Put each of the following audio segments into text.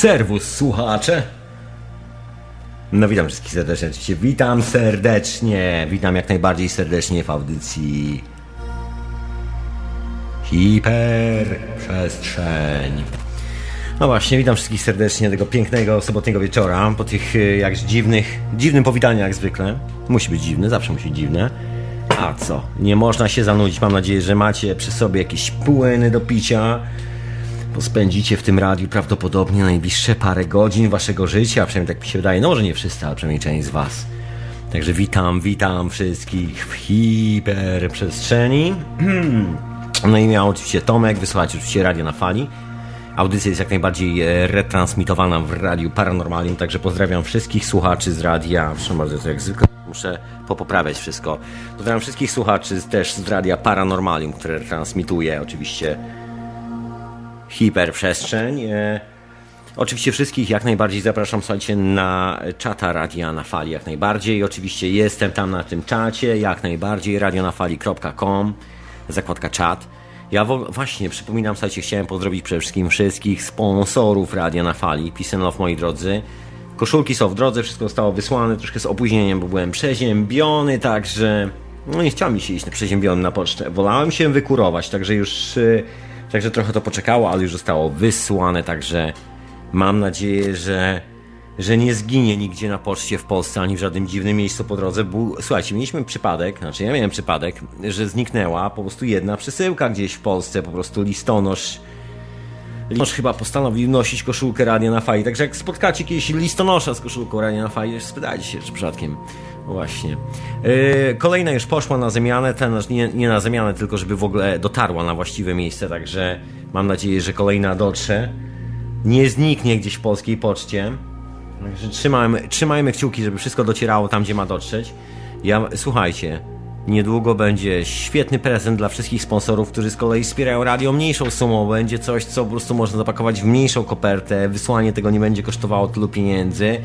Serwus słuchacze. No witam wszystkich serdecznie, witam serdecznie, witam jak najbardziej serdecznie w audycji Hiperprzestrzeń. No właśnie, witam wszystkich serdecznie tego pięknego sobotniego wieczora, po tych e, jakże dziwnych, dziwnym powitaniu jak zwykle. Musi być dziwne, zawsze musi być dziwne. A co? Nie można się zanudzić. Mam nadzieję, że macie przy sobie jakieś płyny do picia. Spędzicie w tym radiu prawdopodobnie najbliższe parę godzin waszego życia. Przynajmniej tak mi się wydaje. No może nie wszyscy, ale przynajmniej część z was. Także witam, witam wszystkich w hiperprzestrzeni. No i miał oczywiście Tomek, wysłuchajcie oczywiście radio na fali. Audycja jest jak najbardziej e, retransmitowana w Radiu Paranormalium, także pozdrawiam wszystkich słuchaczy z radia. Proszę bardzo, to jak zwykle muszę popoprawiać wszystko. Pozdrawiam wszystkich słuchaczy też z Radia Paranormalium, które transmituje oczywiście hiperprzestrzeń. E, Oczywiście wszystkich jak najbardziej zapraszam, słuchajcie, na czata Radia na Fali, jak najbardziej. Oczywiście jestem tam na tym czacie, jak najbardziej, radionafali.com, zakładka czat. Ja właśnie przypominam, słuchajcie, chciałem pozdrowić przede wszystkim wszystkich sponsorów Radia na Fali. Love, moi drodzy. Koszulki są w drodze, wszystko zostało wysłane, troszkę z opóźnieniem, bo byłem przeziębiony, także... No nie chciałem mi się iść przeziębiony na pocztę. Wolałem się wykurować, także już... Yy, także trochę to poczekało, ale już zostało wysłane, także mam nadzieję, że że nie zginie nigdzie na poczcie w Polsce ani w żadnym dziwnym miejscu po drodze. Słuchajcie, mieliśmy przypadek, znaczy ja miałem przypadek, że zniknęła po prostu jedna przesyłka gdzieś w Polsce, po prostu listonosz. Listonosz chyba postanowił nosić koszulkę Radia na Fali, także jak spotkacie jakiegoś listonosza z koszulką Radia na Fali, spytajcie się, czy przypadkiem. Właśnie. Yy, kolejna już poszła na zamianę, ten, nie, nie na zamianę, tylko żeby w ogóle dotarła na właściwe miejsce, także mam nadzieję, że kolejna dotrze. Nie zniknie gdzieś w polskiej poczcie. Także trzymajmy, trzymajmy kciuki, żeby wszystko docierało tam, gdzie ma dotrzeć. Ja, słuchajcie, niedługo będzie świetny prezent dla wszystkich sponsorów, którzy z kolei wspierają radio mniejszą sumą. Będzie coś, co po prostu można zapakować w mniejszą kopertę. Wysłanie tego nie będzie kosztowało tylu pieniędzy.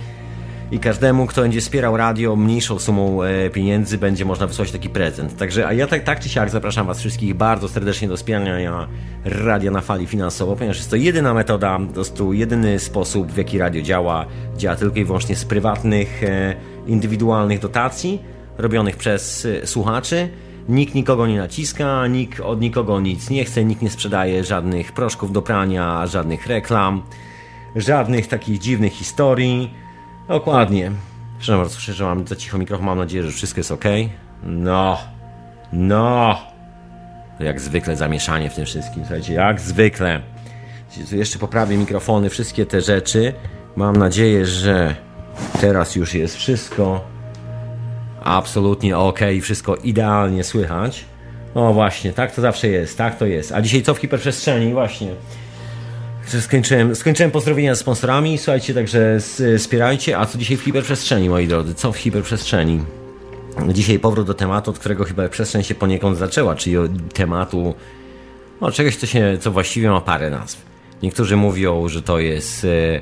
I każdemu, kto będzie wspierał radio mniejszą sumą e, pieniędzy, będzie można wysłać taki prezent. Także, a ja tak, tak czy siak zapraszam Was wszystkich bardzo serdecznie do wspierania radia na fali finansowo, ponieważ jest to jedyna metoda, po prostu jedyny sposób, w jaki radio działa. Działa tylko i wyłącznie z prywatnych, e, indywidualnych dotacji robionych przez e, słuchaczy. Nikt nikogo nie naciska, nikt od nikogo nic nie chce, nikt nie sprzedaje żadnych proszków do prania, żadnych reklam, żadnych takich dziwnych historii. Dokładnie. Przepraszam bardzo, słyszę, że mam za cicho mikrofon, mam nadzieję, że wszystko jest ok. No, no. To jak zwykle zamieszanie w tym wszystkim, słuchajcie, jak zwykle. Jeszcze poprawię mikrofony, wszystkie te rzeczy. Mam nadzieję, że teraz już jest wszystko absolutnie ok, wszystko idealnie słychać. No właśnie, tak to zawsze jest, tak to jest. A dzisiaj co w hiperprzestrzeni? Właśnie. Skończyłem, skończyłem pozdrowienia z sponsorami. Słuchajcie, także wspierajcie. A co dzisiaj w hiperprzestrzeni, moi drodzy? Co w hiperprzestrzeni? Dzisiaj powrót do tematu, od którego hiperprzestrzeń się poniekąd zaczęła, czyli tematu no, czegoś, co, się, co właściwie ma parę nazw. Niektórzy mówią, że to jest e,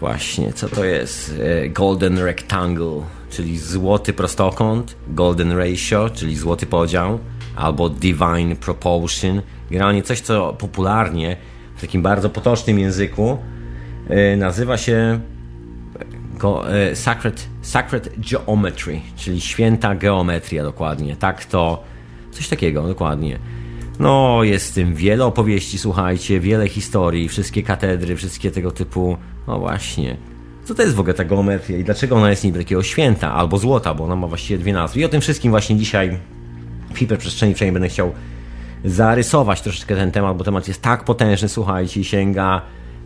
właśnie, co to jest? E, golden Rectangle, czyli złoty prostokąt, Golden Ratio, czyli złoty podział, albo Divine Proportion. Generalnie coś, co popularnie w takim bardzo potocznym języku e, nazywa się e, sacred, sacred Geometry, czyli święta geometria dokładnie. Tak to, coś takiego dokładnie. No, jest w tym wiele opowieści, słuchajcie, wiele historii, wszystkie katedry, wszystkie tego typu, no właśnie. Co to jest w ogóle ta geometria i dlaczego ona jest niby takiego święta albo złota, bo ona ma właściwie dwie nazwy. I o tym wszystkim właśnie dzisiaj w hiperprzestrzeni przynajmniej będę chciał zarysować troszeczkę ten temat, bo temat jest tak potężny, słuchajcie, sięga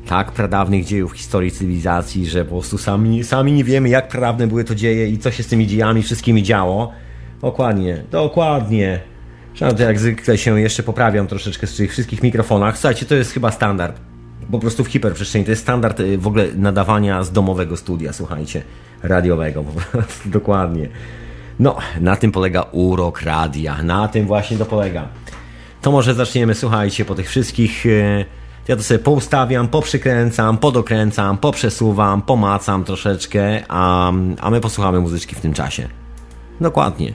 tak pradawnych dziejów historii cywilizacji, że po prostu sami, sami nie wiemy, jak pradawne były to dzieje i co się z tymi dziejami wszystkimi działo. Dokładnie, dokładnie. Zresztą jak zwykle się jeszcze poprawiam troszeczkę z tych wszystkich mikrofonach. Słuchajcie, to jest chyba standard. Po prostu w hiperprzestrzeni. To jest standard y, w ogóle nadawania z domowego studia, słuchajcie, radiowego. Po prostu, dokładnie. No, na tym polega urok radia. Na tym właśnie to polega. To może zaczniemy, słuchajcie, po tych wszystkich. Y, ja to sobie poustawiam, poprzykręcam, podokręcam, poprzesuwam, pomacam troszeczkę, a, a my posłuchamy muzyczki w tym czasie. Dokładnie.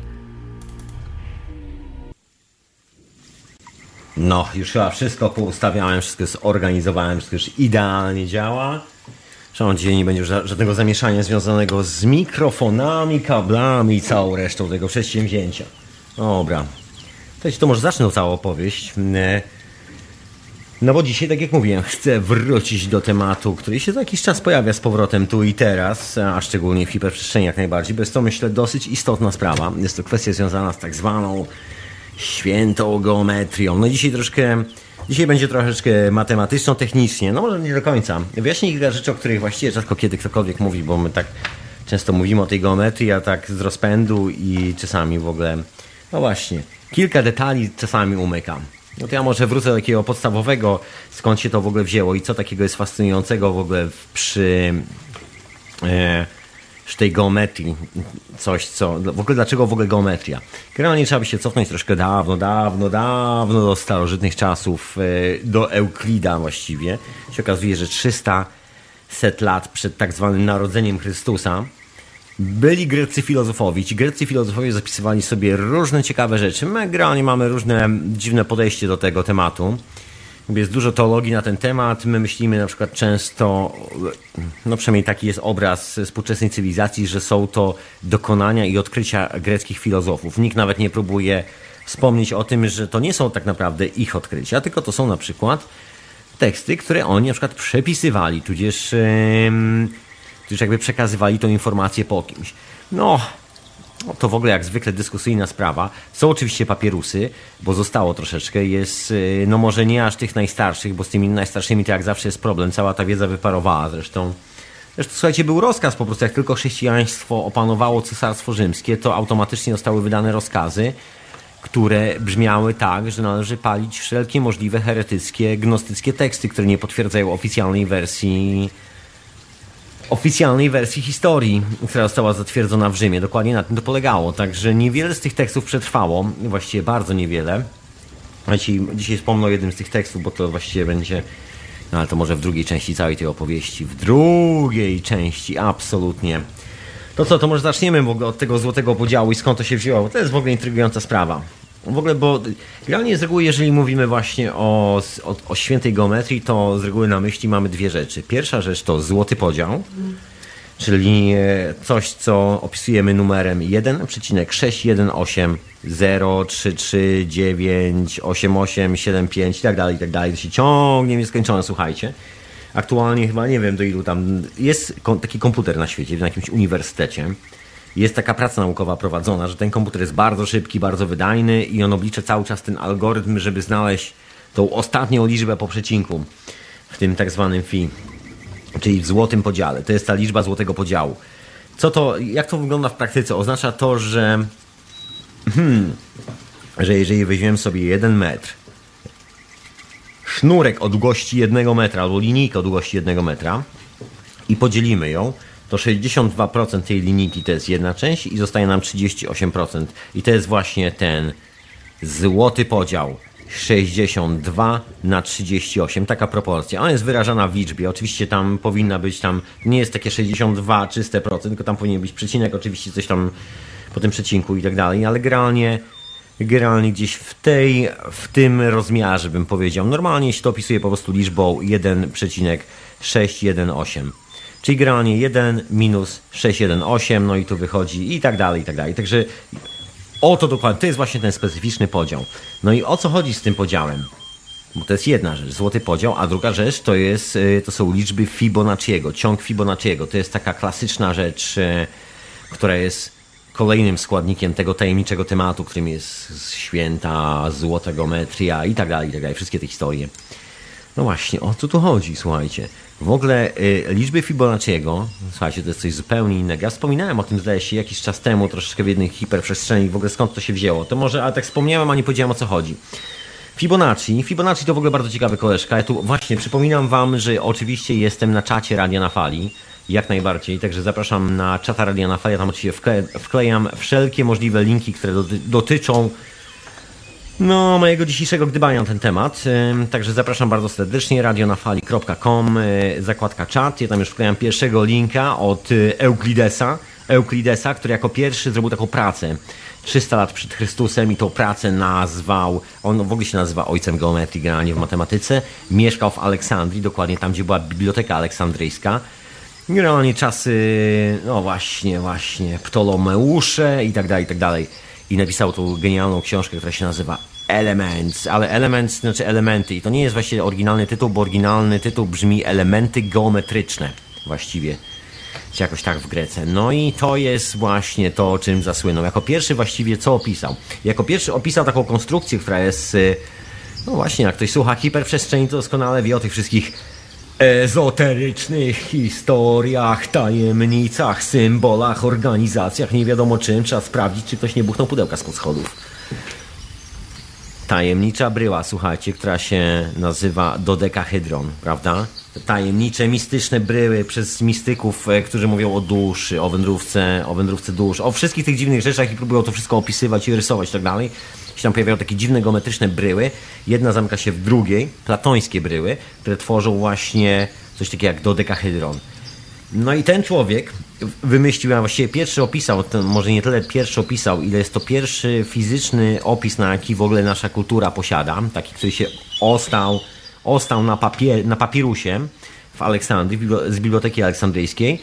No, już chyba wszystko poustawiałem, wszystko zorganizowałem, wszystko już idealnie działa. Rządzie nie będzie żadnego zamieszania związanego z mikrofonami, kablami i całą resztą tego przedsięwzięcia. Dobra. To, to może zacznę całą opowieść. No bo dzisiaj, tak jak mówiłem, chcę wrócić do tematu, który się za jakiś czas pojawia z powrotem tu i teraz, a szczególnie w hiperprzestrzeni jak najbardziej. Bo jest to, myślę, dosyć istotna sprawa. Jest to kwestia związana z tak zwaną świętą geometrią. No dzisiaj troszkę Dzisiaj będzie troszeczkę matematyczno-technicznie, no może nie do końca. Wyjaśnię kilka rzeczy, o których właściwie rzadko kiedy ktokolwiek mówi, bo my tak często mówimy o tej geometrii, a tak z rozpędu i czasami w ogóle, no właśnie, kilka detali czasami umykam. No to ja może wrócę do takiego podstawowego, skąd się to w ogóle wzięło i co takiego jest fascynującego w ogóle przy... E, tej geometrii, coś co, w ogóle dlaczego w ogóle geometria? Generalnie trzeba by się cofnąć troszkę dawno, dawno, dawno do starożytnych czasów, e, do Euklida właściwie. Się okazuje, że 300 set lat przed tak zwanym narodzeniem Chrystusa byli Grecy filozofowie. Ci Grecy filozofowie zapisywali sobie różne ciekawe rzeczy. My generalnie mamy różne dziwne podejście do tego tematu. Jest dużo teologii na ten temat. My myślimy na przykład często, no przynajmniej taki jest obraz współczesnej cywilizacji, że są to dokonania i odkrycia greckich filozofów. Nikt nawet nie próbuje wspomnieć o tym, że to nie są tak naprawdę ich odkrycia, tylko to są na przykład teksty, które oni na przykład przepisywali, tudzież, yy, tudzież jakby przekazywali tą informację po kimś. No, no to w ogóle jak zwykle dyskusyjna sprawa. Są oczywiście papierusy, bo zostało troszeczkę. Jest, y, no może nie aż tych najstarszych, bo z tymi najstarszymi to jak zawsze jest problem. Cała ta wiedza wyparowała zresztą. Zresztą słuchajcie, był rozkaz po prostu, jak tylko chrześcijaństwo opanowało Cesarstwo Rzymskie, to automatycznie zostały wydane rozkazy, które brzmiały tak, że należy palić wszelkie możliwe heretyckie, gnostyckie teksty, które nie potwierdzają oficjalnej wersji oficjalnej wersji historii, która została zatwierdzona w Rzymie. Dokładnie na tym to polegało. Także niewiele z tych tekstów przetrwało, właściwie bardzo niewiele. Dzisiaj, dzisiaj wspomnę o jednym z tych tekstów, bo to właściwie będzie, no ale to może w drugiej części całej tej opowieści. W drugiej części, absolutnie. To co, to może zaczniemy od tego złotego podziału i skąd to się wzięło, bo to jest w ogóle intrygująca sprawa. W ogóle, bo generalnie z reguły, jeżeli mówimy właśnie o, o, o, świętej geometrii, to z reguły na myśli mamy dwie rzeczy. Pierwsza rzecz to złoty podział, czyli e, coś, co opisujemy numerem 1,61803398875 i tak dalej, i tak dalej. To się ciągnie nieskończone, słuchajcie. Aktualnie chyba nie wiem do ilu tam jest taki komputer na świecie, w jakimś uniwersytecie jest taka praca naukowa prowadzona, że ten komputer jest bardzo szybki, bardzo wydajny i on oblicza cały czas ten algorytm, żeby znaleźć tą ostatnią liczbę po przecinku w tym tak zwanym phi, czyli w złotym podziale. To jest ta liczba złotego podziału. Co to, jak to wygląda w praktyce? Oznacza to, że hmm, że jeżeli weźmiemy sobie jeden metr, sznurek o długości jednego metra albo linijkę o długości jednego metra i podzielimy ją, to 62% tej linijki to jest jedna część i zostaje nam 38%. I to jest właśnie ten złoty podział. 62 na 38, taka proporcja. Ona jest wyrażana w liczbie. Oczywiście tam powinna być tam, nie jest takie 62 czyste procent, tylko tam powinien być przecinek, oczywiście coś tam po tym przecinku i tak dalej, ale generalnie generalnie gdzieś w tej, w tym rozmiarze bym powiedział. Normalnie się to opisuje po prostu liczbą 1,618 czyli generalnie 1 minus 618, no i tu wychodzi i tak dalej, i tak dalej. Także o to dokładnie, to jest właśnie ten specyficzny podział. No i o co chodzi z tym podziałem? Bo to jest jedna rzecz, złoty podział, a druga rzecz to, jest, y, to są liczby Fibonacciego, ciąg Fibonacciego. To jest taka klasyczna rzecz, y, która jest kolejnym składnikiem tego tajemniczego tematu, którym jest święta, złota geometria i tak dalej, i tak dalej. Wszystkie te historie. No właśnie, o co tu chodzi, słuchajcie. W ogóle y, liczby Fibonacciego, słuchajcie, to jest coś zupełnie innego. Ja wspominałem o tym, zdaje się, jakiś czas temu, troszeczkę w jednej hiperprzestrzeni, w ogóle skąd to się wzięło. To może, ale tak wspomniałem, a nie powiedziałem o co chodzi. Fibonacci. Fibonacci to w ogóle bardzo ciekawy koleżka. Ja tu właśnie przypominam Wam, że oczywiście jestem na czacie Radia na Fali. Jak najbardziej, także zapraszam na czata Radia na Fali. Ja tam oczywiście wklejam wszelkie możliwe linki, które dotyczą no, mojego dzisiejszego gdybania na ten temat. Także zapraszam bardzo serdecznie, radionafali.com, e, zakładka chat. Ja tam już wklejam pierwszego linka od e, Euklidesa, Euklidesa, który jako pierwszy zrobił taką pracę 300 lat przed Chrystusem i tą pracę nazwał, on w ogóle się nazywa ojcem geometrii generalnie w matematyce. Mieszkał w Aleksandrii, dokładnie tam, gdzie była Biblioteka Aleksandryjska. Generalnie czasy, no właśnie, właśnie, Ptolomeusze i tak dalej, i tak dalej. I napisał tą genialną książkę, która się nazywa Elements, ale Elements znaczy elementy i to nie jest właściwie oryginalny tytuł, bo oryginalny tytuł brzmi elementy geometryczne właściwie czy jakoś tak w Grece. No i to jest właśnie to, czym zasłynął. Jako pierwszy właściwie co opisał? Jako pierwszy opisał taką konstrukcję, która jest, y, no właśnie, jak ktoś słucha hiperprzestrzeni, to doskonale wie o tych wszystkich ezoterycznych historiach, tajemnicach, symbolach, organizacjach, nie wiadomo czym. Trzeba sprawdzić, czy ktoś nie buchnął pudełka spod schodów. Tajemnicza bryła, słuchajcie, która się nazywa dodekahedron, prawda? Tajemnicze, mistyczne bryły przez mistyków, e, którzy mówią o duszy, o wędrówce, o wędrówce dusz, o wszystkich tych dziwnych rzeczach i próbują to wszystko opisywać i rysować i tak dalej. Się tam pojawiają takie dziwne geometryczne bryły. Jedna zamyka się w drugiej, platońskie bryły, które tworzą właśnie coś takiego jak dodekahedron. No i ten człowiek wymyślił, a właściwie pierwszy opisał, może nie tyle pierwszy opisał, ile jest to pierwszy fizyczny opis, na jaki w ogóle nasza kultura posiada, taki, który się ostał, ostał na, papier, na papirusie w Aleksandrii, z Biblioteki Aleksandryjskiej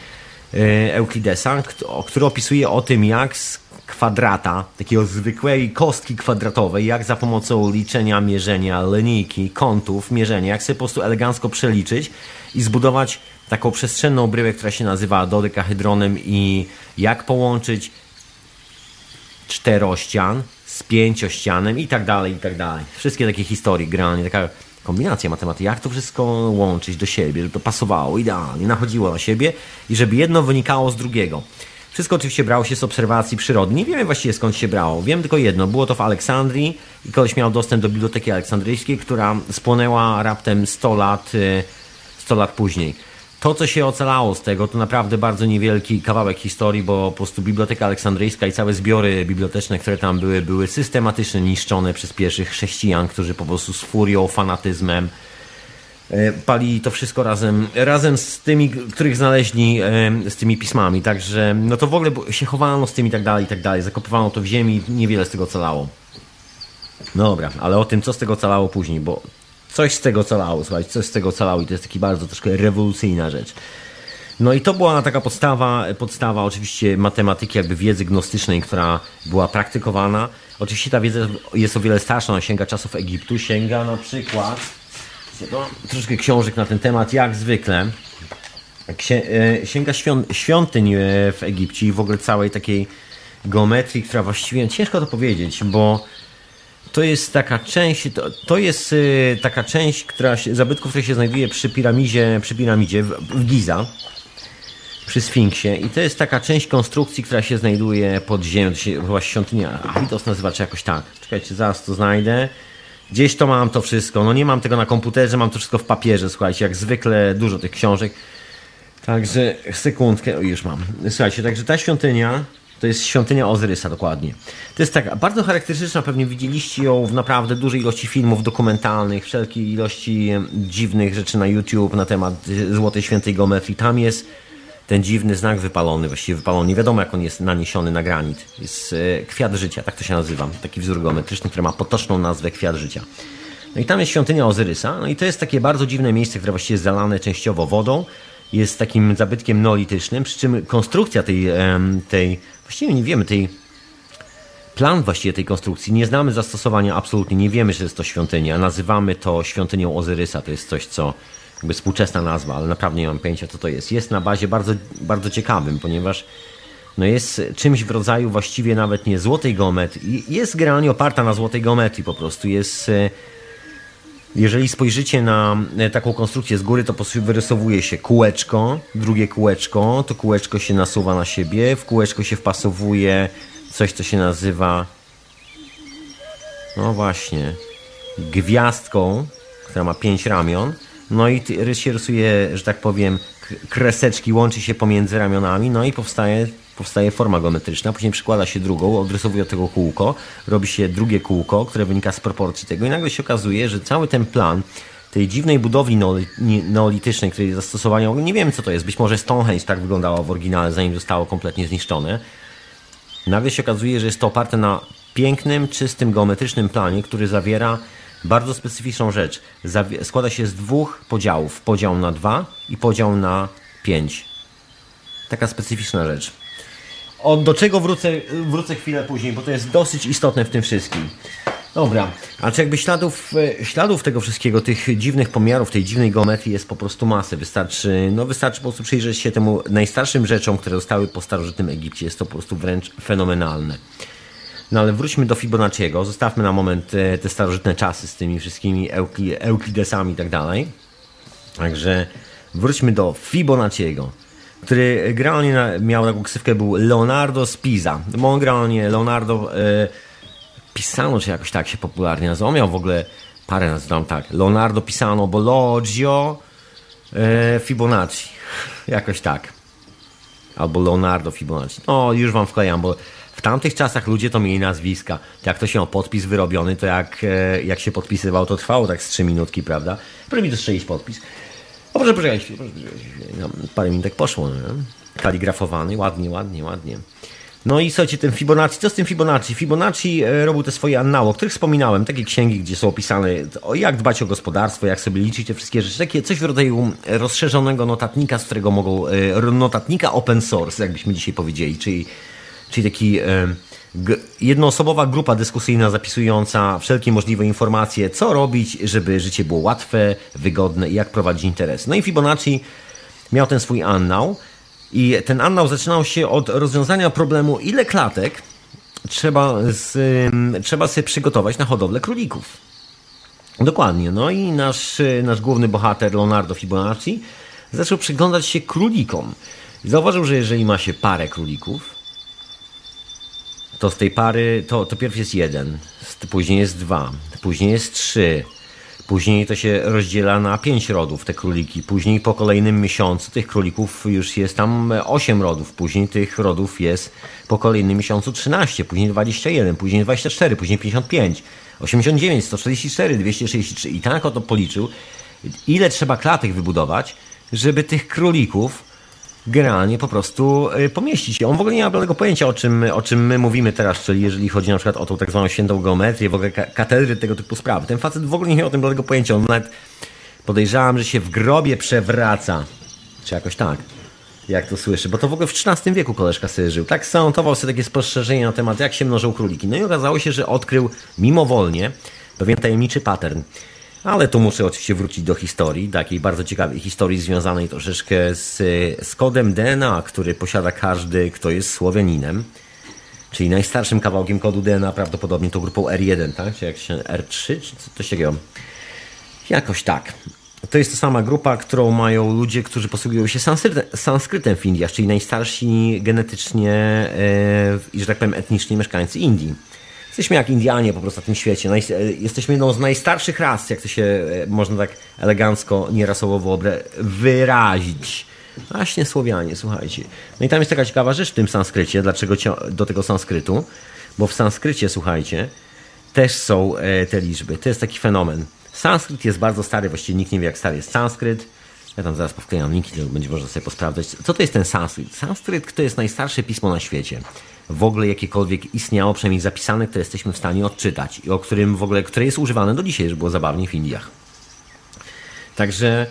e, Euklidesa, który opisuje o tym, jak z kwadrata, takiego zwykłej kostki kwadratowej, jak za pomocą liczenia, mierzenia, linijki, kątów, mierzenia, jak sobie po prostu elegancko przeliczyć i zbudować taką przestrzenną bryłę, która się nazywa dodekahedronem i jak połączyć czterościan z pięciościanem i tak dalej, i tak dalej. Wszystkie takie historie, generalnie taka kombinacja matematyki, jak to wszystko łączyć do siebie, żeby to pasowało idealnie, nachodziło na siebie i żeby jedno wynikało z drugiego. Wszystko oczywiście brało się z obserwacji przyrody. Nie wiemy właściwie skąd się brało. Wiem tylko jedno. Było to w Aleksandrii i ktoś miał dostęp do Biblioteki Aleksandryjskiej, która spłonęła raptem 100 lat, 100 y, lat później. To, co się ocalało z tego, to naprawdę bardzo niewielki kawałek historii, bo po prostu Biblioteka Aleksandryjska i całe zbiory biblioteczne, które tam były, były systematycznie niszczone przez pierwszych chrześcijan, którzy po prostu z furią, fanatyzmem e, pali to wszystko razem, razem z tymi, których znaleźli, e, z tymi pismami. Także no to w ogóle się chowano z tym i tak dalej, i tak dalej. Zakopywano to w ziemi, niewiele z tego ocalało. No dobra, ale o tym, co z tego ocalało później, bo coś z tego calało, słuchajcie, coś z tego calało i to jest taki bardzo troszkę rewolucyjna rzecz. No i to była taka podstawa, podstawa oczywiście matematyki, jakby wiedzy gnostycznej, która była praktykowana. Oczywiście ta wiedza jest o wiele starsza, ona sięga czasów Egiptu, sięga na przykład, no, troszkę książek na ten temat, jak zwykle, e, sięga świątyń e, w Egipcie i w ogóle całej takiej geometrii, która właściwie, ciężko to powiedzieć, bo to jest taka część, to, to jest y, taka część, która zabytków, która się znajduje przy piramidzie, przy piramidzie w, w Giza, przy Sfinksie i to jest taka część konstrukcji, która się znajduje pod ziemią, to się chyba świątynia Abydos nazywa, czy jakoś tak. Czekajcie, zaraz to znajdę. Gdzieś to mam to wszystko, no nie mam tego na komputerze, mam to wszystko w papierze, słuchajcie, jak zwykle dużo tych książek. Także sekundkę, o już mam. Słuchajcie, także ta świątynia to jest świątynia Ozyrysa dokładnie. To jest tak bardzo charakterystyczna, pewnie widzieliście ją w naprawdę dużej ilości filmów dokumentalnych, wszelkiej ilości dziwnych rzeczy na YouTube na temat Złotej Świętej Geometrii. Tam jest ten dziwny znak wypalony, właściwie wypalony. Nie wiadomo, jak on jest naniesiony na granit. Jest e, kwiat życia, tak to się nazywa. Taki wzór geometryczny, który ma potoczną nazwę kwiat życia. No i tam jest świątynia Ozyrysa. No i to jest takie bardzo dziwne miejsce, które właściwie jest zalane częściowo wodą. Jest takim zabytkiem neolitycznym, przy czym konstrukcja tej, tej właściwie nie wiemy tej plan właściwie tej konstrukcji. Nie znamy zastosowania absolutnie, nie wiemy, że jest to świątynia. Nazywamy to świątynią Ozyrysa. To jest coś, co jakby współczesna nazwa, ale naprawdę nie mam pojęcia, co to jest. Jest na bazie bardzo, bardzo ciekawym, ponieważ no jest czymś w rodzaju właściwie nawet nie złotej geometrii. Jest generalnie oparta na złotej geometrii po prostu. Jest e, jeżeli spojrzycie na e, taką konstrukcję z góry, to wyrysowuje się kółeczko, drugie kółeczko, to kółeczko się nasuwa na siebie, w kółeczko się wpasowuje coś, co się nazywa no właśnie gwiazdką, która ma pięć ramion, no i się rysuje, że tak powiem, kreseczki, łączy się pomiędzy ramionami, no i powstaje powstaje forma geometryczna, później przykłada się drugą, odrysowuje tego kółko, robi się drugie kółko, które wynika z proporcji tego i nagle się okazuje, że cały ten plan tej dziwnej budowli neolitycznej, której zastosowania, nie wiem co to jest, być może Stonehenge tak wyglądało w oryginale, zanim zostało kompletnie zniszczone. Nagle się okazuje, że jest to oparte na pięknym, czystym, geometrycznym planie, który zawiera bardzo specyficzną rzecz. Składa się z dwóch podziałów. Podział na dwa i podział na pięć Taka specyficzna rzecz. O, do czego wrócę, wrócę chwilę później, bo to jest dosyć istotne w tym wszystkim. Dobra, a czy jakby śladów, e, śladów tego wszystkiego, tych dziwnych pomiarów, tej dziwnej geometrii jest po prostu masę. Wystarczy, no wystarczy po prostu przyjrzeć się temu najstarszym rzeczom, które zostały po starożytnym Egipcie. Jest to po prostu wręcz fenomenalne. No ale wróćmy do Fibonacciego. Zostawmy na moment e, te starożytne czasy z tymi wszystkimi Euklidesami i tak dalej. Także wróćmy do Fibonacciego, który generalnie miał taką ksywkę, był Leonardo Spiza. Bo on generalnie Leonardo e, Pisano, czy jakoś tak się popularnie nazywał. Miał w ogóle parę nazw tak. Leonardo Pisano, Bologio e, Fibonacci. Jakoś tak. Albo Leonardo Fibonacci. No, już wam wklejam, bo tamtych czasach ludzie to mieli nazwiska. Jak to się o podpis wyrobiony, to jak, e, jak się podpisywał, to trwało tak z 3 minutki, prawda? Proszę mi dostrzelić podpis. O, proszę poczekać, proszę poczekać. No, parę minutek poszło, nie? Kaligrafowany, ładnie, ładnie, ładnie. No i słuchajcie, ten Fibonacci, co z tym Fibonacci? Fibonacci e, robił te swoje annały, o których wspominałem, takie księgi, gdzie są opisane o jak dbać o gospodarstwo, jak sobie liczyć te wszystkie rzeczy, takie coś w rodzaju rozszerzonego notatnika, z którego mogą, e, notatnika open source, jakbyśmy dzisiaj powiedzieli, czyli, czyli taki e, jednoosobowa grupa dyskusyjna zapisująca wszelkie możliwe informacje, co robić, żeby życie było łatwe, wygodne i jak prowadzić interes. No i Fibonacci miał ten swój annał, i ten annał zaczynał się od rozwiązania problemu, ile klatek trzeba, z, trzeba sobie przygotować na hodowlę królików. Dokładnie. No i nasz, nasz główny bohater Leonardo Fibonacci zaczął przyglądać się królikom. Zauważył, że jeżeli ma się parę królików, to z tej pary to, to pierw jest jeden, później jest dwa, później jest trzy, Później to się rozdziela na pięć rodów, te króliki. Później po kolejnym miesiącu tych królików już jest tam 8 rodów. Później tych rodów jest po kolejnym miesiącu 13, później 21, później 24, później 55, 89, 144, 263. I tak oto policzył, ile trzeba klatek wybudować, żeby tych królików generalnie po prostu y, pomieścić. On w ogóle nie ma żadnego pojęcia, o czym, o czym my mówimy teraz, czyli jeżeli chodzi na przykład o tą tak zwaną świętą geometrię, w ogóle katedry, tego typu sprawy. Ten facet w ogóle nie miał o tym żadnego pojęcia. On nawet podejrzewam, że się w grobie przewraca. Czy jakoś tak. Jak to słyszy, bo to w ogóle w XIII wieku koleżka sobie żył. Tak sanotował sobie takie spostrzeżenie na temat, jak się mnożą króliki. No i okazało się, że odkrył mimowolnie pewien tajemniczy pattern. Ale tu muszę oczywiście wrócić do historii, takiej bardzo ciekawej historii związanej troszeczkę z, z kodem DNA, który posiada każdy, kto jest Słowianinem. Czyli najstarszym kawałkiem kodu DNA prawdopodobnie to grupą R1, tak? Czy jak się R3, czy coś takiego. Jakoś tak. To jest ta sama grupa, którą mają ludzie, którzy posługują się sanskrytem, w Indiach, czyli najstarsi genetycznie i, że tak powiem, etnicznie mieszkańcy Indii. Jesteśmy jak Indianie po prostu na tym świecie. E, jesteśmy jedną z najstarszych ras, jak to się e, można tak elegancko, nierasowo wyrazić. Właśnie Słowianie, słuchajcie. No i tam jest taka ciekawa rzecz w tym sanskrycie. Dlaczego do tego sanskrytu? Bo w sanskrycie, słuchajcie, też są e, te liczby. To jest taki fenomen. Sanskryt jest bardzo stary, właściwie nikt nie wie jak stary jest sanskryt. Ja tam zaraz powklejam linki, to będzie można sobie posprawdzać. Co to jest ten sanskryt? Sanskryt to jest najstarsze pismo na świecie w ogóle jakiekolwiek istniało, przynajmniej zapisane, które jesteśmy w stanie odczytać i o którym w ogóle, które jest używane do dzisiaj, żeby było zabawnie w Indiach. Także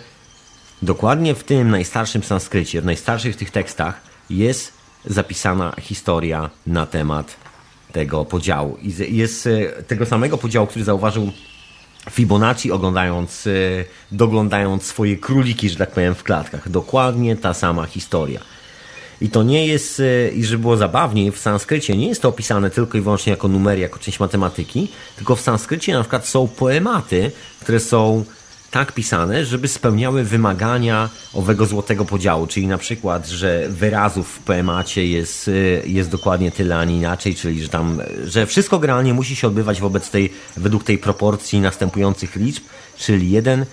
dokładnie w tym najstarszym sanskrycie, w najstarszych tych tekstach jest zapisana historia na temat tego podziału. I jest e, tego samego podziału, który zauważył Fibonacci oglądając, e, doglądając swoje króliki, że tak powiem, w klatkach. Dokładnie ta sama historia. I to nie jest, e, i żeby było zabawniej, w sanskrycie nie jest to opisane tylko i wyłącznie jako numery, jako część matematyki, tylko w sanskrycie na przykład są poematy, które są tak pisane, żeby spełniały wymagania owego złotego podziału, czyli na przykład, że wyrazów w poemacie jest, e, jest dokładnie tyle, a nie inaczej, czyli że tam, że wszystko generalnie musi się odbywać wobec tej, według tej proporcji następujących liczb, czyli 1,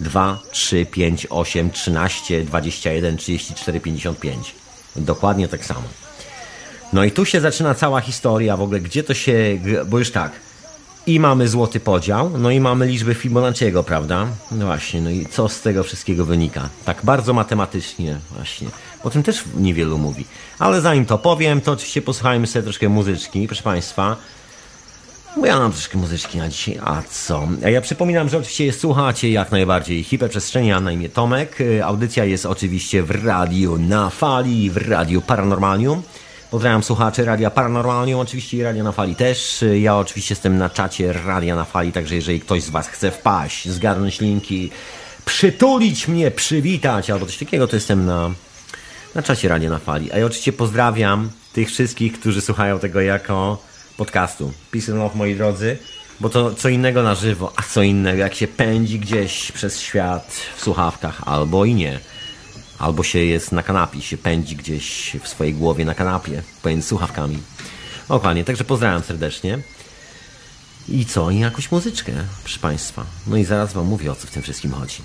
2, 3, 5, 8, 13, 21, 34, 55. Dokładnie tak samo. No i tu się zaczyna cała historia w ogóle, gdzie to się, bo już tak, i mamy złoty podział, no i mamy liczby Fibonacciego, prawda? No właśnie, no i co z tego wszystkiego wynika? Tak bardzo matematycznie właśnie. O tym też niewielu mówi. Ale zanim to powiem, to oczywiście posłuchajmy sobie troszkę muzyczki, proszę Państwa. Bo ja mam troszkę muzyczki na dzisiaj, a co? Ja przypominam, że oczywiście słuchacie jak najbardziej hiperprzestrzeni, a na imię Tomek. Y, audycja jest oczywiście w radiu na fali, w radiu Paranormalium. Pozdrawiam słuchaczy Radia Paranormalium, oczywiście i Radia na Fali też. Y, ja oczywiście jestem na czacie Radia na Fali, także jeżeli ktoś z Was chce wpaść, zgarnąć linki, przytulić mnie, przywitać albo coś takiego, to jestem na, na czacie Radia na Fali. A ja oczywiście pozdrawiam tych wszystkich, którzy słuchają tego jako podcastu. Peace and love, moi drodzy, bo to co innego na żywo, a co innego jak się pędzi gdzieś przez świat w słuchawkach, albo i nie. Albo się jest na kanapie, się pędzi gdzieś w swojej głowie na kanapie, pomiędzy słuchawkami. Dokładnie, także pozdrawiam serdecznie. I co? I jakąś muzyczkę, proszę Państwa. No i zaraz Wam mówię, o co w tym wszystkim chodzi.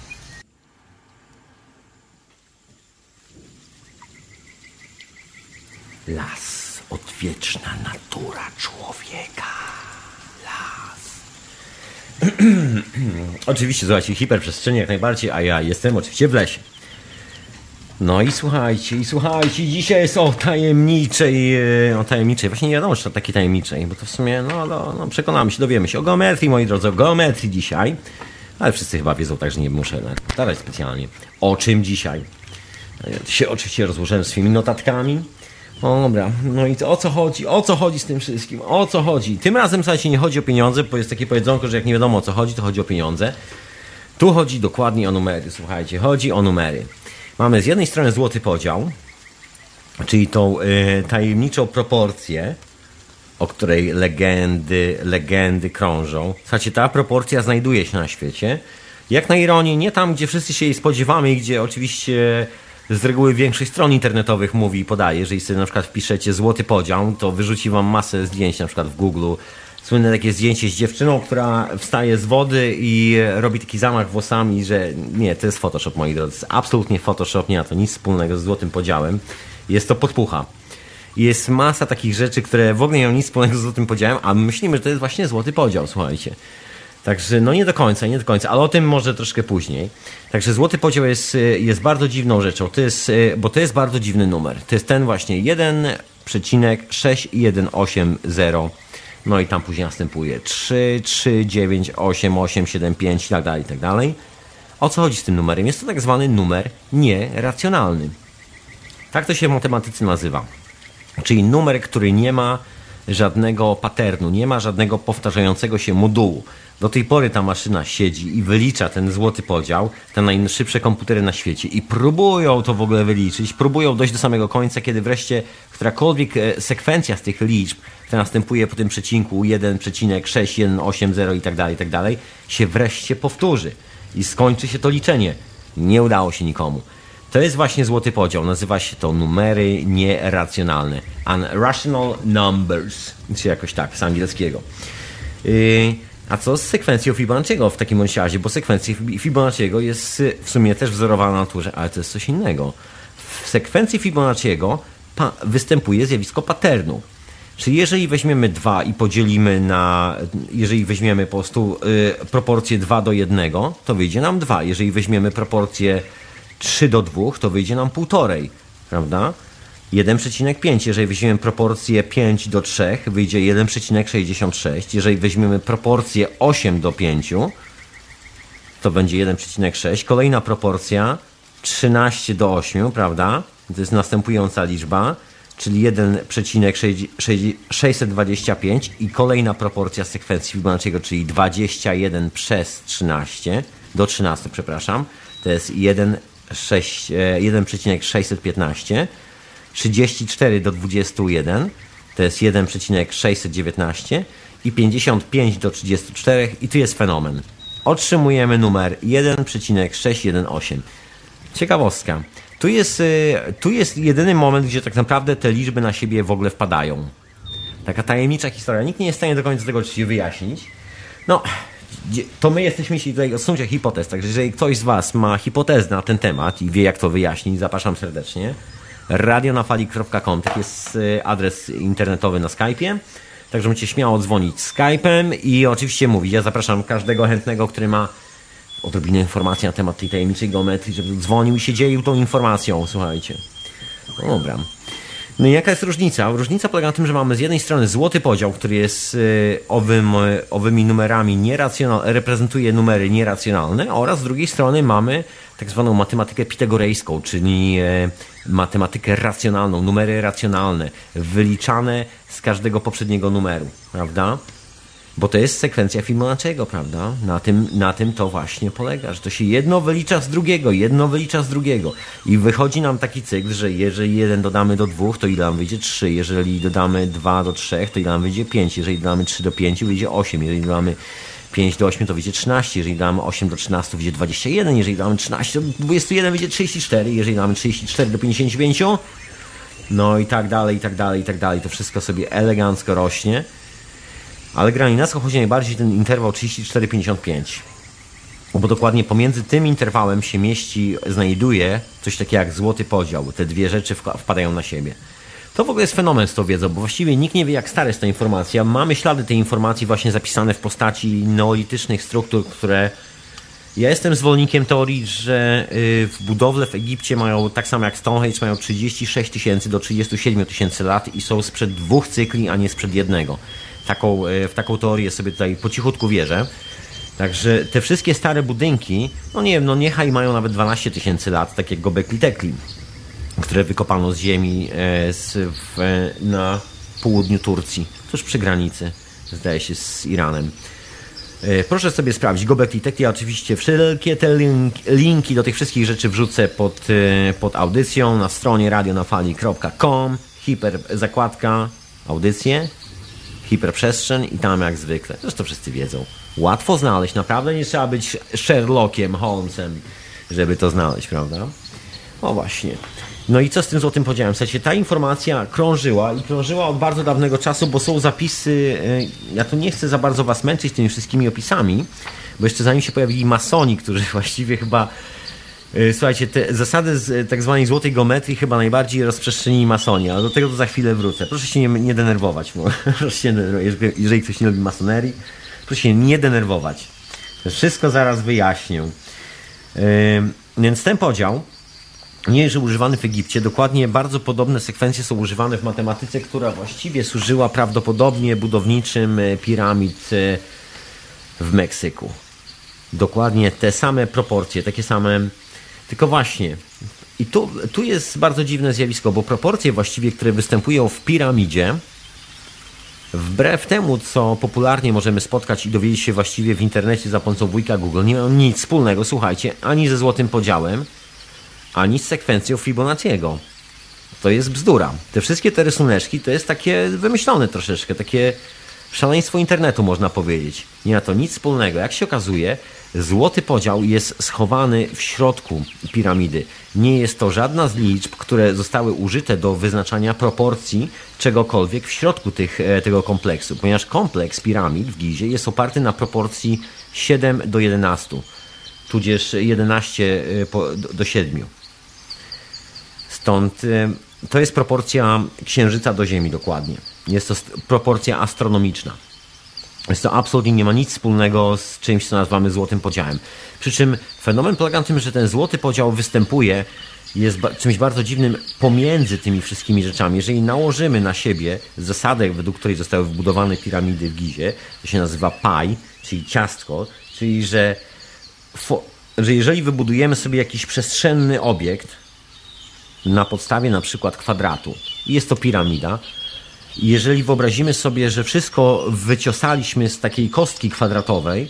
Las odwieczna natura człowieka. Las. oczywiście, słuchajcie, hiperprzestrzenie jak najbardziej, a ja jestem oczywiście w lesie. No i słuchajcie, i słuchajcie, dzisiaj jest o tajemniczej, e, o tajemniczej, właśnie nie wiadomo, czy to takiej tajemniczej, bo to w sumie, no, no, no przekonamy się, dowiemy się o geometrii, moi drodzy, o geometrii dzisiaj, ale wszyscy chyba wiedzą, także nie muszę starać specjalnie. O czym dzisiaj? Ja się oczywiście rozłożyłem swoimi notatkami, dobra, no i o co chodzi? O co chodzi z tym wszystkim? O co chodzi? Tym razem, słuchajcie, nie chodzi o pieniądze, bo jest takie powiedzonko, że jak nie wiadomo o co chodzi, to chodzi o pieniądze. Tu chodzi dokładnie o numery, słuchajcie, chodzi o numery. Mamy z jednej strony złoty podział, czyli tą y, tajemniczą proporcję, o której legendy, legendy krążą. Słuchajcie, ta proporcja znajduje się na świecie. Jak na ironię, nie tam, gdzie wszyscy się jej spodziewamy i gdzie oczywiście z reguły większość stron internetowych mówi i podaje, jeżeli sobie na przykład wpiszecie złoty podział, to wyrzuci wam masę zdjęć na przykład w Google. Słynne takie zdjęcie z dziewczyną, która wstaje z wody i robi taki zamach włosami, że nie, to jest Photoshop, moi drodzy. Absolutnie Photoshop, nie ma to nic wspólnego z złotym podziałem. Jest to podpucha. Jest masa takich rzeczy, które w ogóle nie mają nic wspólnego z złotym podziałem, a my myślimy, że to jest właśnie złoty podział, słuchajcie. Także no nie do końca, nie do końca, ale o tym może troszkę później. Także złoty podział jest, y, jest bardzo dziwną rzeczą, to jest, y, bo to jest bardzo dziwny numer. To jest ten właśnie 1,6180. No i tam później następuje 3, 3, 9, 8, 8, 7, 5 i tak dalej, i tak dalej. O co chodzi z tym numerem? Jest to tak zwany numer nieracjonalny. Tak to się w matematyce nazywa. Czyli numer, który nie ma żadnego paternu, nie ma żadnego powtarzającego się modułu. Do tej pory ta maszyna siedzi i wylicza ten złoty podział, te najszybsze komputery na świecie i próbują to w ogóle wyliczyć, próbują dojść do samego końca, kiedy wreszcie którakolwiek e, sekwencja z tych liczb, która następuje po tym przecinku 1,6180 i tak dalej, i tak dalej, się wreszcie powtórzy i skończy się to liczenie. Nie udało się nikomu. To jest właśnie złoty podział. Nazywa się to numery nieracjonalne. Unrational numbers. Czy jakoś tak, z angielskiego. Yy, a co z sekwencją Fibonacciego w takim razie? Bo sekwencja Fibonacciego jest y, w sumie też wzorowana na naturze, ale to jest coś innego. W sekwencji Fibonacciego występuje zjawisko paternu. Czyli jeżeli weźmiemy 2 i podzielimy na, jeżeli weźmiemy po prostu y, proporcję 2 do 1, to wyjdzie nam 2. Jeżeli weźmiemy proporcję 3 do 2, to wyjdzie nam 1,5, prawda? 1,5. Jeżeli weźmiemy proporcję 5 do 3, wyjdzie 1,66. Jeżeli weźmiemy proporcję 8 do 5, to będzie 1,6. Kolejna proporcja 13 do 8, prawda? To jest następująca liczba, czyli 1,625 i kolejna proporcja sekwencji Fibonacciego, czyli 21 przez 13 do 13, przepraszam. To jest 1,615 34 do 21 to jest 1,619 i 55 do 34 i tu jest fenomen. Otrzymujemy numer 1,618. Ciekawostka. Tu jest, y, tu jest jedyny moment, gdzie tak naprawdę te liczby na siebie w ogóle wpadają. Taka tajemnicza historia. Nikt nie jest w stanie do końca tego oczywiście wyjaśnić. No, to my jesteśmy tutaj odsuńcie hipotez, także jeżeli ktoś z Was ma hipotezę na ten temat i wie jak to wyjaśnić, zapraszam serdecznie radionafali.com. Tak jest y, adres internetowy na Skype'ie. Także możecie śmiało dzwonić Skype'em i oczywiście mówić. Ja zapraszam każdego chętnego, który ma odrobinę informacji na temat tej tajemniczej geometrii, żeby dzwonił i się dzielił tą informacją. Słuchajcie. No dobra. No i jaka jest różnica? Różnica polega na tym, że mamy z jednej strony złoty podział, który jest y, owym, owymi numerami nieracjonalnymi, reprezentuje numery nieracjonalne oraz z drugiej strony mamy tak zwaną matematykę pitagorejską, czyli e, matematykę racjonalną, numery racjonalne, wyliczane z każdego poprzedniego numeru, prawda? Bo to jest sekwencja Fibonacciego, prawda? Na tym, na tym to właśnie polega, że to się jedno wylicza z drugiego, jedno wylicza z drugiego. I wychodzi nam taki cykl, że jeżeli jeden dodamy do dwóch, to ile nam wyjdzie? Trzy. Jeżeli dodamy dwa do trzech, to ile nam wyjdzie? Pięć. Jeżeli dodamy trzy do pięciu, wyjdzie osiem. Jeżeli dodamy 5 do 8 to wyjdzie 13, jeżeli damy 8 do 13 to wyjdzie 21, jeżeli damy 13 do 21 wyjdzie 34, jeżeli damy 34 do 55 no i tak dalej, i tak dalej, i tak dalej. To wszystko sobie elegancko rośnie. Ale gra nas chodzi najbardziej ten interwał 34-55. Bo dokładnie pomiędzy tym interwałem się mieści, znajduje coś takiego jak złoty podział. Te dwie rzeczy wpadają na siebie. To w ogóle jest fenomen z tą wiedzą, bo właściwie nikt nie wie, jak stara jest ta informacja. Mamy ślady tej informacji właśnie zapisane w postaci neolitycznych struktur, które. Ja jestem zwolennikiem teorii, że y, w budowle w Egipcie mają, tak samo jak Stonehenge, mają 36 tysięcy do 37 tysięcy lat i są sprzed dwóch cykli, a nie sprzed jednego. Taką, y, w taką teorię sobie tutaj po cichutku wierzę. Także te wszystkie stare budynki, no nie wiem, no niechaj mają nawet 12 tysięcy lat, tak jak Gobekli Tekli które wykopano z ziemi e, z, w, na południu Turcji, tuż przy granicy, zdaje się, z Iranem. E, proszę sobie sprawdzić, Gobekli Tekli, oczywiście wszelkie te link, linki do tych wszystkich rzeczy wrzucę pod, e, pod audycją na stronie radionafali.com, hiper zakładka, audycje, hiperprzestrzeń i tam jak zwykle. Zresztą wszyscy wiedzą. Łatwo znaleźć, naprawdę nie trzeba być Sherlockiem Holmesem, żeby to znaleźć, prawda? O właśnie. No i co z tym złotym podziałem? Słuchajcie, ta informacja krążyła i krążyła od bardzo dawnego czasu, bo są zapisy, e, ja tu nie chcę za bardzo was męczyć tymi wszystkimi opisami, bo jeszcze zanim się pojawili masoni, którzy właściwie chyba Słuchajcie, te zasady z tak zwanej złotej geometrii chyba najbardziej rozprzestrzeni masoni, ale do tego to za chwilę wrócę. Proszę się nie, nie denerwować, bo, proszę się jeżeli ktoś nie lubi masonerii, proszę się nie denerwować. Wszystko zaraz wyjaśnię. Yy, więc ten podział nie jest używany w Egipcie. Dokładnie bardzo podobne sekwencje są używane w matematyce, która właściwie służyła prawdopodobnie budowniczym e, piramid w Meksyku. Dokładnie te same proporcje, takie same. Tylko właśnie. I tu, tu jest bardzo dziwne zjawisko, bo proporcje właściwie, które występują w piramidzie, wbrew temu, co popularnie możemy spotkać i dowiedzieć się właściwie w internecie za pomocą wujka Google, nie mają nic wspólnego, słuchajcie, ani ze złotym podziałem, ani z sekwencją Fibonacciego. To jest bzdura. Te wszystkie te rysuneczki to jest takie wymyślone troszeczkę, takie szaleństwo internetu można powiedzieć. Nie ma to nic wspólnego. Jak się okazuje, złoty podział jest schowany w środku piramidy. Nie jest to żadna z liczb, które zostały użyte do wyznaczania proporcji czegokolwiek w środku tych, e, tego kompleksu, ponieważ kompleks piramid w Gizie jest oparty na proporcji 7 do 11, tudzież 11 e, do 7. Stąd y, to jest proporcja Księżyca do Ziemi dokładnie. Jest to proporcja astronomiczna. Jest to absolutnie nie ma nic wspólnego z czymś, co nazywamy złotym podziałem. Przy czym fenomen polega na tym, że ten złoty podział występuje, jest czymś bardzo dziwnym pomiędzy tymi wszystkimi rzeczami. Jeżeli nałożymy na siebie zasadę, według której zostały wybudowane piramidy w Gizie, to się nazywa pi, czyli ciastko, czyli że, że jeżeli wybudujemy sobie jakiś przestrzenny obiekt, na podstawie na przykład kwadratu. Jest to piramida. Jeżeli wyobrazimy sobie, że wszystko wyciosaliśmy z takiej kostki kwadratowej,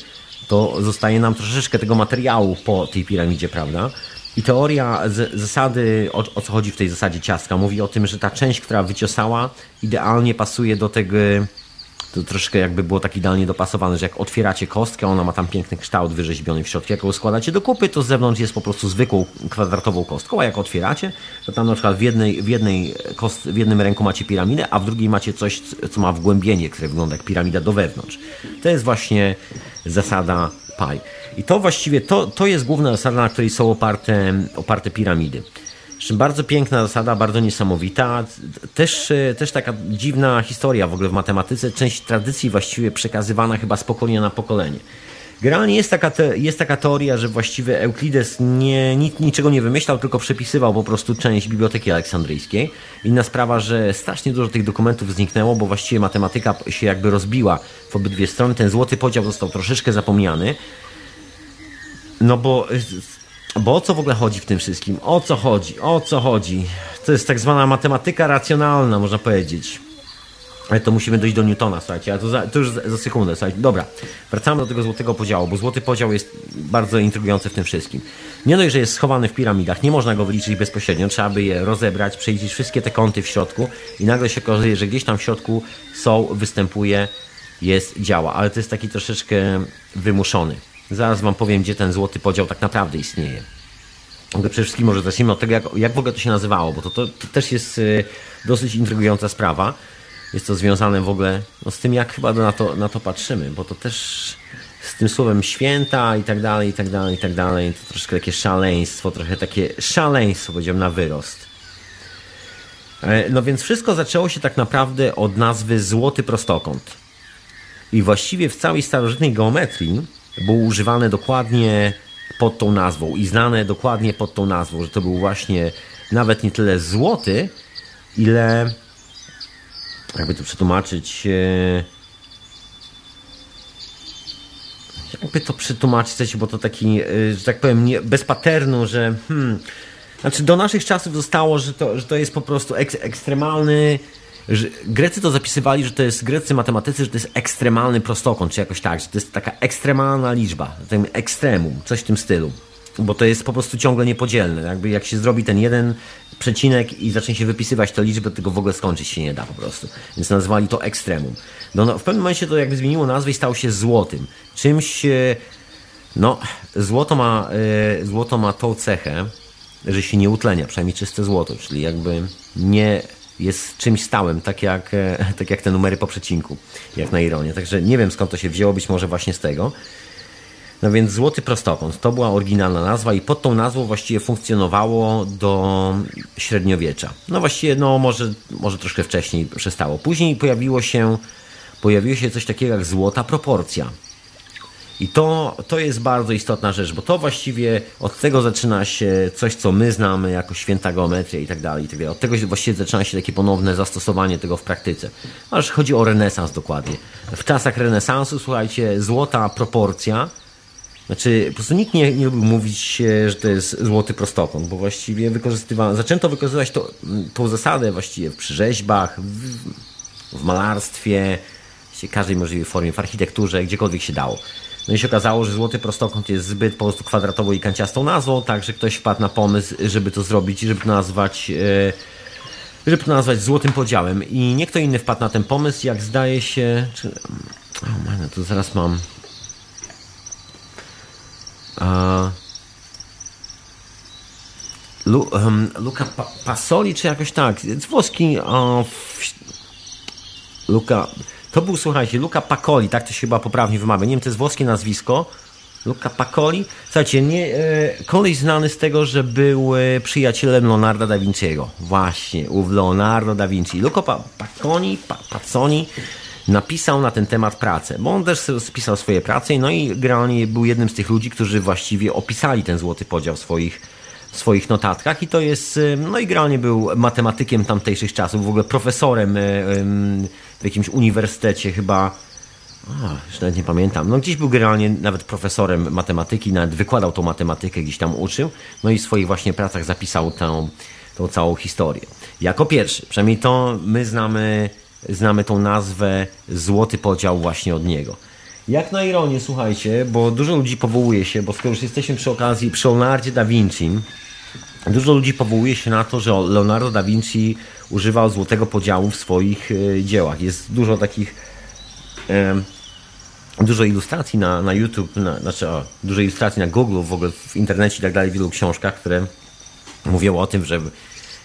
to zostaje nam troszeczkę tego materiału po tej piramidzie, prawda? I teoria zasady, o, o, co chodzi w tej zasadzie ciastka, mówi o tym, że ta część, która wyciosała, idealnie pasuje do tego to troszkę jakby było tak idealnie dopasowane, że jak otwieracie kostkę, ona ma tam piękny kształt wyrzeźbiony w środku. Jak ją składacie do kupy, to z zewnątrz jest po prostu zwykłą kwadratową kostką, a jak otwieracie, to tam na przykład w, jednej, w, jednej kost, w jednym ręku macie piramidę, a w drugiej macie coś, co ma wgłębienie, które wygląda jak piramida do wewnątrz. To jest właśnie zasada pi. I to właściwie, to, to jest główna zasada, na której są oparte, oparte piramidy. Bardzo piękna zasada, bardzo niesamowita. Też, e, też taka dziwna historia w ogóle w matematyce. Część tradycji właściwie przekazywana chyba z pokolenia na pokolenie. Generalnie jest taka, te, jest taka teoria, że właściwie Euklides nie, nic, niczego nie wymyślał, tylko przepisywał po prostu część Biblioteki Aleksandryjskiej. Inna sprawa, że strasznie dużo tych dokumentów zniknęło, bo właściwie matematyka się jakby rozbiła w obydwie strony. Ten złoty podział został troszeczkę zapomniany. No bo, bo o co w ogóle chodzi w tym wszystkim? O co chodzi? O co chodzi? To jest tak zwana matematyka racjonalna, można powiedzieć. Ale to musimy dojść do Newtona, słuchajcie, a to, za, to już za, za, sekundę, słuchajcie. Dobra, wracamy do tego złotego podziału, bo złoty podział jest bardzo intrygujący w tym wszystkim. Nie dość, że jest schowany w piramidach, nie można go wyliczyć bezpośrednio, trzeba by je rozebrać, przejrzeć wszystkie te kąty w środku i nagle się okazuje, że gdzieś tam w środku są, występuje, jest, działa, ale to jest taki troszeczkę wymuszony. Zaraz wam powiem, gdzie ten złoty podział tak naprawdę istnieje. Przede wszystkim może zacznijmy od tego, jak, jak w ogóle to się nazywało, bo to, to, to też jest y, dosyć intrygująca sprawa. Jest to związane w ogóle no, z tym, jak chyba na to, na to patrzymy, bo to też z tym słowem święta i tak dalej, i tak dalej, i tak dalej. To troszkę takie szaleństwo, trochę takie szaleństwo, powiedziałem, na wyrost. E, no więc wszystko zaczęło się tak naprawdę od nazwy złoty prostokąt. I właściwie w całej starożytnej geometrii było używane dokładnie pod tą nazwą i znane dokładnie pod tą nazwą, że to był właśnie nawet nie tyle złoty, ile jakby to przetłumaczyć e, jakby to przetłumaczyć, bo to taki, e, że tak powiem, nie, bez paternu, że hmm, znaczy do naszych czasów zostało, że to, że to jest po prostu ek, ekstremalny że Grecy to zapisywali, że to jest, grecy matematycy, że to jest ekstremalny prostokąt, czy jakoś tak, że to jest taka ekstremalna liczba, ten ekstremum, coś w tym stylu. Bo to jest po prostu ciągle niepodzielne. Jakby jak się zrobi ten jeden przecinek i zacznie się wypisywać tę liczbę, to tego w ogóle skończyć się nie da po prostu. Więc nazwali to ekstremum. No, no, w pewnym momencie to jakby zmieniło nazwę i stało się złotym. Czymś, e, no, złoto ma, e, złoto ma tą cechę, że się nie utlenia, przynajmniej czyste złoto, czyli jakby nie jest czymś stałym, tak jak, e, tak jak te numery po przecinku, jak na ironię. Także nie wiem skąd to się wzięło, być może właśnie z tego. No więc Złoty Prostokąt to była oryginalna nazwa i pod tą nazwą właściwie funkcjonowało do średniowiecza. No właściwie, no może, może troszkę wcześniej przestało. Później pojawiło się, pojawiło się coś takiego jak złota proporcja. I to, to jest bardzo istotna rzecz, bo to właściwie od tego zaczyna się coś, co my znamy jako święta geometria i tak dalej. Od tego właściwie zaczyna się takie ponowne zastosowanie tego w praktyce. Aż chodzi o renesans dokładnie. W czasach renesansu, słuchajcie, złota proporcja, znaczy po prostu nikt nie, nie lubił mówić, że to jest złoty prostokąt, bo właściwie wykorzystywano, zaczęto wykorzystywać to, tą zasadę właściwie przy rzeźbach, w, w malarstwie, w każdej możliwej formie, w architekturze, gdziekolwiek się dało. No i się okazało, że złoty prostokąt jest zbyt po prostu kwadratową i kanciastą nazwą, także ktoś wpadł na pomysł, żeby to zrobić i żeby to nazwać, e, żeby to nazwać złotym podziałem. I nie kto inny wpadł na ten pomysł, jak zdaje się... Czy, o man, to zaraz mam... A, Lu, um, Luca pa, Pasoli, czy jakoś tak, włoski... O, Luca... To był, słuchajcie, Luca Pacoli, tak to się chyba poprawnie wymawia. Nie wiem, to jest włoskie nazwisko. Luca Pacoli. Słuchajcie, nie, e, koleś znany z tego, że był e, przyjacielem Leonardo da Vinci'ego. Właśnie, ów Leonardo da Vinci. Luca pa, Paconi, pa, Paconi napisał na ten temat pracę, bo on też spisał swoje prace, no i generalnie był jednym z tych ludzi, którzy właściwie opisali ten złoty podział swoich, w swoich notatkach i to jest, e, no i generalnie był matematykiem tamtejszych czasów, w ogóle profesorem w jakimś uniwersytecie chyba. O, już nawet nie pamiętam. No gdzieś był generalnie nawet profesorem matematyki, nawet wykładał tą matematykę, gdzieś tam uczył. No i w swoich właśnie pracach zapisał tę, tą całą historię. Jako pierwszy, przynajmniej to my znamy, znamy tą nazwę Złoty Podział właśnie od niego. Jak na ironię, słuchajcie, bo dużo ludzi powołuje się, bo skoro już jesteśmy przy okazji, przy Leonardzie da Vinci, dużo ludzi powołuje się na to, że Leonardo da Vinci używał złotego podziału w swoich e, dziełach. Jest dużo takich dużo ilustracji na, na YouTube, na, znaczy o, dużo ilustracji na Google, w ogóle w internecie i tak dalej, w wielu książkach, które mówią o tym, że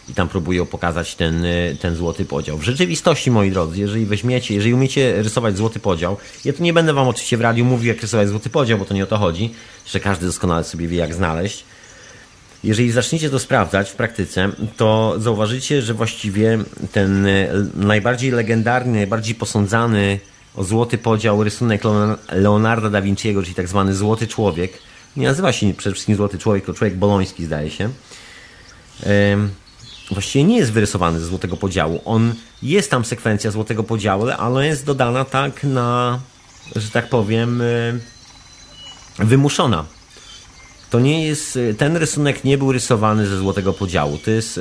i tam próbują pokazać ten, e, ten złoty podział. W rzeczywistości, moi drodzy, jeżeli weźmiecie, jeżeli umiecie rysować złoty podział, ja tu nie będę wam oczywiście w radiu mówił, jak rysować złoty podział, bo to nie o to chodzi, że każdy doskonale sobie wie, jak znaleźć, jeżeli zaczniecie to sprawdzać w praktyce, to zauważycie, że właściwie ten e, najbardziej legendarny, najbardziej posądzany złoty podział, rysunek Leonarda da Vinciego, czyli tak zwany złoty człowiek. Nie nazywa się przede wszystkim złoty człowiek, to człowiek boloński zdaje się. Właściwie nie jest wyrysowany ze złotego podziału. On jest tam sekwencja złotego podziału, ale jest dodana tak na, że tak powiem, wymuszona. To nie jest, ten rysunek nie był rysowany ze złotego podziału. To jest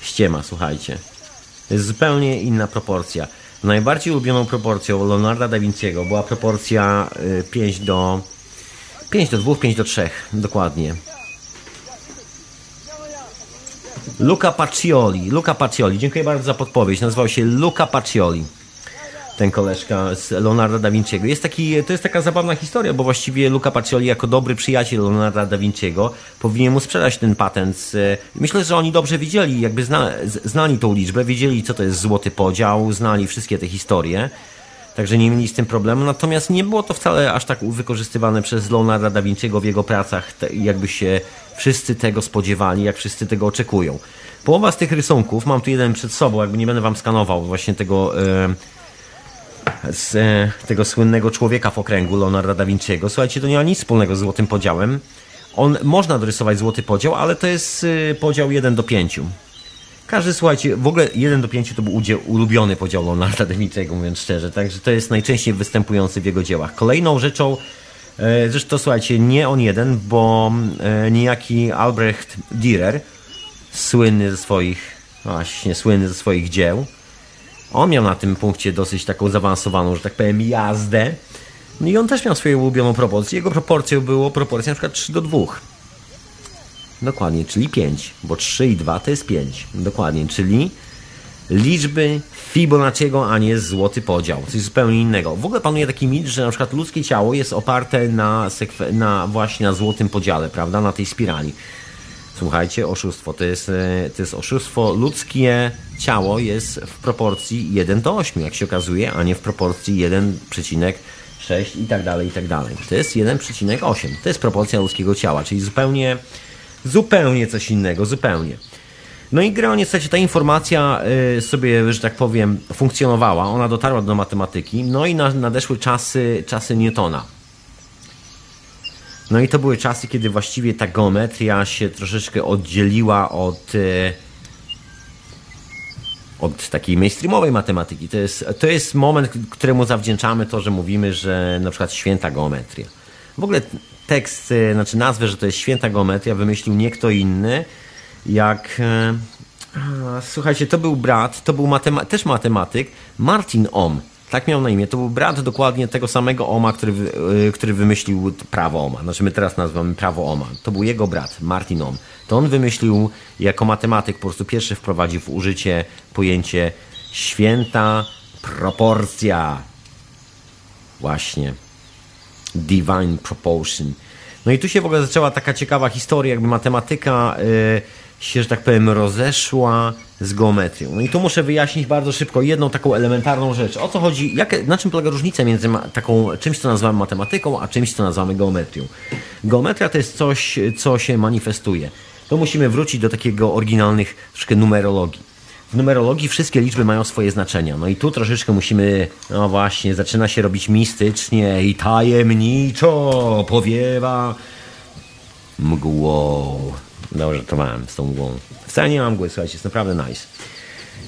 ściema, słuchajcie. To jest zupełnie inna proporcja. Najbardziej ulubioną proporcją Leonarda da Vinciego była proporcja 5 y, do 5 do 2, 5 do 3, dokładnie. Luca Pacioli, Luca Pacioli, dziękuję bardzo za podpowiedź. Nazywał się Luca Pacioli ten koleżka z Leonardo da Vinciego. Jest taki, to jest taka zabawna historia, bo właściwie Luca Pacioli jako dobry przyjaciel Leonardo da Vinciego powinien mu sprzedać ten patent. Myślę, że oni dobrze widzieli, jakby zna, znali tą liczbę, wiedzieli co to jest złoty podział, znali wszystkie te historie. Także nie mieli z tym problemu, natomiast nie było to wcale aż tak wykorzystywane przez Leonardo da Vinciego w jego pracach, jakby się wszyscy tego spodziewali, jak wszyscy tego oczekują. Połowa z tych rysunków, mam tu jeden przed sobą, jakby nie będę wam skanował właśnie tego... Yy, z e, tego słynnego człowieka w okręgu Leonarda da Vinciego. Słuchajcie, to nie ma nic wspólnego z złotym podziałem. On można dorysować złoty podział, ale to jest e, podział 1 do 5. Każdy, słuchajcie, w ogóle 1 do 5 to był udział, ulubiony podział Leonarda da Vinciego, mówiąc szczerze, także to jest najczęściej występujący w jego dziełach. Kolejną rzeczą, e, zresztą słuchajcie, nie on jeden, bo niejaki Albrecht Dürer, słynny ze swoich, właśnie słynny ze swoich dzieł, on miał na tym punkcie dosyć taką zaawansowaną, że tak powiem, jazdę. No i on też miał swoją ulubioną proporcję. Jego proporcją było proporcja przykład 3 do 2. Dokładnie, czyli 5, bo 3 i 2 to jest 5. Dokładnie, czyli liczby Fibonacciego, a nie złoty podział. Coś zupełnie innego. W ogóle panuje taki mit, że na przykład ludzkie ciało jest oparte na, na właśnie na złotym podziale, prawda, na tej spirali. Słuchajcie, oszustwo. To jest, e, to jest oszustwo. Ludzkie ciało jest w proporcji 1 do 8, jak się okazuje, a nie w proporcji 1,6 i tak dalej, i tak dalej. To jest 1,8. To jest proporcja ludzkiego ciała, czyli zupełnie, zupełnie coś innego, zupełnie. No i gra niestety ta informacja e, sobie, że tak powiem, funkcjonowała, ona dotarła do matematyki, no i nadeszły czasy, czasy Newtona. No i to były czasy, kiedy właściwie ta geometria się troszeczkę oddzieliła od e, od takiej mainstreamowej matematyki. To jest, to jest moment, któremu zawdzięczamy to, że mówimy, że na przykład święta geometria. W ogóle tekst, e, znaczy nazwę, że to jest święta geometria wymyślił nie kto inny, jak... E, słuchajcie, to był brat, to był matema też matematyk, Martin Ohm. Tak miał na imię. To był brat dokładnie tego samego Oma, który, y, który wymyślił prawo Oma. Znaczy my teraz nazywamy prawo Oma. To był jego brat, Martin Ohm. To on wymyślił jako matematyk, po prostu pierwszy wprowadził w użycie pojęcie święta proporcja. Właśnie. Divine proportion. No i tu się w ogóle zaczęła taka ciekawa historia, jakby matematyka... Yy, się, że tak powiem, rozeszła z geometrią. No i tu muszę wyjaśnić bardzo szybko jedną taką elementarną rzecz. O co chodzi, jak, na czym polega różnica między taką czymś, co nazywamy matematyką, a czymś, co nazywamy geometrią? Geometria to jest coś, co się manifestuje. To musimy wrócić do takiego oryginalnych troszkę numerologii. W numerologii wszystkie liczby mają swoje znaczenia. No i tu troszeczkę musimy, no właśnie, zaczyna się robić mistycznie i tajemniczo powiewa mgłą. Dobrze, to mam z tą mgłą. Wcale nie mam mgły, słuchajcie, jest naprawdę nice.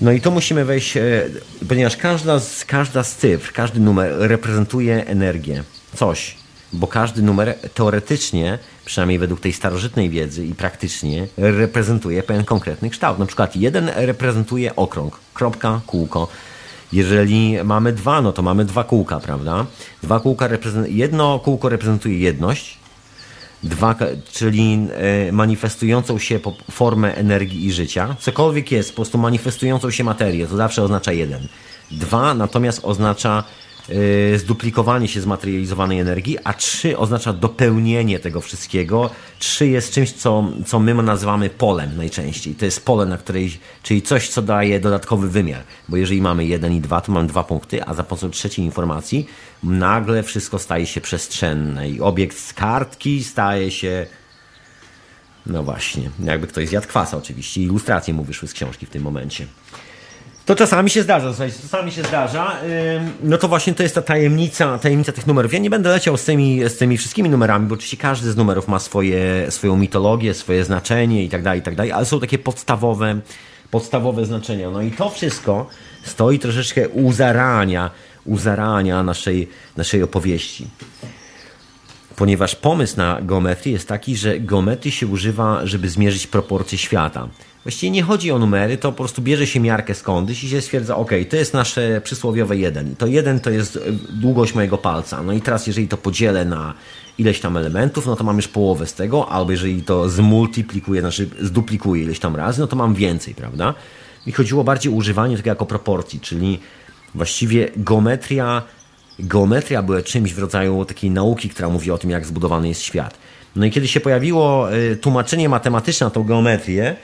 No i tu musimy wejść, e, ponieważ każda z, każda z cyfr, każdy numer reprezentuje energię, coś. Bo każdy numer teoretycznie, przynajmniej według tej starożytnej wiedzy i praktycznie, reprezentuje pewien konkretny kształt. Na przykład jeden reprezentuje okrąg, kropka, kółko. Jeżeli mamy dwa, no to mamy dwa kółka, prawda? Dwa kółka reprezentują, jedno kółko reprezentuje jedność, Dwa, czyli e, manifestującą się formę energii i życia. Cokolwiek jest, po prostu manifestującą się materię, to zawsze oznacza jeden. Dwa natomiast oznacza e, zduplikowanie się zmaterializowanej energii, a trzy oznacza dopełnienie tego wszystkiego. Trzy jest czymś, co, co my nazywamy polem najczęściej. To jest pole, na której, czyli coś, co daje dodatkowy wymiar. Bo jeżeli mamy jeden i dwa, to mamy dwa punkty, a za pomocą trzeciej informacji nagle wszystko staje się przestrzenne i obiekt z kartki staje się. No właśnie, jakby ktoś zjadł kwasa oczywiście. Ilustracje mu wyszły z książki w tym momencie. To czasami się zdarza, słuchajcie, czasami się zdarza. No to właśnie to jest ta tajemnica, tajemnica tych numerów. Ja nie będę leciał z tymi, z tymi wszystkimi numerami, bo oczywiście każdy z numerów ma swoje, swoją mitologię, swoje znaczenie i tak dalej, i tak dalej, ale są takie podstawowe, podstawowe znaczenia. No i to wszystko stoi troszeczkę u zarania, u zarania naszej, naszej opowieści. Ponieważ pomysł na geometrię jest taki, że geometrii się używa, żeby zmierzyć proporcje świata. Właściwie nie chodzi o numery, to po prostu bierze się miarkę skądś i się stwierdza, ok, to jest nasze przysłowiowe jeden. To jeden to jest e, długość mojego palca. No i teraz jeżeli to podzielę na ileś tam elementów, no to mam już połowę z tego, albo jeżeli to zmultiplikuję, znaczy zduplikuję ileś tam razy, no to mam więcej, prawda? I chodziło bardziej o używanie tego jako proporcji, czyli właściwie geometria, geometria była czymś w rodzaju takiej nauki, która mówi o tym, jak zbudowany jest świat. No i kiedy się pojawiło e, tłumaczenie matematyczne na tą geometrię,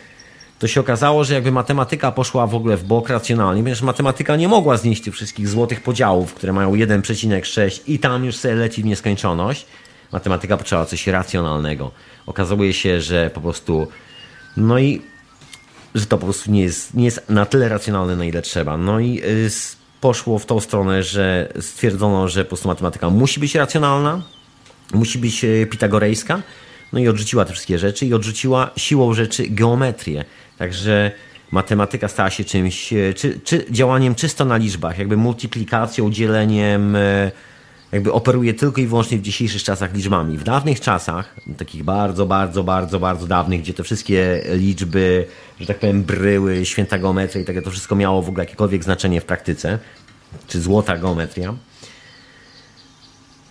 to się okazało, że jakby matematyka poszła w ogóle w bok racjonalnie, ponieważ matematyka nie mogła znieść tych wszystkich złotych podziałów, które mają 1,6 i tam już sobie leci w nieskończoność. Matematyka potrzeba coś racjonalnego. Okazuje się, że po prostu no i że to po prostu nie jest, nie jest na tyle racjonalne, na ile trzeba. No i y, poszło w tą stronę, że stwierdzono, że po prostu matematyka musi być racjonalna, musi być y, pitagorejska, no i odrzuciła te wszystkie rzeczy i odrzuciła siłą rzeczy geometrię. Także matematyka stała się czymś, e, czy, czy działaniem czysto na liczbach, jakby multiplikacją, dzieleniem, e, jakby operuje tylko i wyłącznie w dzisiejszych czasach liczbami. W dawnych czasach, takich bardzo, bardzo, bardzo, bardzo dawnych, gdzie te wszystkie liczby, że tak powiem, bryły, święta geometria i tak to wszystko miało w ogóle jakiekolwiek znaczenie w praktyce, czy złota geometria,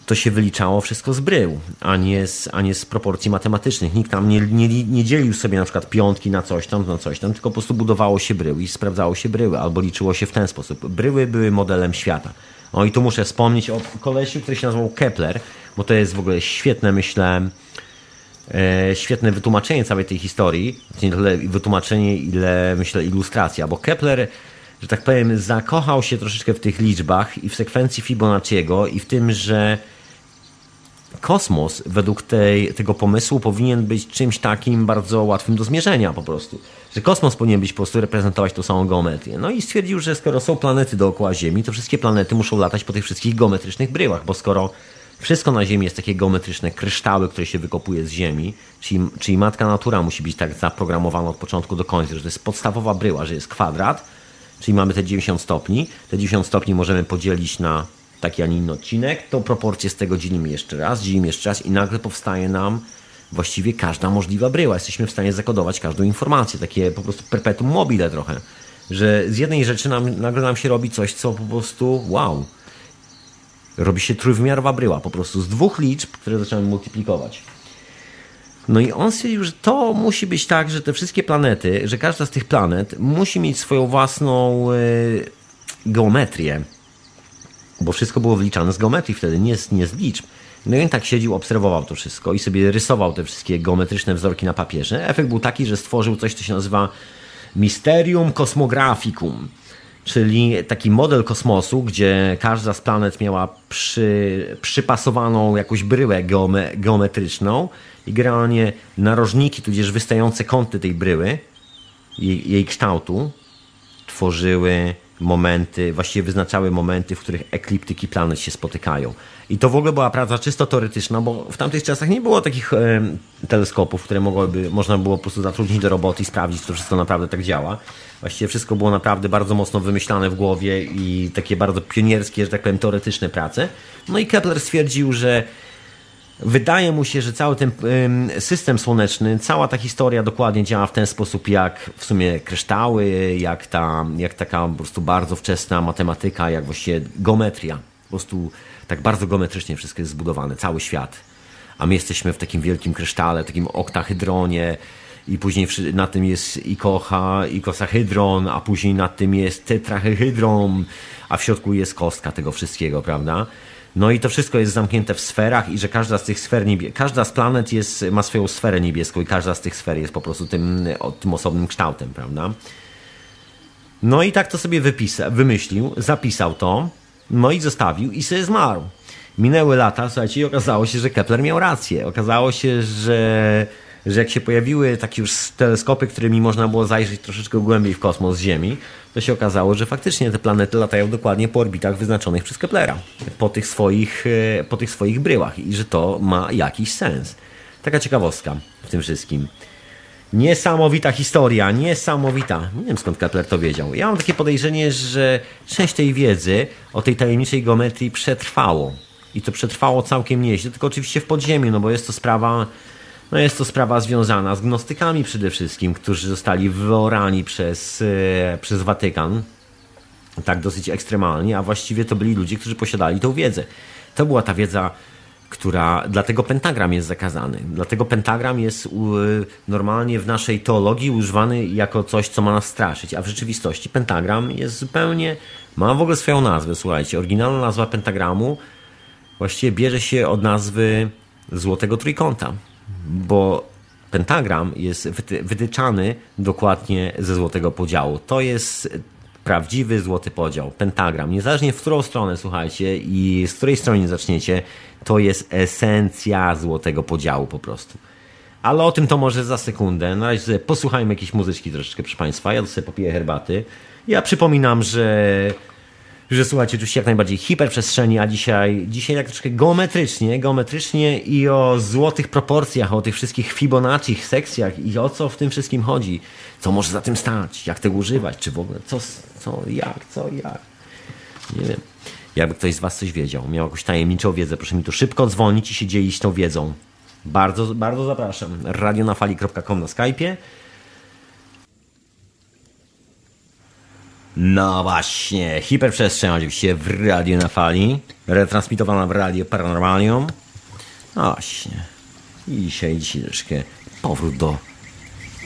to się wyliczało wszystko z brył, a nie z, a nie z proporcji matematycznych. Nikt tam nie, nie, nie dzielił sobie na przykład piątki na coś tam, na coś tam, tylko po prostu budowało się bryły i sprawdzało się bryły, albo liczyło się w ten sposób. Bryły były modelem świata. O i tu muszę wspomnieć o kolesiu, który się nazywał Kepler, bo to jest w ogóle świetne, myślę, e, świetne wytłumaczenie całej tej historii. Nie tyle wytłumaczenie, ile myślę ilustracja, bo Kepler że tak powiem, zakochał się troszeczkę w tych liczbach i w sekwencji Fibonacciego i w tym, że kosmos według tej, tego pomysłu powinien być czymś takim bardzo łatwym do zmierzenia po prostu. Że kosmos powinien być po prostu reprezentować tą samą geometrię. No i stwierdził, że skoro są planety dookoła Ziemi, to wszystkie planety muszą latać po tych wszystkich geometrycznych bryłach, bo skoro wszystko na Ziemi jest takie geometryczne kryształy, które się wykopuje z Ziemi, czyli, czyli matka natura musi być tak zaprogramowana od początku do końca, że to jest podstawowa bryła, że jest kwadrat, czyli mamy te 90 stopni. Te 90 stopni możemy podzielić na taki, a nie inny odcinek, to proporcje z tego dzielimy jeszcze raz, dzielimy jeszcze raz i nagle powstaje nam właściwie każda możliwa bryła. Jesteśmy w stanie zakodować każdą informację, takie po prostu perpetuum mobile trochę. Że z jednej rzeczy nam, nagle nam się robi coś, co po prostu wow. Robi się trójwymiarowa bryła, po prostu z dwóch liczb, które zaczynamy multiplikować. No i on stwierdził, że to musi być tak, że te wszystkie planety, że każda z tych planet musi mieć swoją własną yy, geometrię bo wszystko było wliczane z geometrii wtedy, nie z, nie z liczb. No i on tak siedził, obserwował to wszystko i sobie rysował te wszystkie geometryczne wzorki na papierze. Efekt był taki, że stworzył coś, co się nazywa Mysterium Cosmographicum, czyli taki model kosmosu, gdzie każda z planet miała przy, przypasowaną jakąś bryłę geome, geometryczną i generalnie narożniki, tudzież wystające kąty tej bryły, jej, jej kształtu, tworzyły momenty, właściwie wyznaczały momenty, w których ekliptyki planet się spotykają. I to w ogóle była praca czysto teoretyczna, bo w tamtych czasach nie było takich e, teleskopów, które mogłyby, można było po prostu zatrudnić do roboty i sprawdzić, czy to wszystko naprawdę tak działa. Właściwie wszystko było naprawdę bardzo mocno wymyślane w głowie i takie bardzo pionierskie, że tak powiem, teoretyczne prace. No i Kepler stwierdził, że Wydaje mu się, że cały ten system słoneczny, cała ta historia dokładnie działa w ten sposób, jak w sumie kryształy, jak, ta, jak taka po prostu bardzo wczesna matematyka, jak właściwie geometria. Po prostu tak bardzo geometrycznie wszystko jest zbudowane, cały świat. A my jesteśmy w takim wielkim krysztale, takim oktahydronie i później na tym jest ikocha, ikosahydron, a później nad tym jest tetrahydron, a w środku jest kostka tego wszystkiego, prawda? No i to wszystko jest zamknięte w sferach i że każda z tych sfer, niebie... każda z planet jest, ma swoją sferę niebieską i każda z tych sfer jest po prostu tym, tym osobnym kształtem, prawda? No i tak to sobie wypisa, wymyślił, zapisał to, no i zostawił i sobie zmarł. Minęły lata, słuchajcie, i okazało się, że Kepler miał rację. Okazało się, że że jak się pojawiły takie już teleskopy, którymi można było zajrzeć troszeczkę głębiej w kosmos Ziemi, to się okazało, że faktycznie te planety latają dokładnie po orbitach wyznaczonych przez Keplera, po tych swoich, e, po tych swoich bryłach i że to ma jakiś sens. Taka ciekawostka w tym wszystkim. Niesamowita historia, niesamowita. Nie wiem skąd Kepler to wiedział. Ja mam takie podejrzenie, że część tej wiedzy o tej tajemniczej geometrii przetrwało. I to przetrwało całkiem nieźle, tylko oczywiście w podziemiu, no bo jest to sprawa, no jest to sprawa związana z gnostykami przede wszystkim, którzy zostali wyorani przez, e, przez Watykan. Tak dosyć ekstremalnie, a właściwie to byli ludzie, którzy posiadali tą wiedzę. To była ta wiedza która, dlatego pentagram jest zakazany. Dlatego pentagram jest normalnie w naszej teologii używany jako coś, co ma nas straszyć, a w rzeczywistości pentagram jest zupełnie, ma w ogóle swoją nazwę, słuchajcie. Oryginalna nazwa pentagramu właściwie bierze się od nazwy złotego trójkąta, bo pentagram jest wytyczany dokładnie ze złotego podziału. To jest prawdziwy złoty podział, pentagram. Niezależnie w którą stronę słuchajcie i z której strony zaczniecie, to jest esencja złotego podziału po prostu. Ale o tym to może za sekundę. Na razie posłuchajmy jakiejś muzyczki troszeczkę, proszę Państwa. Ja sobie popiję herbaty. Ja przypominam, że że słuchajcie, oczywiście jak najbardziej hiperprzestrzeni, a dzisiaj, dzisiaj tak troszkę geometrycznie, geometrycznie i o złotych proporcjach, o tych wszystkich Fibonacci, sekcjach i o co w tym wszystkim chodzi. Co może za tym stać, jak tego używać, czy w ogóle co, co, jak, co, jak. Nie wiem. Jakby ktoś z Was coś wiedział, miał jakąś tajemniczą wiedzę, proszę mi tu szybko dzwonić i się dzielić tą wiedzą. Bardzo, bardzo zapraszam. radionafali.com na Skype'ie. No właśnie, hiperprzestrzeń oczywiście w Radio na Fali, retransmitowana w Radio Paranormalium. No właśnie. I dzisiaj, dzisiaj troszkę powrót do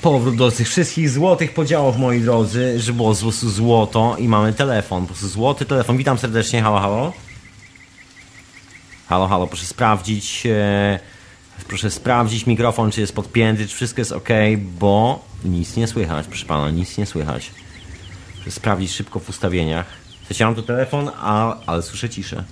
powrót do tych wszystkich złotych podziałów, moi drodzy, że było po prostu złoto i mamy telefon, po prostu złoty telefon. Witam serdecznie, halo, halo. Halo, halo, proszę sprawdzić, e, proszę sprawdzić mikrofon, czy jest podpięty, czy wszystko jest ok, bo nic nie słychać, proszę pana, nic nie słychać. Sprawdzić szybko w ustawieniach. Chciałem tu telefon, a, ale słyszę ciszę.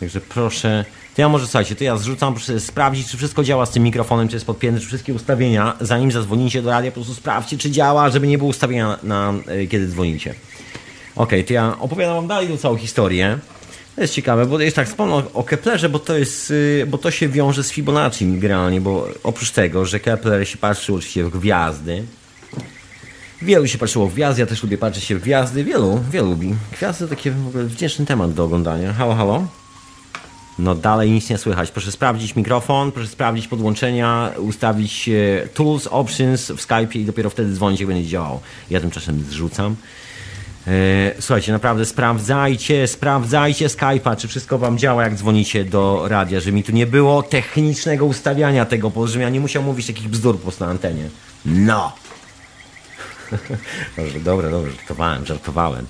Także proszę to ja może słuchajcie, to ja zrzucam, proszę sprawdzić, czy wszystko działa z tym mikrofonem, czy jest podpięty, czy wszystkie ustawienia, zanim zadzwonicie do radia, po prostu sprawdźcie, czy działa, żeby nie było ustawienia na, na e, kiedy dzwonicie. Ok, to ja opowiadam wam dalej tą całą historię. To jest ciekawe, bo jest tak wspomnę o Keplerze, bo to jest, y, bo to się wiąże z Fibonacci generalnie, bo oprócz tego, że Kepler się patrzył oczywiście w gwiazdy, Wielu się patrzyło w gwiazdy, ja też lubię patrzeć się w gwiazdy. Wielu, wielu lubi. Gwiazdy to taki w ogóle wdzięczny temat do oglądania. Halo, halo? No dalej nic nie słychać. Proszę sprawdzić mikrofon, proszę sprawdzić podłączenia, ustawić e, tools, options w Skype i dopiero wtedy dzwonić, jak będzie działał. Ja tymczasem zrzucam. E, słuchajcie, naprawdę sprawdzajcie, sprawdzajcie Skype'a, czy wszystko wam działa, jak dzwonicie do radia, że mi tu nie było technicznego ustawiania tego, bo żebym ja nie musiał mówić takich bzdur po prostu na antenie. No! Dobrze, dobrze, żartowałem, żartowałem.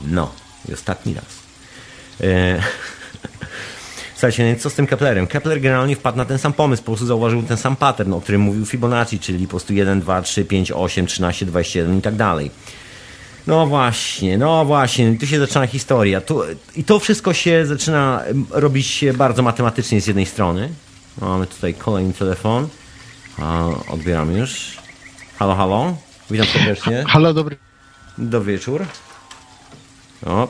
No, i ostatni raz. E, Słuchajcie, no co z tym Keplerem? Kepler generalnie wpadł na ten sam pomysł, po prostu zauważył ten sam pattern, o którym mówił Fibonacci, czyli po prostu 1, 2, 3, 5, 8, 13, 21 i tak dalej. No właśnie, no właśnie, tu się zaczyna historia. Tu, I to wszystko się zaczyna robić bardzo matematycznie z jednej strony. Mamy tutaj kolejny telefon. A, odbieram już. Halo, halo. Witam serdecznie. Halo, dobry. Dobry wieczór. O,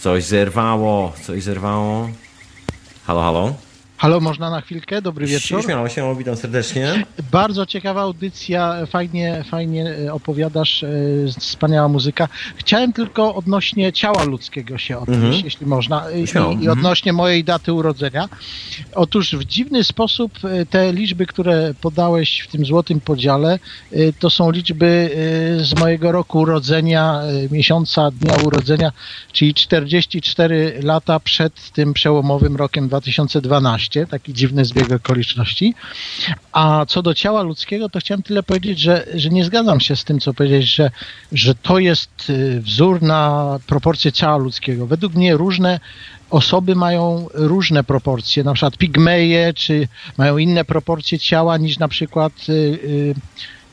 coś zerwało, coś zerwało. Halo, halo. Halo, można na chwilkę? Dobry wieczór. Śmiało się, witam serdecznie. Bardzo ciekawa audycja, fajnie, fajnie e, opowiadasz, e, wspaniała muzyka. Chciałem tylko odnośnie ciała ludzkiego się odnieść, mm -hmm. jeśli można, I, i mhm. odnośnie mojej daty urodzenia. Otóż w dziwny sposób e, te liczby, które podałeś w tym złotym podziale, to są liczby z mojego roku urodzenia, miesiąca, dnia urodzenia, czyli 44 lata przed tym przełomowym rokiem 2012 taki dziwny zbieg okoliczności. A co do ciała ludzkiego, to chciałem tyle powiedzieć, że, że nie zgadzam się z tym, co powiedzieć, że, że to jest y, wzór na proporcje ciała ludzkiego. Według mnie różne osoby mają różne proporcje, na przykład pigmeje, czy mają inne proporcje ciała niż na przykład y, y,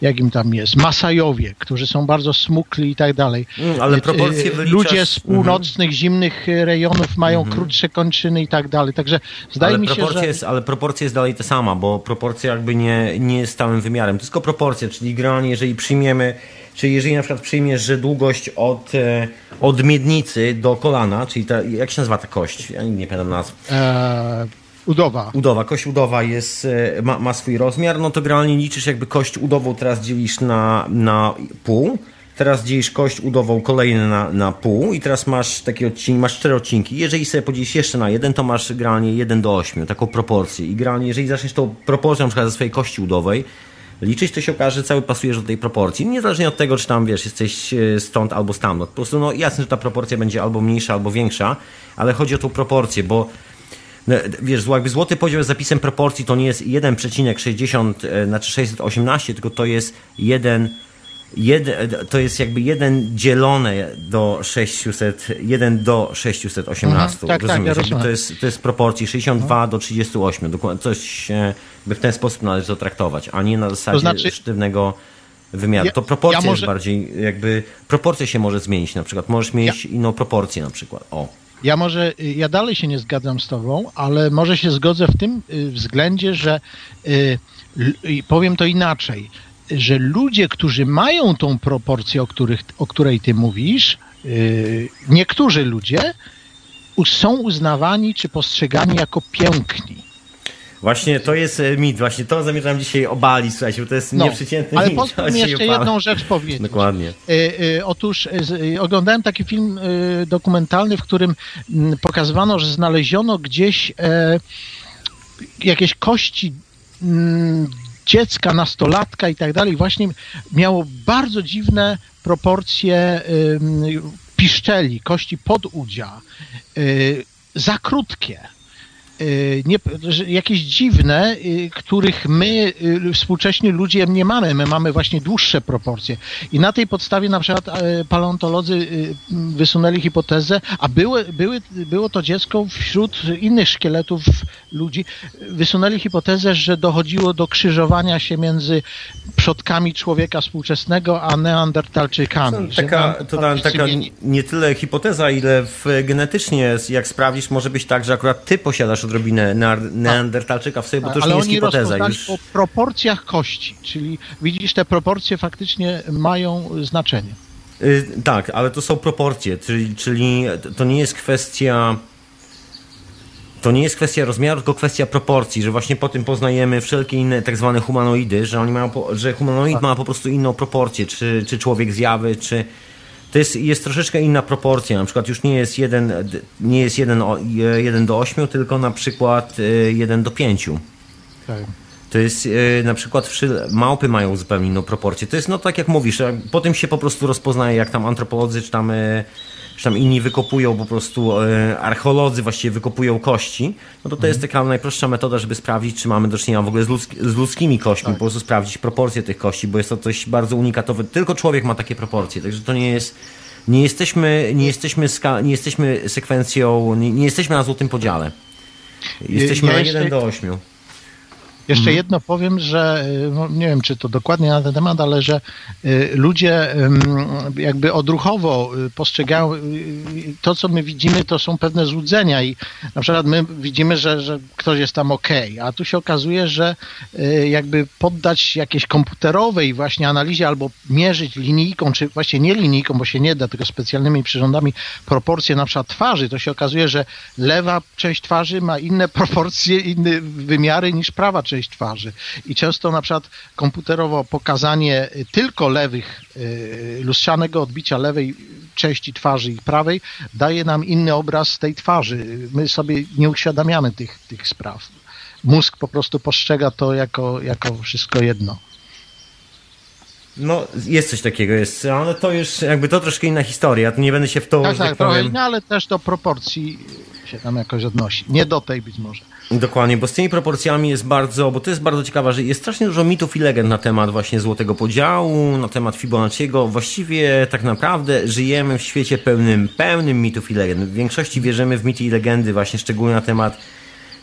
jak im tam jest, Masajowie, którzy są bardzo smukli i tak dalej. Mm, ale proporcje wyliczasz... Ludzie z północnych, mhm. zimnych rejonów mają mhm. krótsze kończyny i tak dalej. Także zdaje ale mi się, że... Jest, ale proporcja jest dalej ta sama, bo proporcja jakby nie, nie jest stałym wymiarem. To tylko proporcja, czyli generalnie jeżeli przyjmiemy Czyli jeżeli na przykład przyjmiesz, że długość od, e, od miednicy do kolana, czyli ta, jak się nazywa ta kość? Ja nie pamiętam nazw. Eee, udowa. Udowa. Kość udowa jest, e, ma, ma swój rozmiar, no to generalnie liczysz jakby kość udową teraz dzielisz na, na pół. Teraz dzielisz kość udową kolejny na, na pół i teraz masz takie odcinki, masz cztery odcinki. Jeżeli sobie podzielisz jeszcze na jeden, to masz granie 1 do 8, taką proporcję. I granie, jeżeli zaczniesz tą proporcję na przykład ze swojej kości udowej, liczyć, to się okaże, że cały pasujesz do tej proporcji. Niezależnie od tego, czy tam, wiesz, jesteś e, stąd albo stamtąd. Po prostu, no jasne, że ta proporcja będzie albo mniejsza, albo większa, ale chodzi o tą proporcję, bo wiesz, jakby złoty podział z zapisem proporcji to nie jest 1,60 e, znaczy 618, tylko to jest 1 Jeden, to jest jakby 1 dzielone do 600, 1 do 618. Mhm, tak, rozumiesz? Tak, ja to, jest, to jest proporcji 62 mhm. do 38. Dokładnie coś by w ten sposób należy to traktować, a nie na zasadzie to znaczy, sztywnego wymiaru. to proporcja ja może, jest bardziej jakby proporcja się może zmienić na przykład. Możesz mieć ja, inną proporcję na przykład. O. Ja może, ja dalej się nie zgadzam z tobą, ale może się zgodzę w tym y, względzie, że y, powiem to inaczej że ludzie, którzy mają tą proporcję, o, których, o której ty mówisz, niektórzy ludzie są uznawani czy postrzegani jako piękni. Właśnie to jest e, mit, właśnie to zamierzam dzisiaj obalić, słuchajcie, bo to jest no, nieprzeciętny ale mit. Ale pozwól mi jeszcze jedną rzecz powiedzieć. Dokładnie. Y, y, otóż y, oglądałem taki film dokumentalny, w którym pokazywano, że znaleziono gdzieś e, jakieś kości dziecka, nastolatka i tak dalej, właśnie miało bardzo dziwne proporcje piszczeli, kości podudzia, za krótkie nie, jakieś dziwne, y, których my, y, współcześni ludzie, nie mamy. My mamy właśnie dłuższe proporcje. I na tej podstawie na przykład paleontolodzy wysunęli hipotezę, a były, były, było to dziecko wśród innych szkieletów ludzi, wysunęli hipotezę, że dochodziło do krzyżowania się między przodkami człowieka współczesnego, a neandertalczykami. Taka, to tam, taka nie tyle hipoteza, ile w, genetycznie, jak sprawdzisz, może być tak, że akurat ty posiadasz odrobinę neandertalczyka w sobie, bo to już Ale nie jest hipoteza. Już... o proporcjach kości, czyli widzisz, te proporcje faktycznie mają znaczenie. Yy, tak, ale to są proporcje, czyli, czyli to nie jest kwestia to nie jest kwestia rozmiaru, tylko kwestia proporcji, że właśnie po tym poznajemy wszelkie inne tak zwane humanoidy, że oni mają, że humanoid tak. ma po prostu inną proporcję, czy, czy człowiek zjawy, czy to jest, jest troszeczkę inna proporcja. Na przykład już nie jest 1 nie jest jeden, jeden do 8, tylko na przykład 1 e, do 5. Tak. To jest e, na przykład małpy mają zupełnie inną proporcję. To jest no tak jak mówisz, potem się po prostu rozpoznaje, jak tam antropolodzy czy tam e, czy tam inni wykopują po prostu, e, archeolodzy właściwie wykopują kości, no to to mhm. jest taka najprostsza metoda, żeby sprawdzić, czy mamy do czynienia w ogóle z, ludzki, z ludzkimi kośćmi, tak. po prostu sprawdzić proporcje tych kości, bo jest to coś bardzo unikatowe. Tylko człowiek ma takie proporcje, także to nie jest nie jesteśmy, nie jesteśmy, nie jesteśmy sekwencją, nie, nie jesteśmy na złotym podziale. Jesteśmy ja na 1 do 8. Jeszcze mhm. jedno powiem, że y, no, nie wiem, czy to dokładnie na ten temat, ale że y, ludzie jakby odruchowo y, postrzegają to, co my widzimy, to są pewne złudzenia i na przykład my widzimy, że, że ktoś jest tam ok, a tu się okazuje, że jakby poddać jakiejś komputerowej właśnie analizie albo mierzyć linijką, czy właśnie nie linijką, bo się nie da, tylko specjalnymi przyrządami proporcje na przykład twarzy, to się okazuje, że lewa część twarzy ma inne proporcje, inne wymiary niż prawa część część twarzy. I często na przykład komputerowo pokazanie tylko lewych, y, lustrzanego odbicia lewej części twarzy i prawej daje nam inny obraz tej twarzy. My sobie nie uświadamiamy tych, tych spraw. Mózg po prostu postrzega to jako, jako wszystko jedno. No, jest coś takiego, jest, ale to już jakby to troszkę inna historia, to nie będę się w to... Tak, tak, tak inna, ale też do proporcji się tam jakoś odnosi. Nie do tej być może. Dokładnie, bo z tymi proporcjami jest bardzo, bo to jest bardzo ciekawe, że jest strasznie dużo mitów i legend na temat właśnie złotego podziału, na temat Fibonacciego. Właściwie tak naprawdę żyjemy w świecie pełnym, pełnym mitów i legend. W większości wierzymy w mity i legendy właśnie szczególnie na temat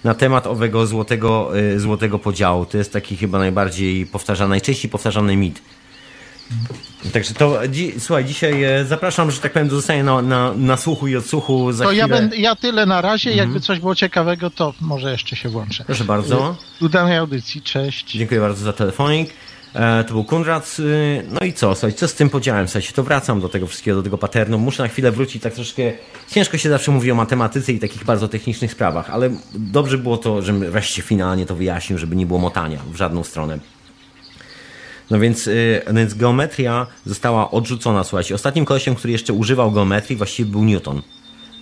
na temat owego złotego, złotego podziału. To jest taki chyba najbardziej powtarzany, najczęściej powtarzany mit. Także to, dzi słuchaj, dzisiaj e, zapraszam, że tak powiem, zostanie na, na, na słuchu i odsłuchu za To chwilę. ja, będę, ja tyle na razie, mhm. jakby coś było ciekawego, to może jeszcze się włączę. Proszę bardzo. Do danej audycji, cześć. Dziękuję bardzo za telefonik. E, to był Kunrad. Y, no i co, słuchaj, co z tym podziałem? Słuchajcie, to wracam do tego wszystkiego, do tego paternu. Muszę na chwilę wrócić, tak troszkę ciężko się zawsze mówi o matematyce i takich bardzo technicznych sprawach, ale dobrze było to, że wreszcie finalnie to wyjaśnił, żeby nie było motania w żadną stronę. No więc, yy, więc geometria została odrzucona, słuchajcie. Ostatnim kolesiem, który jeszcze używał geometrii właściwie był Newton.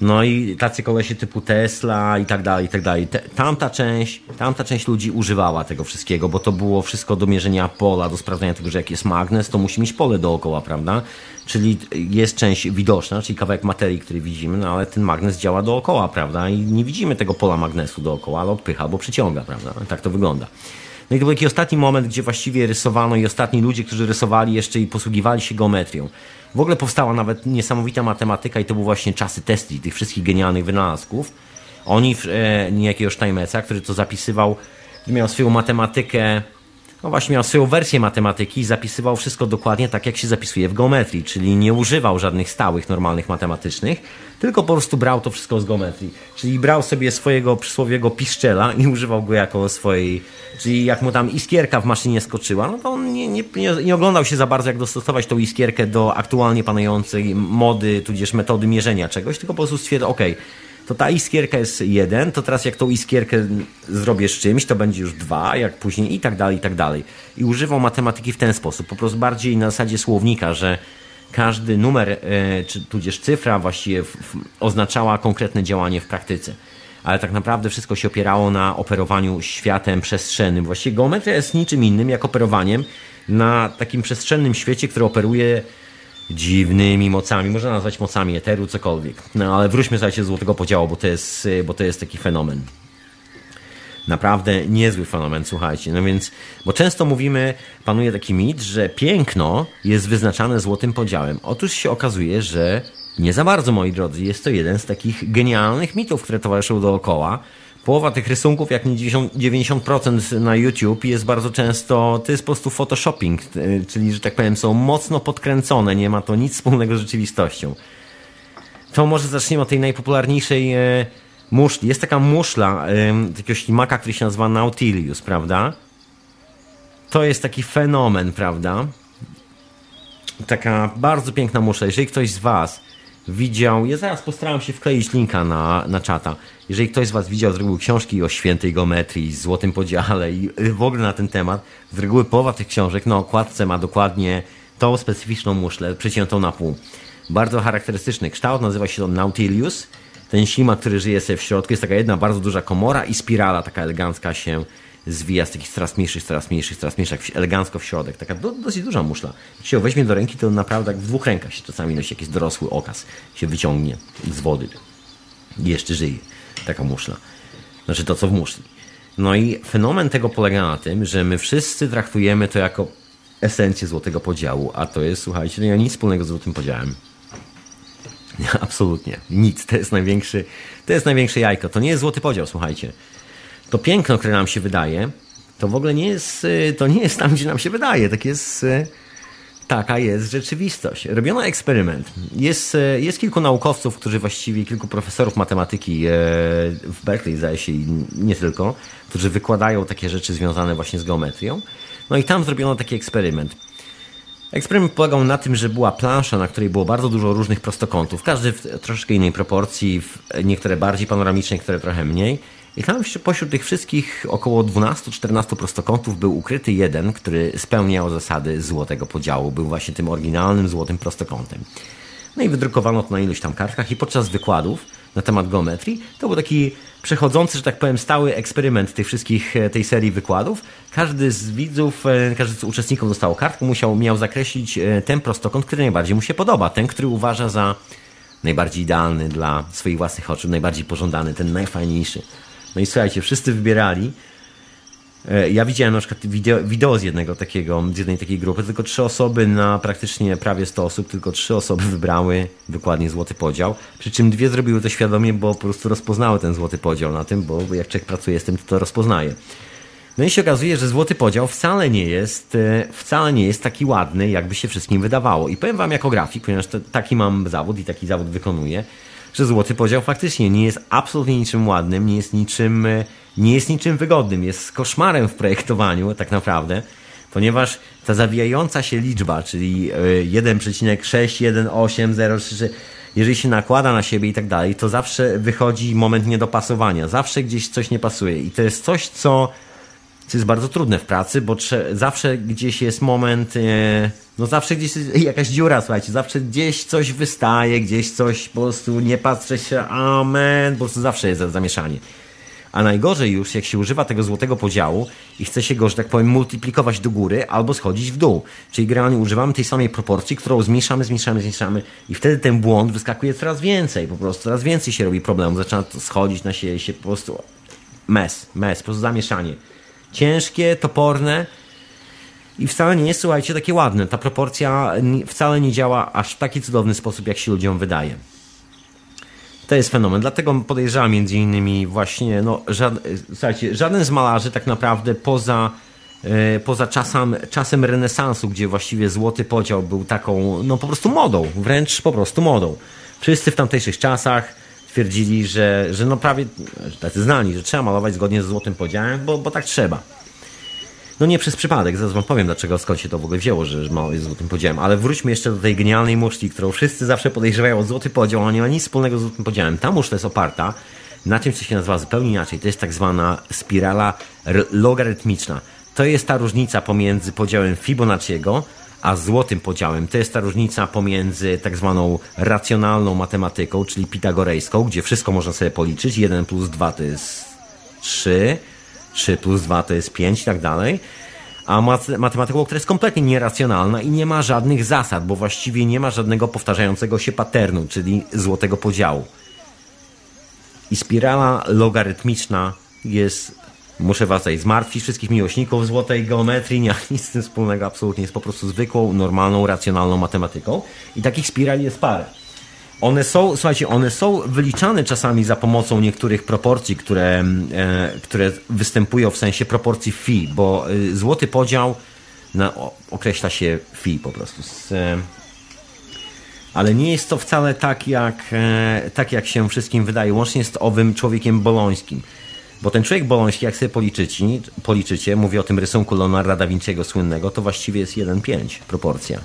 No i tacy kolesie typu Tesla i tak dalej, i tak dalej. tamta część, tamta część ludzi używała tego wszystkiego, bo to było wszystko do mierzenia pola, do sprawdzenia tego, że jak jest magnes, to musi mieć pole dookoła, prawda? Czyli jest część widoczna, czyli kawałek materii, który widzimy, no ale ten magnes działa dookoła, prawda? I nie widzimy tego pola magnesu dookoła, ale odpycha albo przyciąga, prawda? Tak to wygląda. No i to był taki ostatni moment, gdzie właściwie rysowano i ostatni ludzie, którzy rysowali jeszcze i posługiwali się geometrią. W ogóle powstała nawet niesamowita matematyka i to były właśnie czasy Tesli, tych wszystkich genialnych wynalazków. Oni, e, niejakiego Steinmetza, który to zapisywał, miał swoją matematykę no właśnie miał swoją wersję matematyki i zapisywał wszystko dokładnie tak, jak się zapisuje w geometrii, czyli nie używał żadnych stałych, normalnych matematycznych, tylko po prostu brał to wszystko z geometrii. Czyli brał sobie swojego przysłowiego piszczela i używał go jako swojej, czyli jak mu tam iskierka w maszynie skoczyła, no to on nie, nie, nie oglądał się za bardzo, jak dostosować tą iskierkę do aktualnie panującej mody, tudzież metody mierzenia czegoś, tylko po prostu stwierdził, ok, to ta iskierka jest jeden, to teraz jak tą iskierkę zrobię z czymś, to będzie już dwa, jak później i tak dalej, i tak dalej. I używał matematyki w ten sposób, po prostu bardziej na zasadzie słownika, że każdy numer, e, czy tudzież cyfra właściwie oznaczała konkretne działanie w praktyce. Ale tak naprawdę wszystko się opierało na operowaniu światem przestrzennym. Właściwie geometria jest niczym innym jak operowaniem na takim przestrzennym świecie, który operuje dziwnymi mocami, można nazwać mocami eteru, cokolwiek. No ale wróćmy sobie do Złotego Podziału, bo to jest, bo to jest taki fenomen. Naprawdę niezły fenomen, słuchajcie. No więc, bo często mówimy, panuje taki mit, że piękno jest wyznaczane złotym podziałem. Otóż się okazuje, że nie za bardzo, moi drodzy. Jest to jeden z takich genialnych mitów, które towarzyszą dookoła połowa tych rysunków, jak nie 90% na YouTube jest bardzo często, to jest po prostu photoshopping, e, czyli, że tak powiem, są mocno podkręcone, nie ma to nic wspólnego z rzeczywistością. To może zaczniemy od tej najpopularniejszej e, muszli. Jest taka muszla takiego ślimaka, który się nazywa Nautilus, prawda? To jest taki fenomen, prawda? Taka bardzo piękna muszla. Jeżeli ktoś z Was widział, ja zaraz postaram się wkleić linka na, na czata. Jeżeli ktoś z Was widział z reguły książki o świętej geometrii, złotym podziale i w ogóle na ten temat, z reguły połowa tych książek na okładce ma dokładnie tą specyficzną muszlę, przeciętą na pół. Bardzo charakterystyczny kształt, nazywa się to Nautilus. Ten ślimak, który żyje sobie w środku, jest taka jedna bardzo duża komora i spirala taka elegancka się zwija z takich coraz mniejszych, coraz mniejszych, coraz mniejszych, elegancko w środek. Taka do, dosyć duża muszla. Jak się weźmie do ręki, to naprawdę jak w dwóch rękach się czasami nosi jakiś dorosły okaz. Się wyciągnie z wody. I jeszcze żyje taka muszla. Znaczy to, co w muszli. No i fenomen tego polega na tym, że my wszyscy traktujemy to jako esencję złotego podziału, a to jest, słuchajcie, no ja nic wspólnego z złotym podziałem. Absolutnie. Nic. To jest największy, to jest największe jajko. To nie jest złoty podział, słuchajcie to piękno, które nam się wydaje, to w ogóle nie jest, y, to nie jest tam, gdzie nam się wydaje. Tak jest, y, taka jest rzeczywistość. Robiono eksperyment. Jest, y, jest kilku naukowców, którzy właściwie, kilku profesorów matematyki w Berkeley, zdaje się, i nie tylko, którzy wykładają takie rzeczy związane właśnie z geometrią. No i tam zrobiono taki eksperyment. Eksperyment polegał na tym, że była plansza, na której było bardzo dużo różnych prostokątów, każdy w troszkę innej proporcji, niektóre bardziej panoramiczne, niektóre trochę mniej. I tam pośród tych wszystkich około 12-14 prostokątów był ukryty jeden, który spełniał zasady złotego podziału. Był właśnie tym oryginalnym złotym prostokątem. No i wydrukowano to na iluś tam kartkach i podczas wykładów na temat geometrii to był taki przechodzący, że tak powiem, stały eksperyment tych wszystkich, e, tej serii wykładów. Każdy z widzów, e, każdy z uczestników dostał kartkę, musiał, miał zakreślić e, ten prostokąt, który najbardziej mu się podoba, ten, który uważa za najbardziej idealny dla swoich własnych oczu, najbardziej pożądany, ten najfajniejszy. No i słuchajcie, wszyscy wybierali E, ja widziałem na przykład wideo, wideo, z jednego takiego, z jednej takiej grupy, tylko trzy osoby na praktycznie prawie 100 osób, tylko trzy osoby wybrały dokładnie złoty podział. Przy czym dwie zrobiły to świadomie, bo po prostu rozpoznały ten złoty podział na tym, bo jak człowiek pracuje z tym, to to rozpoznaje. No i się okazuje, że złoty podział wcale nie jest, e, wcale nie jest taki ładny, jakby się wszystkim wydawało. I powiem wam jako grafik, ponieważ taki mam zawód i taki zawód wykonuję, że złoty podział faktycznie nie jest absolutnie niczym ładnym, nie jest niczym, nie jest niczym wygodnym, jest koszmarem w projektowaniu tak naprawdę, ponieważ ta zawijająca się liczba, czyli 1,61803, e, jeżeli się nakłada na siebie i tak dalej, to zawsze wychodzi moment niedopasowania, zawsze gdzieś coś nie pasuje i to jest coś, co co jest bardzo trudne w pracy, bo zawsze gdzieś jest moment, e, no zawsze gdzieś jest jakaś dziura, słuchajcie, zawsze gdzieś coś wystaje, gdzieś coś po prostu nie patrzę się, amen, po prostu zawsze jest zamieszanie. A najgorzej już, jak się używa tego złotego podziału i chce się go, że tak powiem, multiplikować do góry albo schodzić w dół. Czyli generalnie używamy tej samej proporcji, którą zmniejszamy, zmniejszamy, zmniejszamy i wtedy ten błąd wyskakuje coraz więcej. Po prostu coraz więcej się robi problemów. Zaczyna schodzić na siebie, się po prostu mes, mes, po prostu zamieszanie ciężkie, toporne i wcale nie jest, słuchajcie, takie ładne. Ta proporcja wcale nie działa aż w taki cudowny sposób, jak się ludziom wydaje. To jest fenomen. Dlatego podejrzewam między innymi właśnie, no, żad, słuchajcie, żaden z malarzy tak naprawdę poza, e, poza czasem, czasem renesansu, gdzie właściwie złoty podział był taką, no po prostu modą, wręcz po prostu modą. Wszyscy w tamtejszych czasach twierdzili, że, że no prawie tacy znani, że trzeba malować zgodnie ze złotym podziałem, bo, bo tak trzeba. No nie przez przypadek, zaraz wam powiem dlaczego, skąd się to w ogóle wzięło, że mało jest złotym podziałem, ale wróćmy jeszcze do tej genialnej muszli, którą wszyscy zawsze podejrzewają o złoty podział, a nie ma nic wspólnego z złotym podziałem. Ta muszla jest oparta na czymś, co się nazywa zupełnie inaczej. To jest tak zwana spirala logarytmiczna. To jest ta różnica pomiędzy podziałem Fibonacciego a złotym podziałem. To jest ta różnica pomiędzy tak zwaną racjonalną matematyką, czyli pitagorejską, gdzie wszystko można sobie policzyć. 1 plus 2 to jest 3, 3 plus 2 to jest 5 i tak dalej. A matematyką, która jest kompletnie nieracjonalna i nie ma żadnych zasad, bo właściwie nie ma żadnego powtarzającego się paternu, czyli złotego podziału. I spirala logarytmiczna jest Muszę was tutaj zmartwić, wszystkich miłośników złotej geometrii, nie ma nic z tym wspólnego, absolutnie jest po prostu zwykłą, normalną, racjonalną matematyką i takich spirali jest parę. One są, słuchajcie, one są wyliczane czasami za pomocą niektórych proporcji, które, e, które występują w sensie proporcji phi, bo e, złoty podział na, o, określa się phi po prostu. Z, e, ale nie jest to wcale tak jak, e, tak, jak się wszystkim wydaje, łącznie z owym człowiekiem bolońskim. Bo ten człowiek boloński, jak sobie policzycie, policzycie, mówię o tym rysunku Leonarda da Vinciego słynnego, to właściwie jest 1,5 proporcja.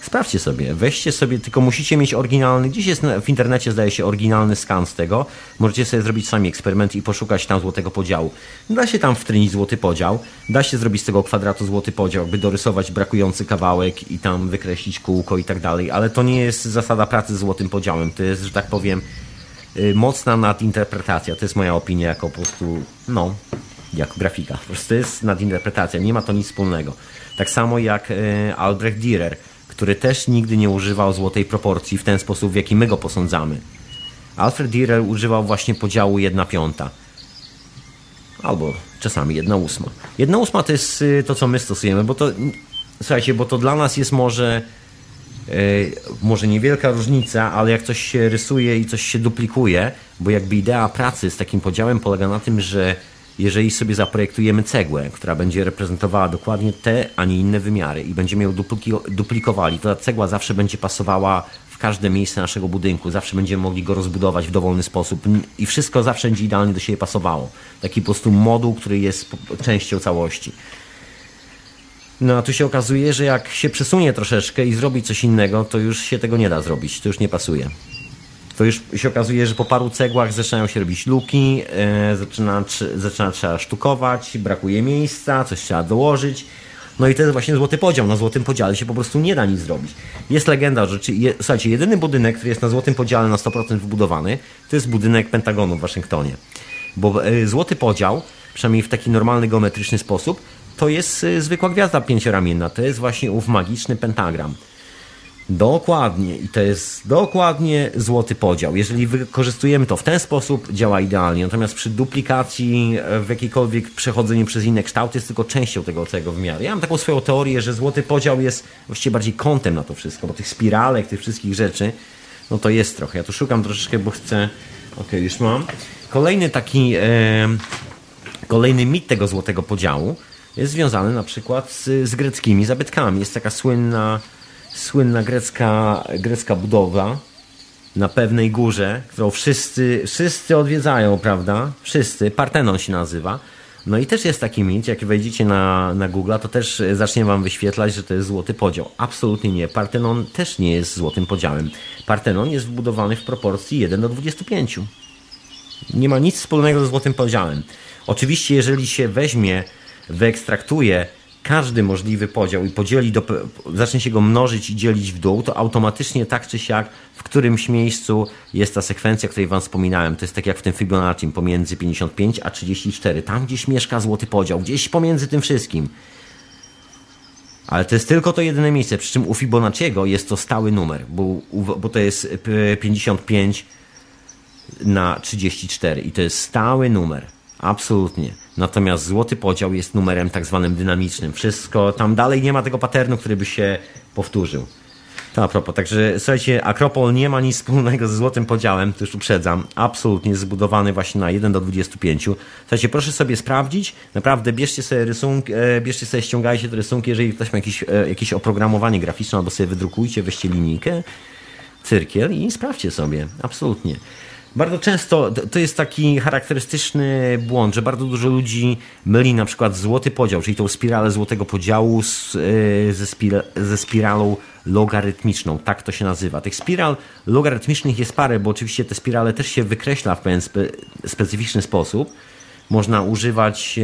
Sprawdźcie sobie, weźcie sobie, tylko musicie mieć oryginalny, gdzieś jest w internecie zdaje się oryginalny skan z tego, możecie sobie zrobić sami eksperyment i poszukać tam złotego podziału. Da się tam wtrynić złoty podział, da się zrobić z tego kwadratu złoty podział, jakby dorysować brakujący kawałek i tam wykreślić kółko i tak dalej, ale to nie jest zasada pracy z złotym podziałem, to jest, że tak powiem, mocna nadinterpretacja. To jest moja opinia jako po prostu, no, jako grafika. Po prostu to jest nadinterpretacja, nie ma to nic wspólnego. Tak samo jak y, Albrecht Dürer, który też nigdy nie używał złotej proporcji w ten sposób, w jaki my go posądzamy. Alfred Dürer używał właśnie podziału 1 piąta. Albo czasami 1 ósma. 1 ósma to jest y, to, co my stosujemy, bo to, słuchajcie, bo to dla nas jest może może niewielka różnica, ale jak coś się rysuje i coś się duplikuje, bo jakby idea pracy z takim podziałem polega na tym, że jeżeli sobie zaprojektujemy cegłę, która będzie reprezentowała dokładnie te, a nie inne wymiary i będziemy ją duplikowali, to ta cegła zawsze będzie pasowała w każde miejsce naszego budynku, zawsze będziemy mogli go rozbudować w dowolny sposób i wszystko zawsze będzie idealnie do siebie pasowało. Taki po prostu moduł, który jest częścią całości. No a tu się okazuje, że jak się przesunie troszeczkę i zrobi coś innego, to już się tego nie da zrobić, to już nie pasuje. To już się okazuje, że po paru cegłach zaczynają się robić luki, e, zaczyna, zaczyna trzeba sztukować, brakuje miejsca, coś trzeba dołożyć. No i to jest właśnie złoty podział. Na złotym podziale się po prostu nie da nic zrobić. Jest legenda, że je, słuchajcie, jedyny budynek, który jest na złotym podziale na 100% wybudowany, to jest budynek Pentagonu w Waszyngtonie. Bo e, złoty podział, przynajmniej w taki normalny, geometryczny sposób, to jest y, zwykła gwiazda pięcioramienna. To jest właśnie ów magiczny pentagram. Dokładnie. I to jest dokładnie złoty podział. Jeżeli wykorzystujemy to w ten sposób, działa idealnie. Natomiast przy duplikacji, e, w jakiejkolwiek przechodzeniu przez inne kształty, jest tylko częścią tego tego wymiaru. Ja mam taką swoją teorię, że złoty podział jest właściwie bardziej kątem na to wszystko, bo tych spiralek, tych wszystkich rzeczy, no to jest trochę. Ja tu szukam troszeczkę, bo chcę... Okej, okay, już mam. Kolejny taki... E... Kolejny mit tego złotego podziału jest związany na przykład z, z greckimi zabytkami. Jest taka słynna słynna grecka, grecka budowa na pewnej górze, którą wszyscy, wszyscy odwiedzają, prawda? Wszyscy. Partenon się nazywa. No i też jest taki mit, jak wejdziecie na, na Google, to też zacznie wam wyświetlać, że to jest złoty podział. Absolutnie nie. Partenon też nie jest złotym podziałem. Partenon jest wbudowany w proporcji 1 do 25. Nie ma nic wspólnego ze złotym podziałem. Oczywiście, jeżeli się weźmie, wyekstraktuje każdy możliwy podział i podzieli do, zacznie się go mnożyć i dzielić w dół, to automatycznie tak czy siak w którymś miejscu jest ta sekwencja, o której wam wspominałem. To jest tak jak w tym Fibonacci pomiędzy 55 a 34. Tam gdzieś mieszka złoty podział, gdzieś pomiędzy tym wszystkim. Ale to jest tylko to jedyne miejsce, przy czym u Fibonacciego jest to stały numer, bo, bo to jest 55 na 34 i to jest stały numer. Absolutnie. Natomiast złoty podział jest numerem tak zwanym dynamicznym. Wszystko, tam dalej nie ma tego paternu, który by się powtórzył. To a propos, także słuchajcie, Akropol nie ma nic wspólnego ze złotym podziałem, to już uprzedzam. Absolutnie zbudowany właśnie na 1 do 25. Słuchajcie, proszę sobie sprawdzić, naprawdę bierzcie sobie rysunki, e, bierzcie sobie, ściągajcie te rysunki, jeżeli ktoś ma jakieś, e, jakieś oprogramowanie graficzne, albo sobie wydrukujcie, weźcie linijkę, cyrkiel i sprawdźcie sobie. Absolutnie. Bardzo często to jest taki charakterystyczny błąd, że bardzo dużo ludzi myli na przykład złoty podział, czyli tą spiralę złotego podziału z, e, ze, ze spiralą logarytmiczną. Tak to się nazywa. Tych spiral logarytmicznych jest parę, bo oczywiście te spirale też się wykreśla w pewien spe specyficzny sposób. Można używać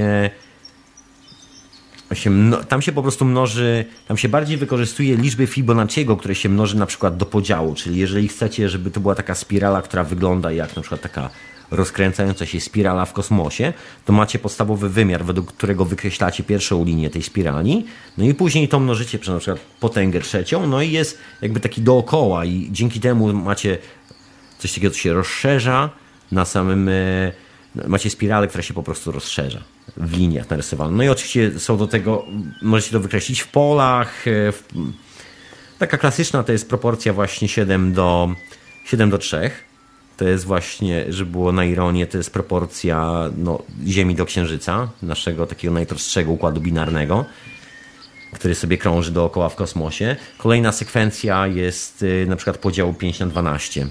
się, tam się po prostu mnoży, tam się bardziej wykorzystuje liczby Fibonacciego, które się mnoży na przykład do podziału, czyli jeżeli chcecie, żeby to była taka spirala, która wygląda jak na przykład taka rozkręcająca się spirala w kosmosie, to macie podstawowy wymiar, według którego wykreślacie pierwszą linię tej spirali, no i później to mnożycie przez na przykład potęgę trzecią, no i jest jakby taki dookoła i dzięki temu macie coś takiego, co się rozszerza na samym e, macie spiralę, która się po prostu rozszerza w liniach narysowanych. No i oczywiście są do tego, możecie to wykreślić w polach. E, w... Taka klasyczna to jest proporcja właśnie 7 do, 7 do 3. To jest właśnie, żeby było na ironię, to jest proporcja no, Ziemi do Księżyca, naszego takiego najprostszego układu binarnego, który sobie krąży dookoła w kosmosie. Kolejna sekwencja jest e, na przykład podział 5 na 12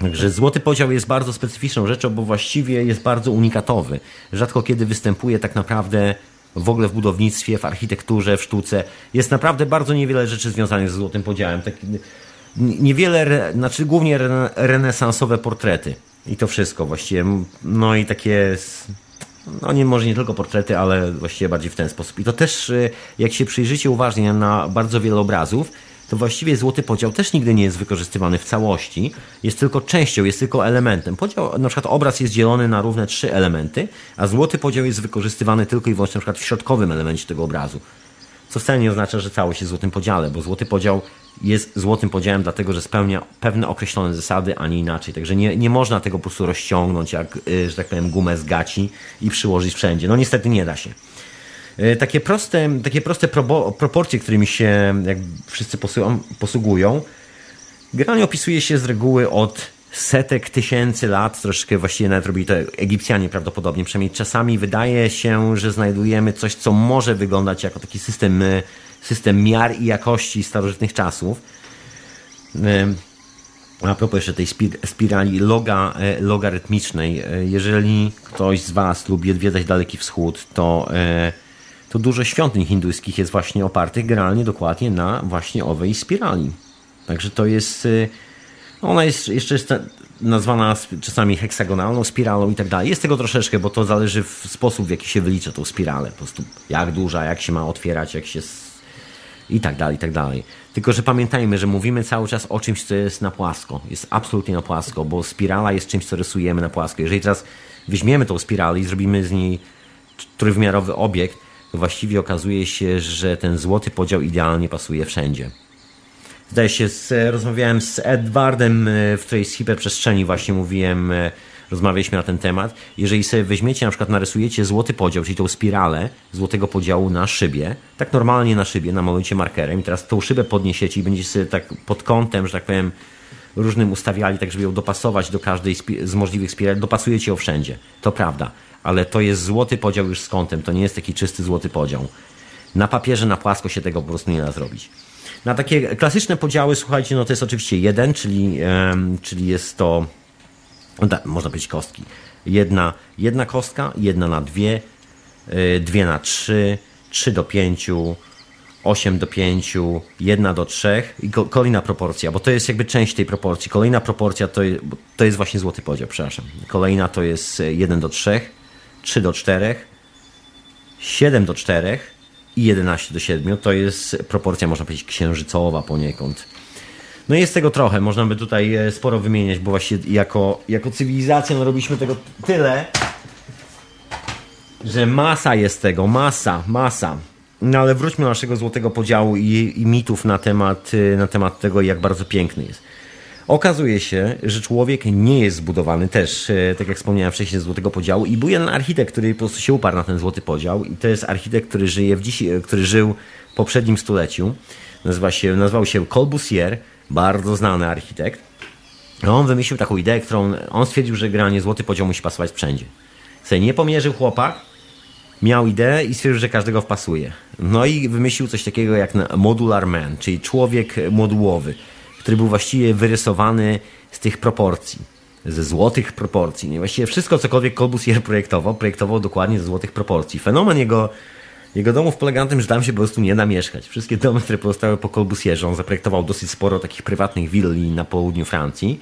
Także złoty podział jest bardzo specyficzną rzeczą, bo właściwie jest bardzo unikatowy. Rzadko kiedy występuje tak naprawdę w ogóle w budownictwie, w architekturze, w sztuce. Jest naprawdę bardzo niewiele rzeczy związanych z złotym podziałem. Tak, niewiele, znaczy głównie renesansowe portrety. I to wszystko właściwie. No i takie, no nie może nie tylko portrety, ale właściwie bardziej w ten sposób. I to też, y, jak się przyjrzycie uważnie na bardzo wiele obrazów, to właściwie złoty podział też nigdy nie jest wykorzystywany w całości, jest tylko częścią, jest tylko elementem. Podział, na przykład obraz jest dzielony na równe trzy elementy, a złoty podział jest wykorzystywany tylko i wyłącznie na przykład w środkowym elemencie tego obrazu. Co wcale nie oznacza, że całość jest złotym podziale, bo złoty podział jest złotym podziałem dlatego, że spełnia pewne określone zasady, a nie inaczej. Także nie, nie można tego po prostu rozciągnąć jak, y, że tak powiem, gumę z gaci i przyłożyć wszędzie. No niestety nie da się. E, takie proste, takie proste proporcje, którymi się jak wszyscy posługują, generalnie opisuje się z reguły od setek tysięcy lat, troszeczkę właściwie nawet robili to Egipcjanie prawdopodobnie, przynajmniej czasami wydaje się, że znajdujemy coś, co może wyglądać jako taki system, e, system miar i jakości starożytnych czasów. E, a propos jeszcze tej spirali loga, logarytmicznej, jeżeli ktoś z Was lubi odwiedzać Daleki Wschód, to to dużo świątyń hinduskich jest właśnie opartych generalnie dokładnie na właśnie owej spirali. Także to jest, y, ona jest jeszcze jest nazwana czasami heksagonalną spiralą i tak dalej. Jest tego troszeczkę, bo to zależy w sposób, w jaki się wylicza tą spiralę. Po prostu jak duża, jak się ma otwierać, jak się i tak dalej, i tak dalej. Tylko, że pamiętajmy, że mówimy cały czas o czymś, co jest na płasko. Jest absolutnie na płasko, bo spirala jest czymś, co rysujemy na płasko. Jeżeli teraz weźmiemy tą spiralę i zrobimy z niej trójwymiarowy obiekt, właściwie okazuje się, że ten złoty podział idealnie pasuje wszędzie. zdaje się, z, rozmawiałem z Edwardem w której z hiperprzestrzeni właśnie mówiłem, rozmawialiśmy na ten temat. Jeżeli sobie weźmiecie, na przykład narysujecie złoty podział, czyli tą spiralę złotego podziału na szybie, tak normalnie na szybie, namalujecie markerem i teraz tą szybę podniesiecie i będziecie sobie tak pod kątem, że tak powiem, różnym ustawiali, tak żeby ją dopasować do każdej z możliwych spirali, dopasujecie ją wszędzie. To prawda, ale to jest złoty podział już z kątem, to nie jest taki czysty złoty podział. Na papierze, na płasko się tego po prostu nie da zrobić. Na takie klasyczne podziały, słuchajcie, no to jest oczywiście jeden, czyli, czyli jest to, no da, można powiedzieć kostki. Jedna, jedna kostka, jedna na dwie, yy, dwie na trzy, trzy do pięciu, 8 do 5, 1 do 3 i kolejna proporcja, bo to jest jakby część tej proporcji. Kolejna proporcja to, to jest właśnie złoty podział, przepraszam. Kolejna to jest 1 do 3, 3 do 4, 7 do 4 i 11 do 7. To jest proporcja, można powiedzieć, księżycowa poniekąd. No jest tego trochę, można by tutaj e, sporo wymieniać, bo właśnie jako, jako cywilizacja no robiliśmy tego tyle, że masa jest tego, masa, masa. No ale wróćmy do naszego złotego podziału i, i mitów na temat, y, na temat tego, jak bardzo piękny jest. Okazuje się, że człowiek nie jest zbudowany też, y, tak jak wspomniałem wcześniej, z złotego podziału i był jeden architekt, który po prostu się uparł na ten złoty podział i to jest architekt, który żyje w dziś, y, który żył w poprzednim stuleciu. Nazywa się, nazywał się Corbusier, bardzo znany architekt. On wymyślił taką ideę, którą on stwierdził, że granie złoty podział musi pasować wszędzie. Sobie nie pomierzył chłopak, miał ideę i stwierdził, że każdego wpasuje. No i wymyślił coś takiego jak modular man, czyli człowiek modułowy, który był właściwie wyrysowany z tych proporcji, ze złotych proporcji. Nie? Właściwie wszystko, cokolwiek Corbusier projektował, projektował dokładnie ze złotych proporcji. Fenomen jego, jego domów polega na tym, że tam się po prostu nie da mieszkać. Wszystkie domy, które pozostały po Corbusierze, on zaprojektował dosyć sporo takich prywatnych willi na południu Francji.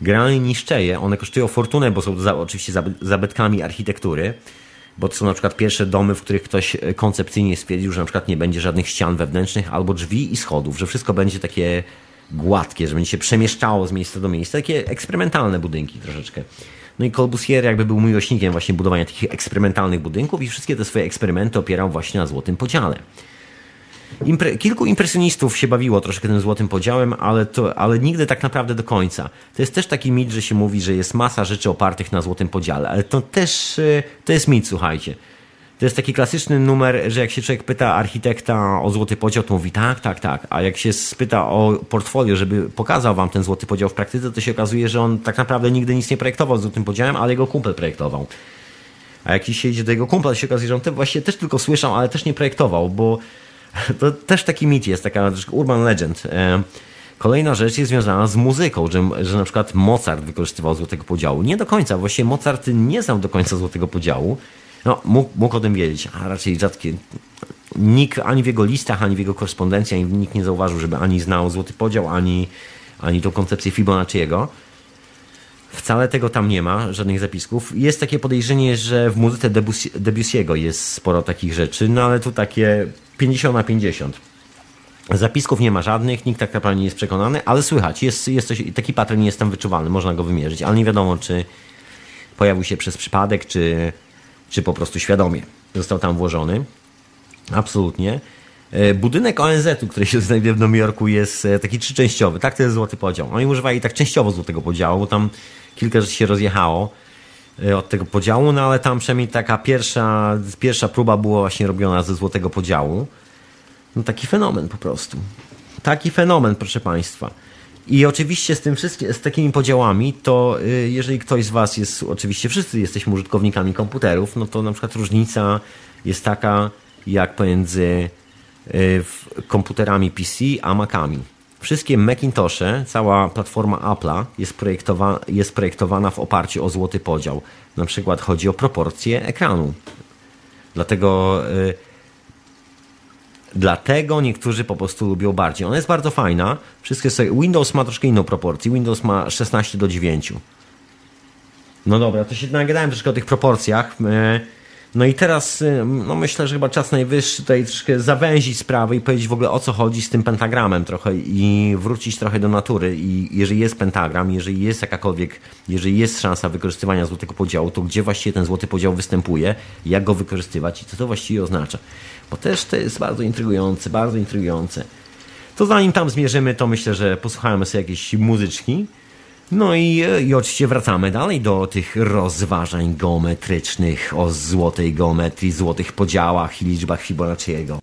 Generalnie niszczeje, one kosztują fortunę, bo są za, oczywiście zabytkami architektury bo to są na przykład pierwsze domy, w których ktoś e, koncepcyjnie stwierdził, że na przykład nie będzie żadnych ścian wewnętrznych albo drzwi i schodów, że wszystko będzie takie gładkie, że będzie się przemieszczało z miejsca do miejsca, takie eksperymentalne budynki troszeczkę. No i Corbusier jakby był miłośnikiem właśnie budowania takich eksperymentalnych budynków i wszystkie te swoje eksperymenty opierał właśnie na złotym podziale. Impre kilku impresjonistów się bawiło troszkę tym złotym podziałem, ale, to, ale nigdy tak naprawdę do końca. To jest też taki mit, że się mówi, że jest masa rzeczy opartych na złotym podziale, ale to też e, to jest mit, słuchajcie. To jest taki klasyczny numer, że jak się człowiek pyta architekta o złoty podział, to mówi tak, tak, tak. A jak się spyta o portfolio, żeby pokazał wam ten złoty podział w praktyce, to się okazuje, że on tak naprawdę nigdy nic nie projektował z złotym podziałem, ale jego kumpel projektował. A jak się idzie do jego kumpla, to się okazuje, że on te właśnie też tylko słyszał, ale też nie projektował, bo to też taki mit jest, taka urban legend. E, kolejna rzecz jest związana z muzyką, że, że na przykład Mozart wykorzystywał złotego podziału. Nie do końca, właściwie Mozart nie znał do końca złotego podziału. No, mógł, mógł o tym wiedzieć, a raczej rzadkie. Nikt ani w jego listach, ani w jego korespondencji, ani nikt nie zauważył, żeby ani znał złoty podział, ani, ani tą koncepcję Fibonacciego. Wcale tego tam nie ma, żadnych zapisków. Jest takie podejrzenie, że w muzyce Debussy'ego jest sporo takich rzeczy, no ale tu takie 50 na 50. Zapisków nie ma żadnych, nikt tak naprawdę nie jest przekonany, ale słychać, jest, jest coś, taki pattern jest tam wyczuwalny, można go wymierzyć, ale nie wiadomo, czy pojawił się przez przypadek, czy, czy po prostu świadomie został tam włożony. Absolutnie. E, budynek ONZ-u, który się znajduje w Nowym Jorku, jest e, taki trzyczęściowy. Tak, to jest złoty podział. Oni używali tak częściowo złotego podziału, bo tam kilka rzeczy się rozjechało. Y, od tego podziału, no ale tam przynajmniej taka pierwsza, pierwsza próba była właśnie robiona ze złotego podziału. No taki fenomen po prostu. Taki fenomen, proszę Państwa. I oczywiście z tym wszystkim, z takimi podziałami, to y, jeżeli ktoś z Was jest, oczywiście wszyscy jesteśmy użytkownikami komputerów, no to na przykład różnica jest taka jak pomiędzy y, komputerami PC a Macami. Wszystkie Macintoshe, cała platforma Apple'a jest, projektowa jest projektowana w oparciu o złoty podział. Na przykład chodzi o proporcje ekranu. Dlatego, yy, dlatego niektórzy po prostu lubią bardziej. Ona jest bardzo fajna. Wszystkie sobie, Windows ma troszkę inną proporcję. Windows ma 16 do 9. No dobra, to się nagadałem troszkę o tych proporcjach. Yy, no i teraz y, no myślę, że chyba czas najwyższy tutaj troszkę zawęzić sprawę i powiedzieć w ogóle o co chodzi z tym pentagramem trochę i wrócić trochę do natury i jeżeli jest pentagram, jeżeli jest jakakolwiek, jeżeli jest szansa wykorzystywania złotego podziału, to gdzie właściwie ten złoty podział występuje, jak go wykorzystywać i co to właściwie oznacza. Bo też to jest bardzo intrygujące, bardzo intrygujące. To zanim tam zmierzymy, to myślę, że posłuchamy sobie jakieś muzyczki. No i, i oczywiście wracamy dalej do tych rozważań geometrycznych o złotej geometrii, złotych podziałach i liczbach Fibonacciego.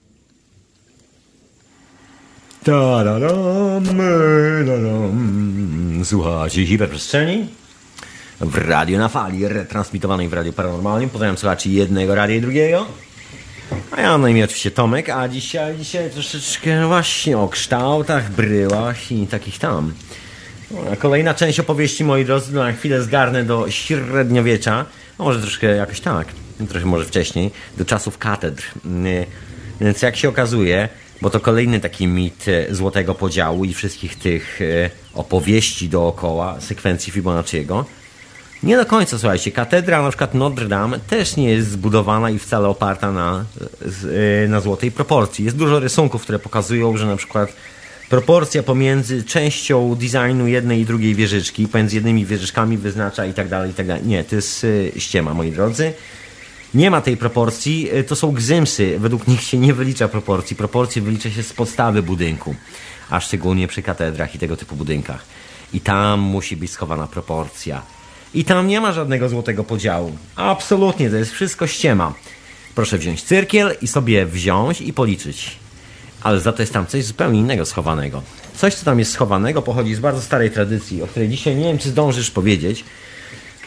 Słuchajcie hiperprzestrzeni w radio na fali, retransmitowanej w radiu paranormalnym. Pozdrawiam słuchaczy jednego radia i drugiego. A ja mam na imię oczywiście Tomek, a dzisiaj, dzisiaj troszeczkę właśnie o kształtach, bryłach i takich tam. Kolejna część opowieści, moi drodzy, na chwilę zgarnę do średniowiecza, no może troszkę jakoś tak, trochę może wcześniej, do czasów katedr. Więc jak się okazuje, bo to kolejny taki mit e, złotego podziału i wszystkich tych e, opowieści dookoła sekwencji Fibonacciego, nie do końca, słuchajcie, katedra na przykład Notre Dame też nie jest zbudowana i wcale oparta na, e, na złotej proporcji. Jest dużo rysunków, które pokazują, że na przykład proporcja pomiędzy częścią designu jednej i drugiej wieżyczki, pomiędzy jednymi wieżyczkami wyznacza i tak dalej, i tak dalej. Nie, to jest ściema, moi drodzy. Nie ma tej proporcji, to są gzymsy. Według nich się nie wylicza proporcji. Proporcje wylicza się z podstawy budynku, a szczególnie przy katedrach i tego typu budynkach. I tam musi być schowana proporcja. I tam nie ma żadnego złotego podziału. Absolutnie, to jest wszystko ściema. Proszę wziąć cyrkiel i sobie wziąć i policzyć. Ale za to jest tam coś zupełnie innego schowanego. Coś, co tam jest schowanego, pochodzi z bardzo starej tradycji, o której dzisiaj nie wiem, czy zdążysz powiedzieć.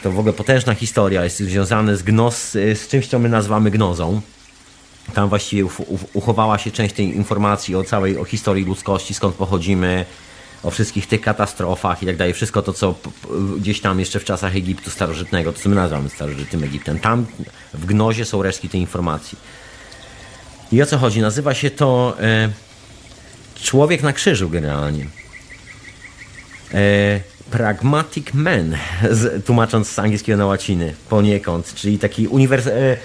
To w ogóle potężna historia, jest związana z, gnos, z czymś, co my nazywamy gnozą. Tam właściwie uchowała się część tej informacji o całej o historii ludzkości, skąd pochodzimy, o wszystkich tych katastrofach i tak dalej. Wszystko to, co gdzieś tam jeszcze w czasach Egiptu starożytnego, to co my nazywamy starożytnym Egiptem. Tam w gnozie są resztki tej informacji. I o co chodzi? Nazywa się to e, człowiek na krzyżu generalnie. E, pragmatic man, tłumacząc z angielskiego na łaciny, poniekąd, czyli taki uniwersalny.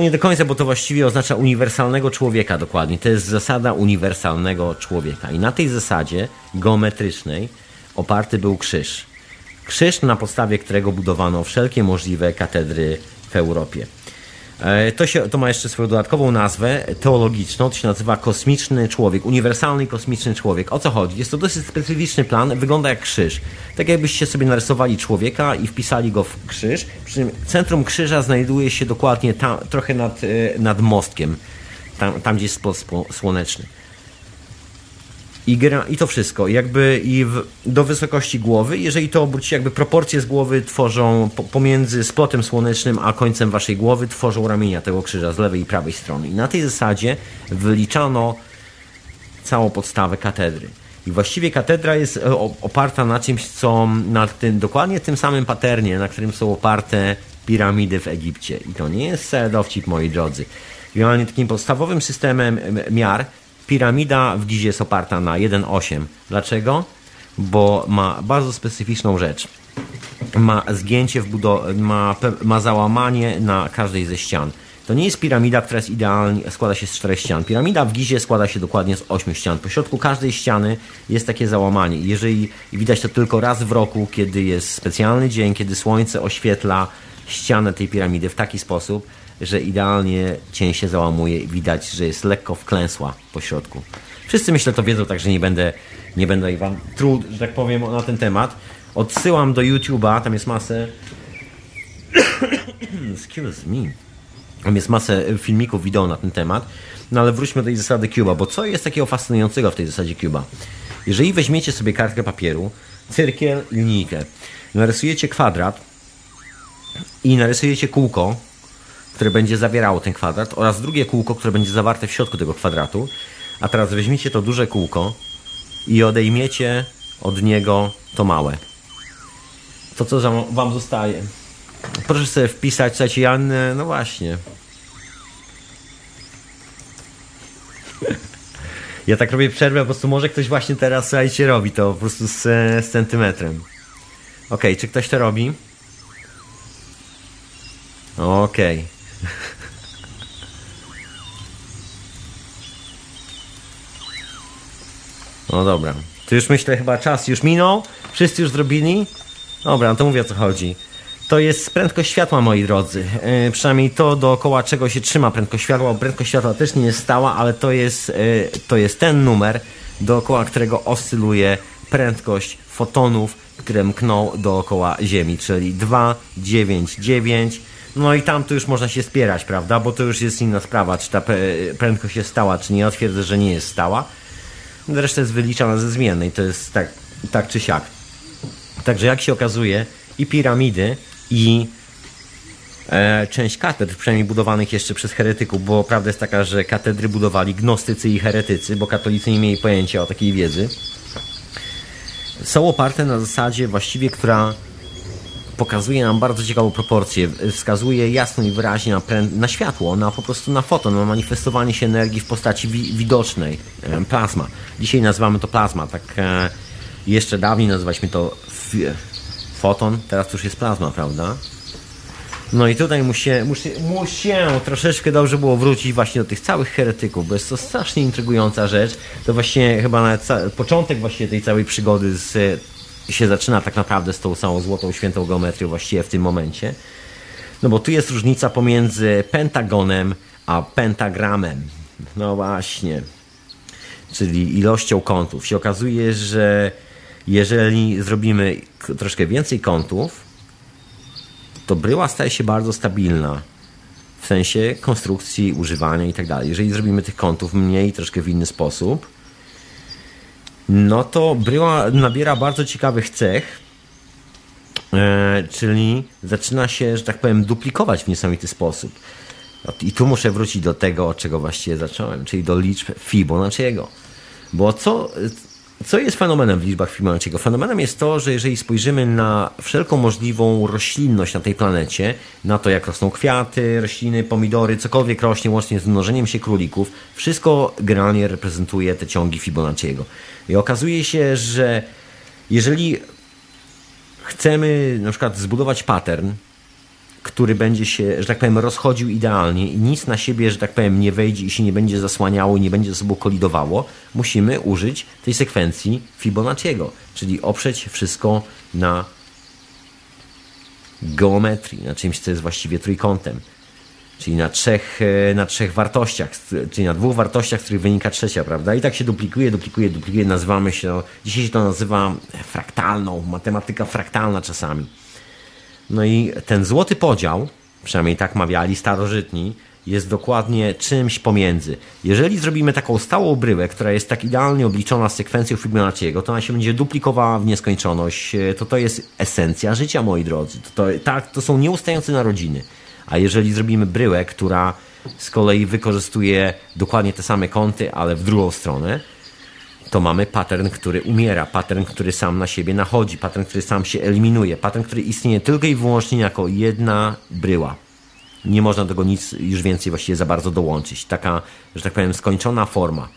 Nie do końca, bo to właściwie oznacza uniwersalnego człowieka dokładnie. To jest zasada uniwersalnego człowieka. I na tej zasadzie geometrycznej oparty był krzyż. Krzyż, na podstawie którego budowano wszelkie możliwe katedry w Europie. E, to, się, to ma jeszcze swoją dodatkową nazwę teologiczną, to się nazywa kosmiczny człowiek, uniwersalny kosmiczny człowiek. O co chodzi? Jest to dosyć specyficzny plan, wygląda jak krzyż. Tak jakbyście sobie narysowali człowieka i wpisali go w krzyż, przy czym centrum krzyża znajduje się dokładnie tam, trochę nad, e, nad mostkiem, tam, tam gdzie jest spot słoneczny. I, gra, I to wszystko, jakby i w, do wysokości głowy, jeżeli to obrócicie, jakby proporcje z głowy tworzą po, pomiędzy splotem słonecznym a końcem waszej głowy, tworzą ramienia tego krzyża z lewej i prawej strony. I na tej zasadzie wyliczano całą podstawę katedry. I właściwie katedra jest e, oparta na czymś, co na tym, dokładnie tym samym paternie, na którym są oparte piramidy w Egipcie. I to nie jest dowcip, moi drodzy. Generalnie takim podstawowym systemem miar Piramida w Gizie jest oparta na 1,8. Dlaczego? Bo ma bardzo specyficzną rzecz. Ma zgięcie, w budo- ma, ma załamanie na każdej ze ścian. To nie jest piramida, która jest idealnie, składa się z czterech ścian. Piramida w Gizie składa się dokładnie z ośmiu ścian. Po środku każdej ściany jest takie załamanie. Jeżeli widać to tylko raz w roku, kiedy jest specjalny dzień, kiedy słońce oświetla ścianę tej piramidy w taki sposób, że idealnie cień się załamuje i widać, że jest lekko wklęsła po środku. Wszyscy myślę to wiedzą, także nie będę, nie będę wam trud, że tak powiem, na ten temat. Odsyłam do YouTube'a, tam jest masę. Excuse me. Tam jest masę filmików, wideo na ten temat. No ale wróćmy do tej zasady Cuba, bo co jest takiego fascynującego w tej zasadzie Cuba? Jeżeli weźmiecie sobie kartkę papieru, cyrkiel, linijkę, narysujecie kwadrat i narysujecie kółko, które będzie zawierało ten kwadrat oraz drugie kółko, które będzie zawarte w środku tego kwadratu. A teraz weźmiecie to duże kółko i odejmiecie od niego to małe. To co wam zostaje? Proszę sobie wpisać, słuchajcie, Jan, no właśnie. Ja tak robię przerwę, po prostu może ktoś właśnie teraz, słuchajcie, robi to po prostu z, z centymetrem. Ok, czy ktoś to robi? Okej. Okay. No dobra. To już myślę chyba czas już minął. Wszyscy już zrobili? Dobra, no to mówię o co chodzi. To jest prędkość światła, moi drodzy. Yy, przynajmniej to dookoła czego się trzyma prędkość światła. Prędkość światła też nie jest stała, ale to jest, yy, to jest ten numer, dookoła którego oscyluje prędkość fotonów, które mkną dookoła Ziemi, czyli 299. No i tam to już można się spierać, prawda? Bo to już jest inna sprawa, czy ta prędkość jest stała, czy nie. Ja twierdzę, że nie jest stała. Reszta jest wyliczana ze zmiennej, to jest tak, tak czy siak. Także jak się okazuje, i piramidy, i e, część katedr, przynajmniej budowanych jeszcze przez heretyków, bo prawda jest taka, że katedry budowali gnostycy i heretycy, bo katolicy nie mieli pojęcia o takiej wiedzy, są oparte na zasadzie właściwie, która pokazuje nam bardzo ciekawą proporcję, wskazuje jasno i wyraźnie na, na światło, na po prostu na foton, na manifestowanie się energii w postaci wi widocznej, e, plazma. Dzisiaj nazywamy to plazma, tak e, jeszcze dawniej nazywaliśmy to foton, teraz już jest plazma, prawda? No i tutaj musi, musi, musi troszeczkę dobrze było wrócić właśnie do tych całych heretyków, bo jest to strasznie intrygująca rzecz. To właśnie chyba nawet początek właśnie tej całej przygody z, się zaczyna tak naprawdę z tą całą złotą świętą geometrią właściwie w tym momencie. No bo tu jest różnica pomiędzy pentagonem a pentagramem. No właśnie. Czyli ilością kątów. Się okazuje, że jeżeli zrobimy troszkę więcej kątów, to bryła staje się bardzo stabilna w sensie konstrukcji, używania i tak dalej. Jeżeli zrobimy tych kątów mniej, troszkę w inny sposób, no to bryła nabiera bardzo ciekawych cech, e, czyli zaczyna się, że tak powiem, duplikować w niesamowity sposób. I tu muszę wrócić do tego, od czego właściwie zacząłem, czyli do liczb Fibonacciego. Bo co, co jest fenomenem w liczbach Fibonacciego? Fenomenem jest to, że jeżeli spojrzymy na wszelką możliwą roślinność na tej planecie, na to jak rosną kwiaty, rośliny, pomidory, cokolwiek rośnie łącznie z mnożeniem się królików, wszystko generalnie reprezentuje te ciągi Fibonacciego. I okazuje się, że jeżeli chcemy na przykład zbudować pattern, który będzie się, że tak powiem, rozchodził idealnie i nic na siebie, że tak powiem, nie wejdzie i się nie będzie zasłaniało i nie będzie ze sobą kolidowało, musimy użyć tej sekwencji Fibonacciego, czyli oprzeć wszystko na geometrii, na czymś, co jest właściwie trójkątem. Czyli na trzech, e, na trzech wartościach, czyli na dwóch wartościach, z których wynika trzecia, prawda? I tak się duplikuje, duplikuje, duplikuje, nazywamy się, dzisiaj się to nazywa fraktalną, matematyka fraktalna czasami. No i ten złoty podział, przynajmniej tak mawiali starożytni, jest dokładnie czymś pomiędzy. Jeżeli zrobimy taką stałą bryłę, która jest tak idealnie obliczona z sekwencją Fibonacciego, to ona się będzie duplikowała w nieskończoność. To to jest esencja życia, moi drodzy. To, to, tak, to są nieustające narodziny. A jeżeli zrobimy bryłę, która z kolei wykorzystuje dokładnie te same kąty, ale w drugą stronę, to mamy pattern, który umiera, pattern, który sam na siebie nachodzi, pattern, który sam się eliminuje, pattern, który istnieje tylko i wyłącznie jako jedna bryła. Nie można tego nic już więcej właściwie za bardzo dołączyć. Taka, że tak powiem, skończona forma.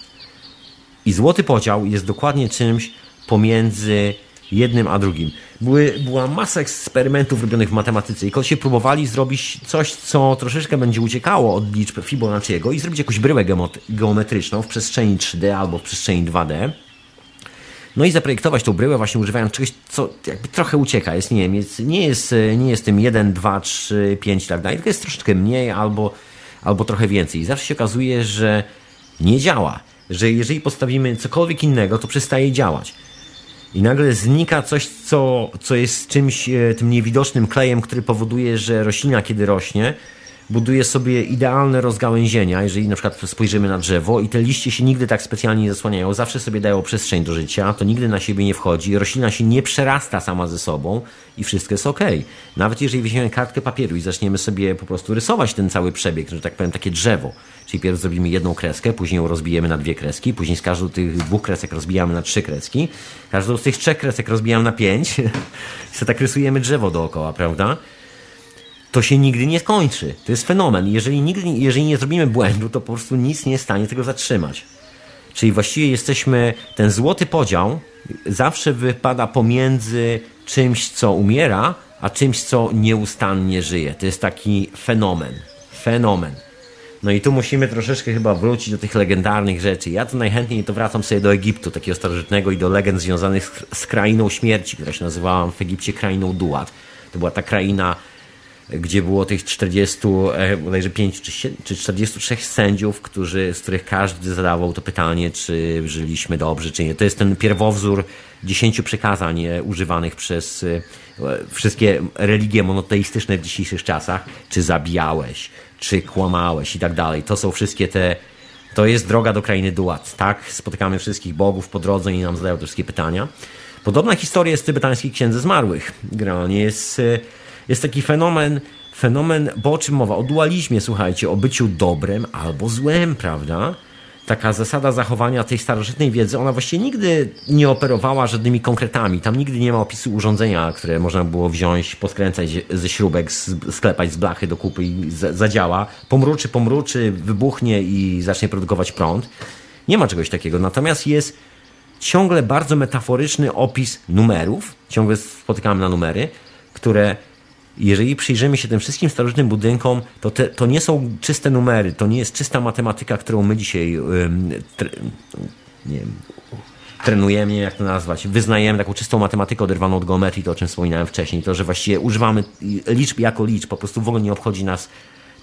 I złoty podział jest dokładnie czymś pomiędzy jednym a drugim. Były, była masa eksperymentów robionych w matematyce i się próbowali zrobić coś, co troszeczkę będzie uciekało od liczb Fibonacciego i zrobić jakąś bryłę geometryczną w przestrzeni 3D albo w przestrzeni 2D. No i zaprojektować tą bryłę właśnie używając czegoś, co jakby trochę ucieka. Jest, nie wiem, jest, nie, jest, nie jest tym 1, 2, 3, 5 i tak dalej, tylko jest troszeczkę mniej albo, albo trochę więcej. I zawsze się okazuje, że nie działa. Że jeżeli postawimy cokolwiek innego, to przestaje działać i nagle znika coś, co, co jest czymś, e, tym niewidocznym klejem, który powoduje, że roślina, kiedy rośnie, buduje sobie idealne rozgałęzienia, jeżeli na przykład spojrzymy na drzewo i te liście się nigdy tak specjalnie nie zasłaniają, zawsze sobie dają przestrzeń do życia, to nigdy na siebie nie wchodzi, roślina się nie przerasta sama ze sobą i wszystko jest ok. Nawet jeżeli weźmiemy kartkę papieru i zaczniemy sobie po prostu rysować ten cały przebieg, że tak powiem takie drzewo, czyli pierw zrobimy jedną kreskę, później ją rozbijemy na dwie kreski, później z każdą tych dwóch kresek rozbijamy na trzy kreski, każdą z tych trzech kresek rozbijamy na pięć i tak rysujemy drzewo dookoła, prawda? To się nigdy nie skończy. To jest fenomen. Jeżeli, nigdy, jeżeli nie zrobimy błędu, to po prostu nic nie jest w stanie tego zatrzymać. Czyli właściwie jesteśmy, ten złoty podział zawsze wypada pomiędzy czymś, co umiera, a czymś, co nieustannie żyje. To jest taki fenomen. Fenomen. No i tu musimy troszeczkę chyba wrócić do tych legendarnych rzeczy. Ja to najchętniej to wracam sobie do Egiptu, takiego starożytnego i do legend związanych z, z krainą śmierci, która się nazywała w Egipcie krainą Duat. To była ta kraina gdzie było tych 40, e, bodajże 5 czy 43 sędziów, którzy, z których każdy zadawał to pytanie, czy żyliśmy dobrze, czy nie. To jest ten pierwowzór dziesięciu przykazań e, używanych przez e, wszystkie religie monoteistyczne w dzisiejszych czasach. Czy zabijałeś, czy kłamałeś i tak dalej. To są wszystkie te to jest droga do krainy Duat, tak? Spotykamy wszystkich bogów po drodze i nam zadają te wszystkie pytania. Podobna historia jest tybetańskiej Księdze Zmarłych. Generalnie jest jest taki fenomen, fenomen, bo o czym mowa? O dualizmie, słuchajcie, o byciu dobrem albo złem, prawda? Taka zasada zachowania tej starożytnej wiedzy, ona właściwie nigdy nie operowała żadnymi konkretami. Tam nigdy nie ma opisu urządzenia, które można było wziąć, poskręcać ze śrubek, sklepać z blachy do kupy i zadziała. Pomruczy, pomruczy, wybuchnie i zacznie produkować prąd. Nie ma czegoś takiego. Natomiast jest ciągle bardzo metaforyczny opis numerów. Ciągle spotykamy na numery, które jeżeli przyjrzymy się tym wszystkim starożytnym budynkom, to, te, to nie są czyste numery, to nie jest czysta matematyka, którą my dzisiaj tre, nie wiem, trenujemy, jak to nazwać, wyznajemy taką czystą matematykę oderwaną od geometrii, to o czym wspominałem wcześniej, to, że właściwie używamy liczb jako liczb, po prostu w ogóle nie obchodzi nas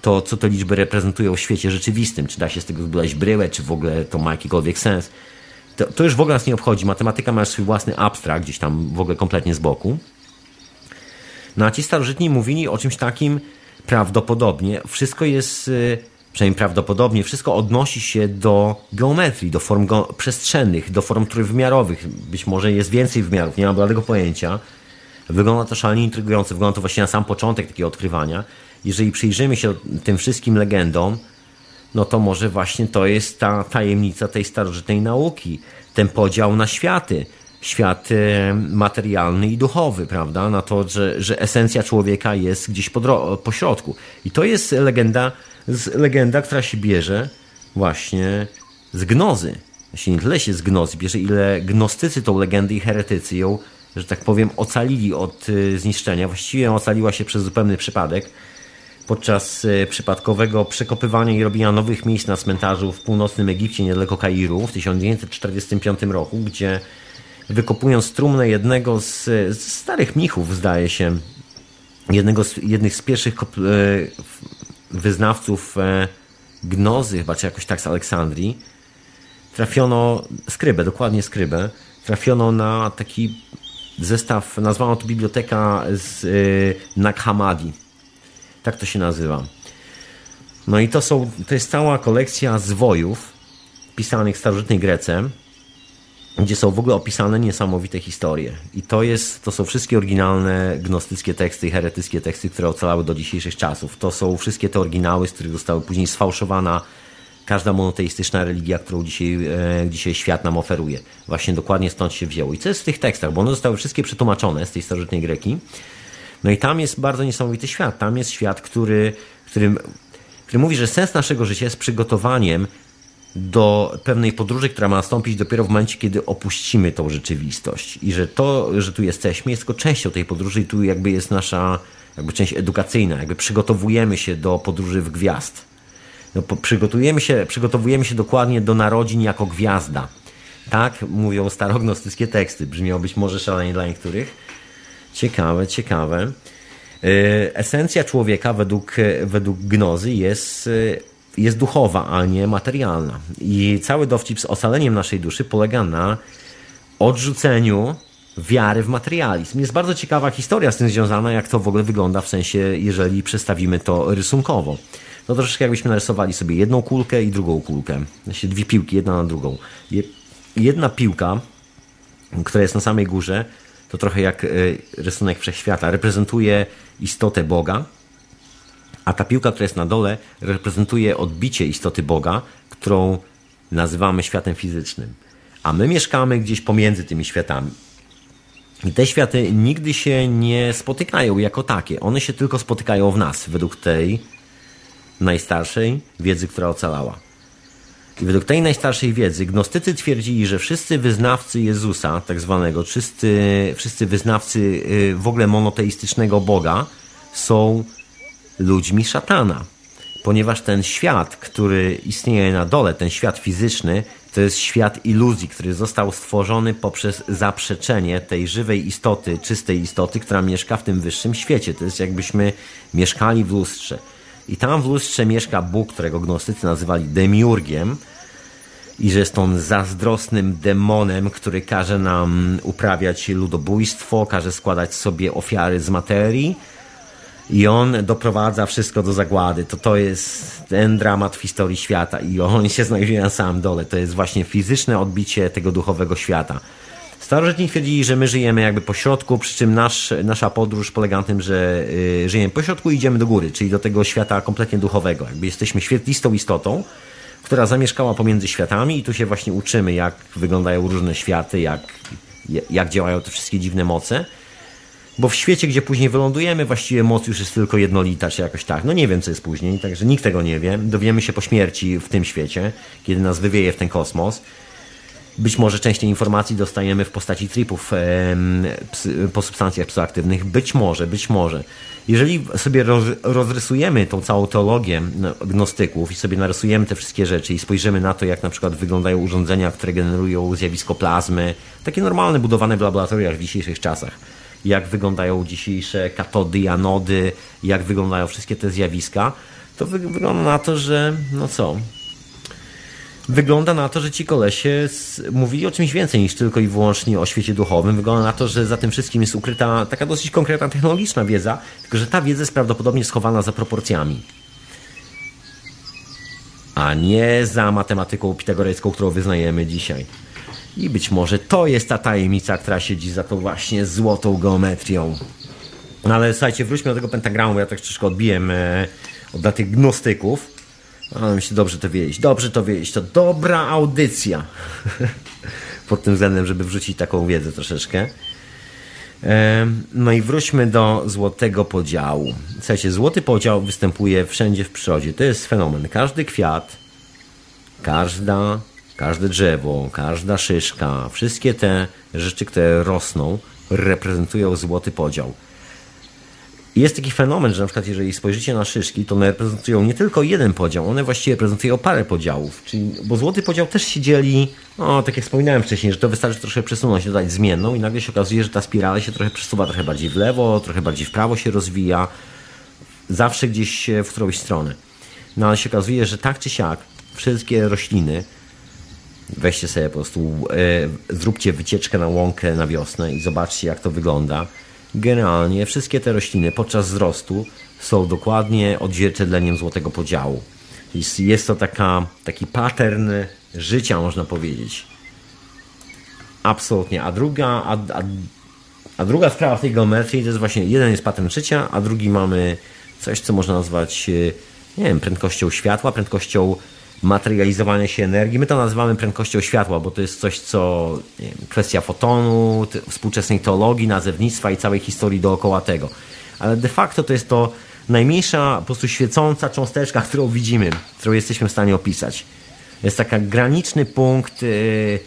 to, co te liczby reprezentują w świecie rzeczywistym, czy da się z tego zbudować bryłę, czy w ogóle to ma jakikolwiek sens. To, to już w ogóle nas nie obchodzi. Matematyka ma swój własny abstrakt, gdzieś tam w ogóle kompletnie z boku. No a ci starożytni mówili o czymś takim prawdopodobnie. Wszystko jest, y, przynajmniej prawdopodobnie, wszystko odnosi się do geometrii, do form przestrzennych, do form trójwymiarowych. Być może jest więcej wymiarów, nie mam żadnego pojęcia. Wygląda to szalenie intrygująco, wygląda to właśnie na sam początek takiego odkrywania. Jeżeli przyjrzymy się tym wszystkim legendom, no to może właśnie to jest ta tajemnica tej starożytnej nauki, ten podział na światy świat e, materialny i duchowy, prawda? Na to, że, że esencja człowieka jest gdzieś po, po środku. I to jest legenda, legenda, która się bierze właśnie z gnozy. Jeśli nie tyle się z gnozy bierze, ile gnostycy tą legendę i heretycy ją, że tak powiem, ocalili od e, zniszczenia. Właściwie ocaliła się przez zupełny przypadek podczas e, przypadkowego przekopywania i robienia nowych miejsc na cmentarzu w północnym Egipcie, niedaleko Kairu w 1945 roku, gdzie wykopując trumnę jednego z, z starych mnichów, zdaje się, jednego z, jednych z pierwszych e, wyznawców e, gnozy, chyba czy jakoś tak z Aleksandrii, trafiono, skrybę, dokładnie skrybę, trafiono na taki zestaw, nazwano to biblioteka z e, Naghamadi. Tak to się nazywa. No i to są, to jest cała kolekcja zwojów pisanych w starożytnej gdzie są w ogóle opisane niesamowite historie. I to, jest, to są wszystkie oryginalne gnostyckie teksty i heretyckie teksty, które ocalały do dzisiejszych czasów. To są wszystkie te oryginały, z których zostały później sfałszowana każda monoteistyczna religia, którą dzisiaj, e, dzisiaj świat nam oferuje. Właśnie dokładnie stąd się wzięło. I co jest w tych tekstach? Bo one zostały wszystkie przetłumaczone z tej starożytnej Greki. No i tam jest bardzo niesamowity świat. Tam jest świat, który, który, który mówi, że sens naszego życia jest przygotowaniem do pewnej podróży, która ma nastąpić dopiero w momencie, kiedy opuścimy tą rzeczywistość. I że to, że tu jesteśmy, jest tylko częścią tej podróży i tu jakby jest nasza jakby część edukacyjna, jakby przygotowujemy się do podróży w gwiazd. No, przygotujemy, się, przygotowujemy się dokładnie do narodzin jako gwiazda. Tak mówią starognostyckie teksty. Brzmiało być może szalenie dla niektórych. Ciekawe, ciekawe. Y, esencja człowieka według, według gnozy jest y, jest duchowa, a nie materialna. I cały dowcip z ocaleniem naszej duszy polega na odrzuceniu wiary w materializm. Jest bardzo ciekawa historia z tym związana, jak to w ogóle wygląda, w sensie, jeżeli przedstawimy to rysunkowo. No troszeczkę jakbyśmy narysowali sobie jedną kulkę i drugą kulkę. Znaczy dwie piłki, jedna na drugą. Jedna piłka, która jest na samej górze, to trochę jak e, rysunek wszechświata, reprezentuje istotę Boga, a ta piłka, która jest na dole, reprezentuje odbicie istoty Boga, którą nazywamy światem fizycznym. A my mieszkamy gdzieś pomiędzy tymi światami. I te światy nigdy się nie spotykają jako takie. One się tylko spotykają w nas, według tej najstarszej wiedzy, która ocalała. I według tej najstarszej wiedzy gnostycy twierdzili, że wszyscy wyznawcy Jezusa, tak zwanego, wszyscy, wszyscy wyznawcy y, w ogóle monoteistycznego Boga są ludźmi szatana. Ponieważ ten świat, który istnieje na dole, ten świat fizyczny, To jest świat iluzji, który został stworzony poprzez zaprzeczenie tej żywej istoty, czystej istoty, która mieszka w tym wyższym świecie. To jest jakbyśmy mieszkali w lustrze. I tam w lustrze mieszka Bóg, którego gnostycy nazywali demiurgiem, i że jest on zazdrosnym demonem, który każe nam uprawiać ludobójstwo, każe składać sobie ofiary z materii i on doprowadza wszystko do zagłady. To to jest ten dramat w historii świata i on się znajduje na samym dole. To jest właśnie fizyczne odbicie tego duchowego świata. Starożytni twierdzili, że my żyjemy jakby po środku, przy czym nasz, nasza podróż polega na tym, że y, żyjemy po środku i idziemy do góry, czyli do tego świata kompletnie duchowego. Jakby jesteśmy świetlistą istotą, która zamieszkała pomiędzy światami i tu się właśnie uczymy, jak wyglądają różne światy, jak, jak działają te wszystkie dziwne moce. Bo w świecie, gdzie później wylądujemy, właściwie moc już jest tylko jednolita, czy jakoś tak. No nie wiem, co jest później, także nikt tego nie wie. Dowiemy się po śmierci w tym świecie, kiedy nas wywieje w ten kosmos. Być może część tej informacji dostajemy w postaci tripów po substancjach psychoaktywnych. Być może, być może. Jeżeli sobie roz, rozrysujemy tą całą teologię no, gnostyków i sobie narysujemy te wszystkie rzeczy i spojrzymy na to, jak na przykład wyglądają urządzenia, które generują zjawisko plazmy, takie normalne, budowane w laboratoriach w dzisiejszych czasach, jak wyglądają dzisiejsze katody anody, jak wyglądają wszystkie te zjawiska, to wygląda na to, że no co, wygląda na to, że ci kolesie mówili o czymś więcej niż tylko i wyłącznie o świecie duchowym. Wygląda na to, że za tym wszystkim jest ukryta taka dosyć konkretna technologiczna wiedza, tylko że ta wiedza jest prawdopodobnie schowana za proporcjami. A nie za matematyką pitagorejską, którą wyznajemy dzisiaj. I być może to jest ta tajemnica, która siedzi za tą właśnie złotą geometrią. No ale słuchajcie, wróćmy do tego pentagramu, ja tak troszkę odbiłem e, od tych gnostyków. Ale mi się dobrze to wiedzieć. Dobrze to wiedzieć. To dobra audycja. Pod tym względem, żeby wrzucić taką wiedzę troszeczkę. No i wróćmy do złotego podziału. Słuchajcie, złoty podział występuje wszędzie w przyrodzie. To jest fenomen. Każdy kwiat, każda, każde drzewo, każda szyszka, wszystkie te rzeczy, które rosną, reprezentują złoty podział jest taki fenomen, że na przykład jeżeli spojrzycie na szyszki, to one reprezentują nie tylko jeden podział, one właściwie reprezentują parę podziałów. Czyli, bo złoty podział też się dzieli, no tak jak wspominałem wcześniej, że to wystarczy troszkę przesunąć, dodać zmienną i nagle się okazuje, że ta spirala się trochę przesuwa trochę bardziej w lewo, trochę bardziej w prawo się rozwija, zawsze gdzieś w którąś stronę. No ale się okazuje, że tak czy siak wszystkie rośliny, weźcie sobie po prostu, e, zróbcie wycieczkę na łąkę na wiosnę i zobaczcie jak to wygląda Generalnie wszystkie te rośliny podczas wzrostu są dokładnie odzwierciedleniem złotego podziału. Jest to taka, taki pattern życia, można powiedzieć. Absolutnie. A druga, a, a, a druga sprawa w tej geometrii to jest właśnie jeden jest pattern życia, a drugi mamy coś, co można nazwać nie wiem, prędkością światła, prędkością materializowania się energii. My to nazywamy prędkością światła, bo to jest coś, co wiem, kwestia fotonu, współczesnej teologii, nazewnictwa i całej historii dookoła tego. Ale de facto to jest to najmniejsza, po prostu świecąca cząsteczka, którą widzimy, którą jesteśmy w stanie opisać. Jest taki graniczny punkt yy,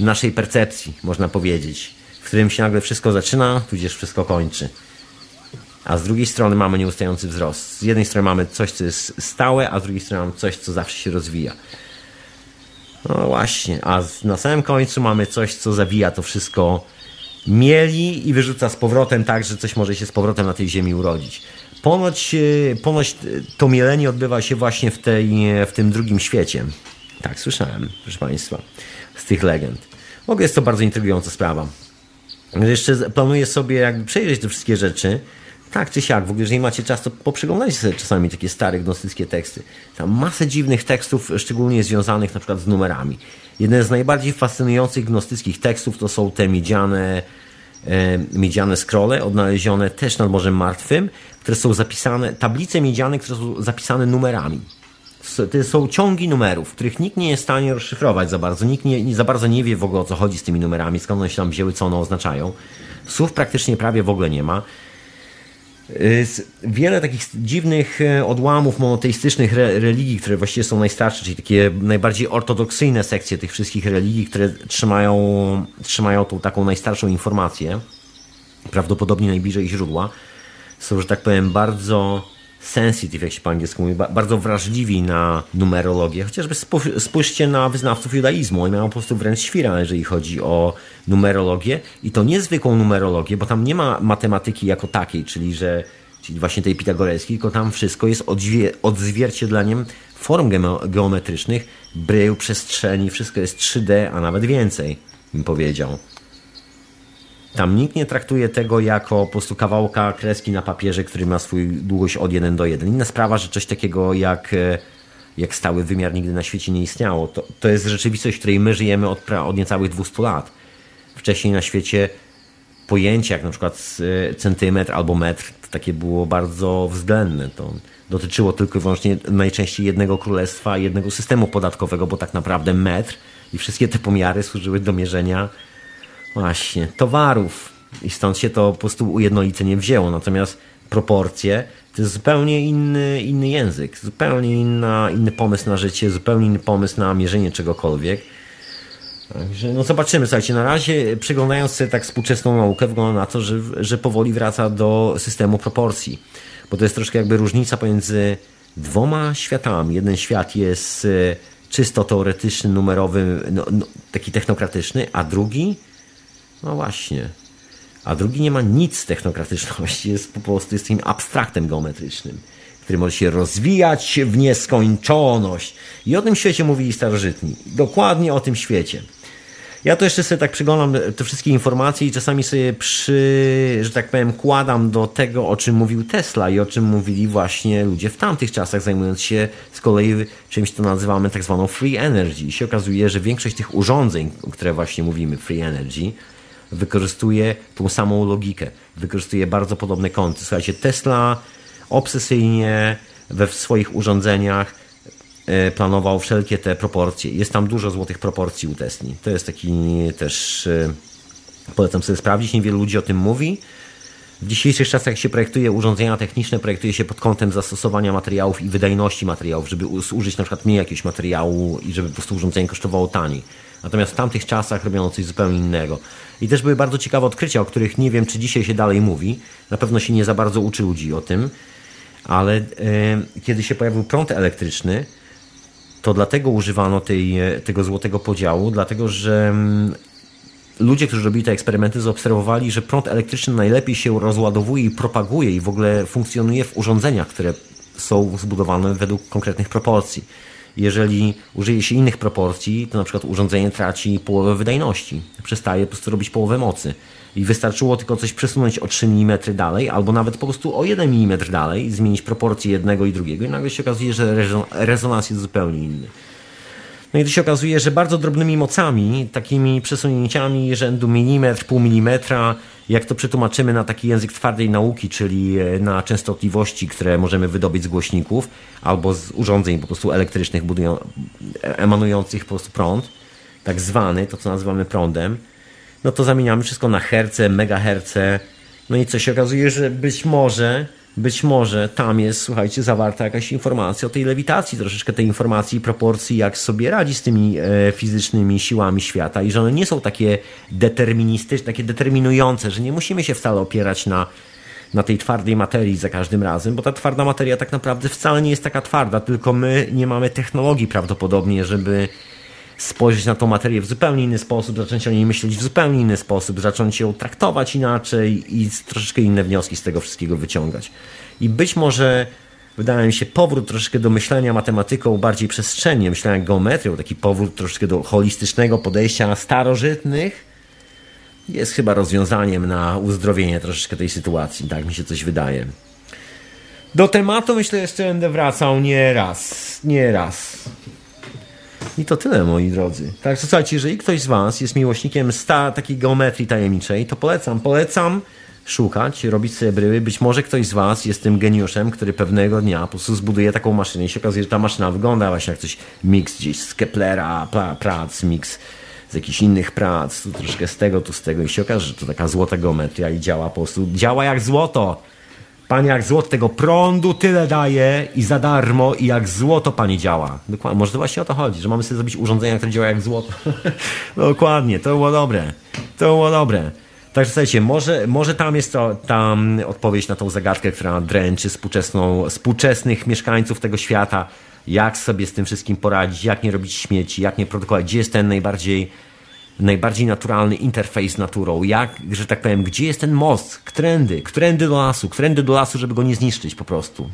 naszej percepcji, można powiedzieć, w którym się nagle wszystko zaczyna, tudzież wszystko kończy a z drugiej strony mamy nieustający wzrost. Z jednej strony mamy coś, co jest stałe, a z drugiej strony mamy coś, co zawsze się rozwija. No właśnie, a na samym końcu mamy coś, co zawija to wszystko, mieli i wyrzuca z powrotem tak, że coś może się z powrotem na tej ziemi urodzić. Ponoć, e, ponoć to mielenie odbywa się właśnie w, tej, w tym drugim świecie. Tak, słyszałem, proszę Państwa, z tych legend. W ogóle jest to bardzo intrygująca sprawa. Jeszcze planuję sobie jakby przejrzeć te wszystkie rzeczy, tak czy siak, w ogóle jeżeli macie czas, to poprzeglądajcie sobie czasami takie stare gnostyckie teksty. Tam masę dziwnych tekstów, szczególnie związanych na przykład z numerami. Jeden z najbardziej fascynujących gnostyckich tekstów to są te miedziane, e, miedziane scrolle, odnalezione też nad Morzem Martwym, które są zapisane, tablice miedziane, które są zapisane numerami. To są ciągi numerów, których nikt nie jest w stanie rozszyfrować za bardzo. Nikt nie, nie, za bardzo nie wie w ogóle o co chodzi z tymi numerami, skąd one się tam wzięły, co one oznaczają. Słów praktycznie prawie w ogóle nie ma. Y, wiele takich dziwnych e, odłamów monoteistycznych religii, które właściwie są najstarsze, czyli takie najbardziej ortodoksyjne sekcje tych wszystkich religii, które trzymają, trzymają tą taką najstarszą informację, prawdopodobnie najbliżej źródła, są, że tak powiem, bardzo sensitive, jak się po angielsku mówi, bardzo wrażliwi na numerologię. Chociażby spójrzcie na wyznawców judaizmu. Oni mają po prostu wręcz świra, jeżeli chodzi o numerologię. I to niezwykłą numerologię, bo tam nie ma matematyki jako takiej, czyli że czyli właśnie tej pitagorejskiej, tylko tam wszystko jest odzwierciedleniem form geometrycznych, brył, przestrzeni, wszystko jest 3D, a nawet więcej, bym powiedział. Tam nikt nie traktuje tego jako po prostu kawałka kreski na papierze, który ma swój długość od 1 do 1. Inna sprawa, że coś takiego jak, e, jak stały wymiar nigdy na świecie nie istniało. To, to jest rzeczywistość, w której my żyjemy od, od niecałych 200 lat. Wcześniej na świecie pojęcie jak na przykład e, centymetr albo metr, takie było bardzo względne. To dotyczyło tylko i wyłącznie najczęściej jednego królestwa, jednego systemu podatkowego, bo tak naprawdę metr i wszystkie te pomiary służyły do mierzenia właśnie towarów i stąd się to po prostu ujednolicenie wzięło. Natomiast proporcje to jest zupełnie inny, inny język, zupełnie inna, inny pomysł na życie, zupełnie inny pomysł na mierzenie czegokolwiek. Także no zobaczymy, słuchajcie, na razie przyglądając sobie tak współczesną naukę wygląda na to, że, że powoli wraca do systemu proporcji, bo to jest troszkę jakby różnica pomiędzy dwoma światami. Jeden świat jest e, czysto teoretyczny, numerowy, no, no, taki technokratyczny, a drugi no właśnie. A drugi nie ma nic z technokratyczności, jest po prostu jest takim abstraktem geometrycznym, który może się rozwijać w nieskończoność. I o tym świecie mówili starożytni. Dokładnie o tym świecie. Ja to jeszcze sobie tak przyglądam te wszystkie informacje i czasami sobie przy, że tak powiem, kładam do tego, o czym mówił Tesla i o czym mówili właśnie ludzie w tamtych czasach, zajmując się z kolei czymś, co nazywamy tak zwaną free energy. I się okazuje, że większość tych urządzeń, o które właśnie mówimy, free energy, wykorzystuje tą samą logikę, wykorzystuje bardzo podobne kąty. Słuchajcie, Tesla obsesyjnie we swoich urządzeniach e, planował wszelkie te proporcje. Jest tam dużo złotych proporcji u Tesli. To jest taki też, e, polecam sobie sprawdzić, niewielu ludzi o tym mówi. W dzisiejszych czasach, jak się projektuje urządzenia techniczne, projektuje się pod kątem zastosowania materiałów i wydajności materiałów, żeby użyć na przykład mniej jakiegoś materiału i żeby po prostu urządzenie kosztowało taniej. Natomiast w tamtych czasach robiono coś zupełnie innego. I też były bardzo ciekawe odkrycia, o których nie wiem, czy dzisiaj się dalej mówi. Na pewno się nie za bardzo uczy ludzi o tym, ale e, kiedy się pojawił prąd elektryczny, to dlatego używano tej, e, tego złotego podziału, dlatego że mm, ludzie, którzy robili te eksperymenty, zaobserwowali, że prąd elektryczny najlepiej się rozładowuje i propaguje i w ogóle funkcjonuje w urządzeniach, które są zbudowane według konkretnych proporcji jeżeli użyje się innych proporcji, to na przykład urządzenie traci połowę wydajności, przestaje po prostu robić połowę mocy. I wystarczyło tylko coś przesunąć o 3 mm dalej, albo nawet po prostu o 1 mm dalej, zmienić proporcje jednego i drugiego, i nagle się okazuje, że rezonans jest zupełnie inny. No i to się okazuje, że bardzo drobnymi mocami, takimi przesunięciami rzędu milimetr, pół milimetra, jak to przetłumaczymy na taki język twardej nauki, czyli e, na częstotliwości, które możemy wydobyć z głośników albo z urządzeń po prostu elektrycznych budują, emanujących po prostu prąd, tak zwany, to co nazywamy prądem, no to zamieniamy wszystko na herce, megaherce, no i co się okazuje, że być może być może tam jest, słuchajcie, zawarta jakaś informacja o tej lewitacji, troszeczkę tej informacji i proporcji, jak sobie radzi z tymi e, fizycznymi siłami świata i że one nie są takie deterministyczne, takie determinujące, że nie musimy się wcale opierać na, na tej twardej materii za każdym razem, bo ta twarda materia tak naprawdę wcale nie jest taka twarda, tylko my nie mamy technologii prawdopodobnie, żeby spojrzeć na tą materię w zupełnie inny sposób, zacząć o niej myśleć w zupełnie inny sposób, zacząć ją traktować inaczej i troszeczkę inne wnioski z tego wszystkiego wyciągać. I być może wydaje mi się powrót troszeczkę do myślenia matematyką bardziej przestrzennie, myślenia geometrią, taki powrót troszeczkę do holistycznego podejścia starożytnych jest chyba rozwiązaniem na uzdrowienie troszeczkę tej sytuacji. Tak mi się coś wydaje. Do tematu myślę jeszcze będę wracał nie raz, nie raz. I to tyle, moi drodzy. Tak, słuchajcie, jeżeli ktoś z Was jest miłośnikiem sta takiej geometrii tajemniczej, to polecam, polecam szukać, robić sobie bryły. Być może ktoś z Was jest tym geniuszem, który pewnego dnia po prostu zbuduje taką maszynę i się okazuje, że ta maszyna wygląda właśnie jak coś mix gdzieś z Keplera, prac, mix z jakichś innych prac, tu troszkę z tego, tu z tego i się okaże, że to taka złota geometria i działa po prostu, działa jak złoto. Pani jak złoto tego prądu tyle daje i za darmo i jak złoto pani działa. Dokładnie, może to właśnie o to chodzi, że mamy sobie zrobić urządzenia, które działa jak złoto. Dokładnie, to było dobre. To było dobre. Także słuchajcie, może, może tam jest to, tam odpowiedź na tą zagadkę, która dręczy współczesną, współczesnych mieszkańców tego świata. Jak sobie z tym wszystkim poradzić, jak nie robić śmieci, jak nie produkować, gdzie jest ten najbardziej, najbardziej naturalny interfejs z naturą, jak, że tak powiem, gdzie jest ten most, którędy, którędy do lasu, którędy do lasu, żeby go nie zniszczyć po prostu.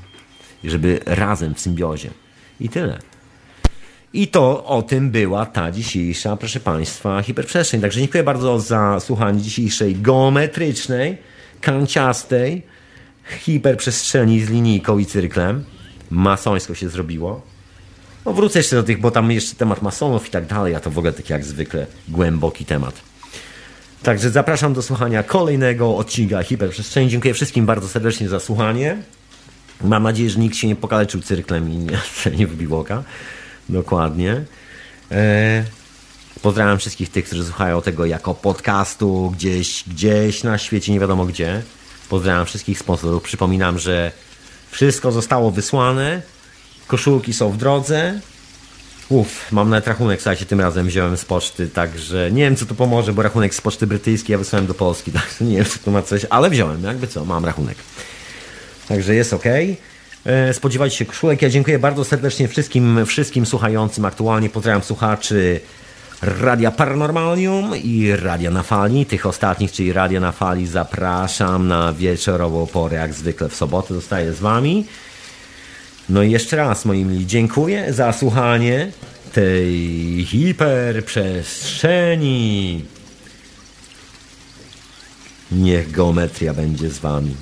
Żeby razem w symbiozie. I tyle. I to o tym była ta dzisiejsza, proszę Państwa, hiperprzestrzeń. Także dziękuję bardzo za słuchanie dzisiejszej geometrycznej, kanciastej hiperprzestrzeni z linijką i cyrklem. Masońsko się zrobiło. No wrócę jeszcze do tych, bo tam jeszcze temat masonów i tak dalej, a to w ogóle taki jak zwykle głęboki temat. Także zapraszam do słuchania kolejnego odcinka Hiperprzestrzeni. Dziękuję wszystkim bardzo serdecznie za słuchanie. Mam nadzieję, że nikt się nie pokaleczył cyrklem i nie, nie wybił oka. Dokładnie. E, pozdrawiam wszystkich tych, którzy słuchają tego jako podcastu gdzieś, gdzieś na świecie, nie wiadomo gdzie. Pozdrawiam wszystkich sponsorów. Przypominam, że wszystko zostało wysłane. Koszulki są w drodze. Uff, mam nawet rachunek, słuchajcie, tym razem wziąłem z poczty, także nie wiem, co to pomoże, bo rachunek z poczty brytyjskiej ja wysłałem do Polski, także nie wiem, czy to ma coś, ale wziąłem, jakby co, mam rachunek. Także jest ok. E, spodziewajcie się koszulek. Ja dziękuję bardzo serdecznie wszystkim, wszystkim słuchającym aktualnie. Pozdrawiam słuchaczy Radia Paranormalium i Radia na Fali. Tych ostatnich, czyli Radia na Fali, zapraszam na wieczorową porę, jak zwykle w sobotę. Zostaję z Wami. No i jeszcze raz, moi mili, dziękuję za słuchanie tej hiperprzestrzeni. Niech geometria będzie z Wami.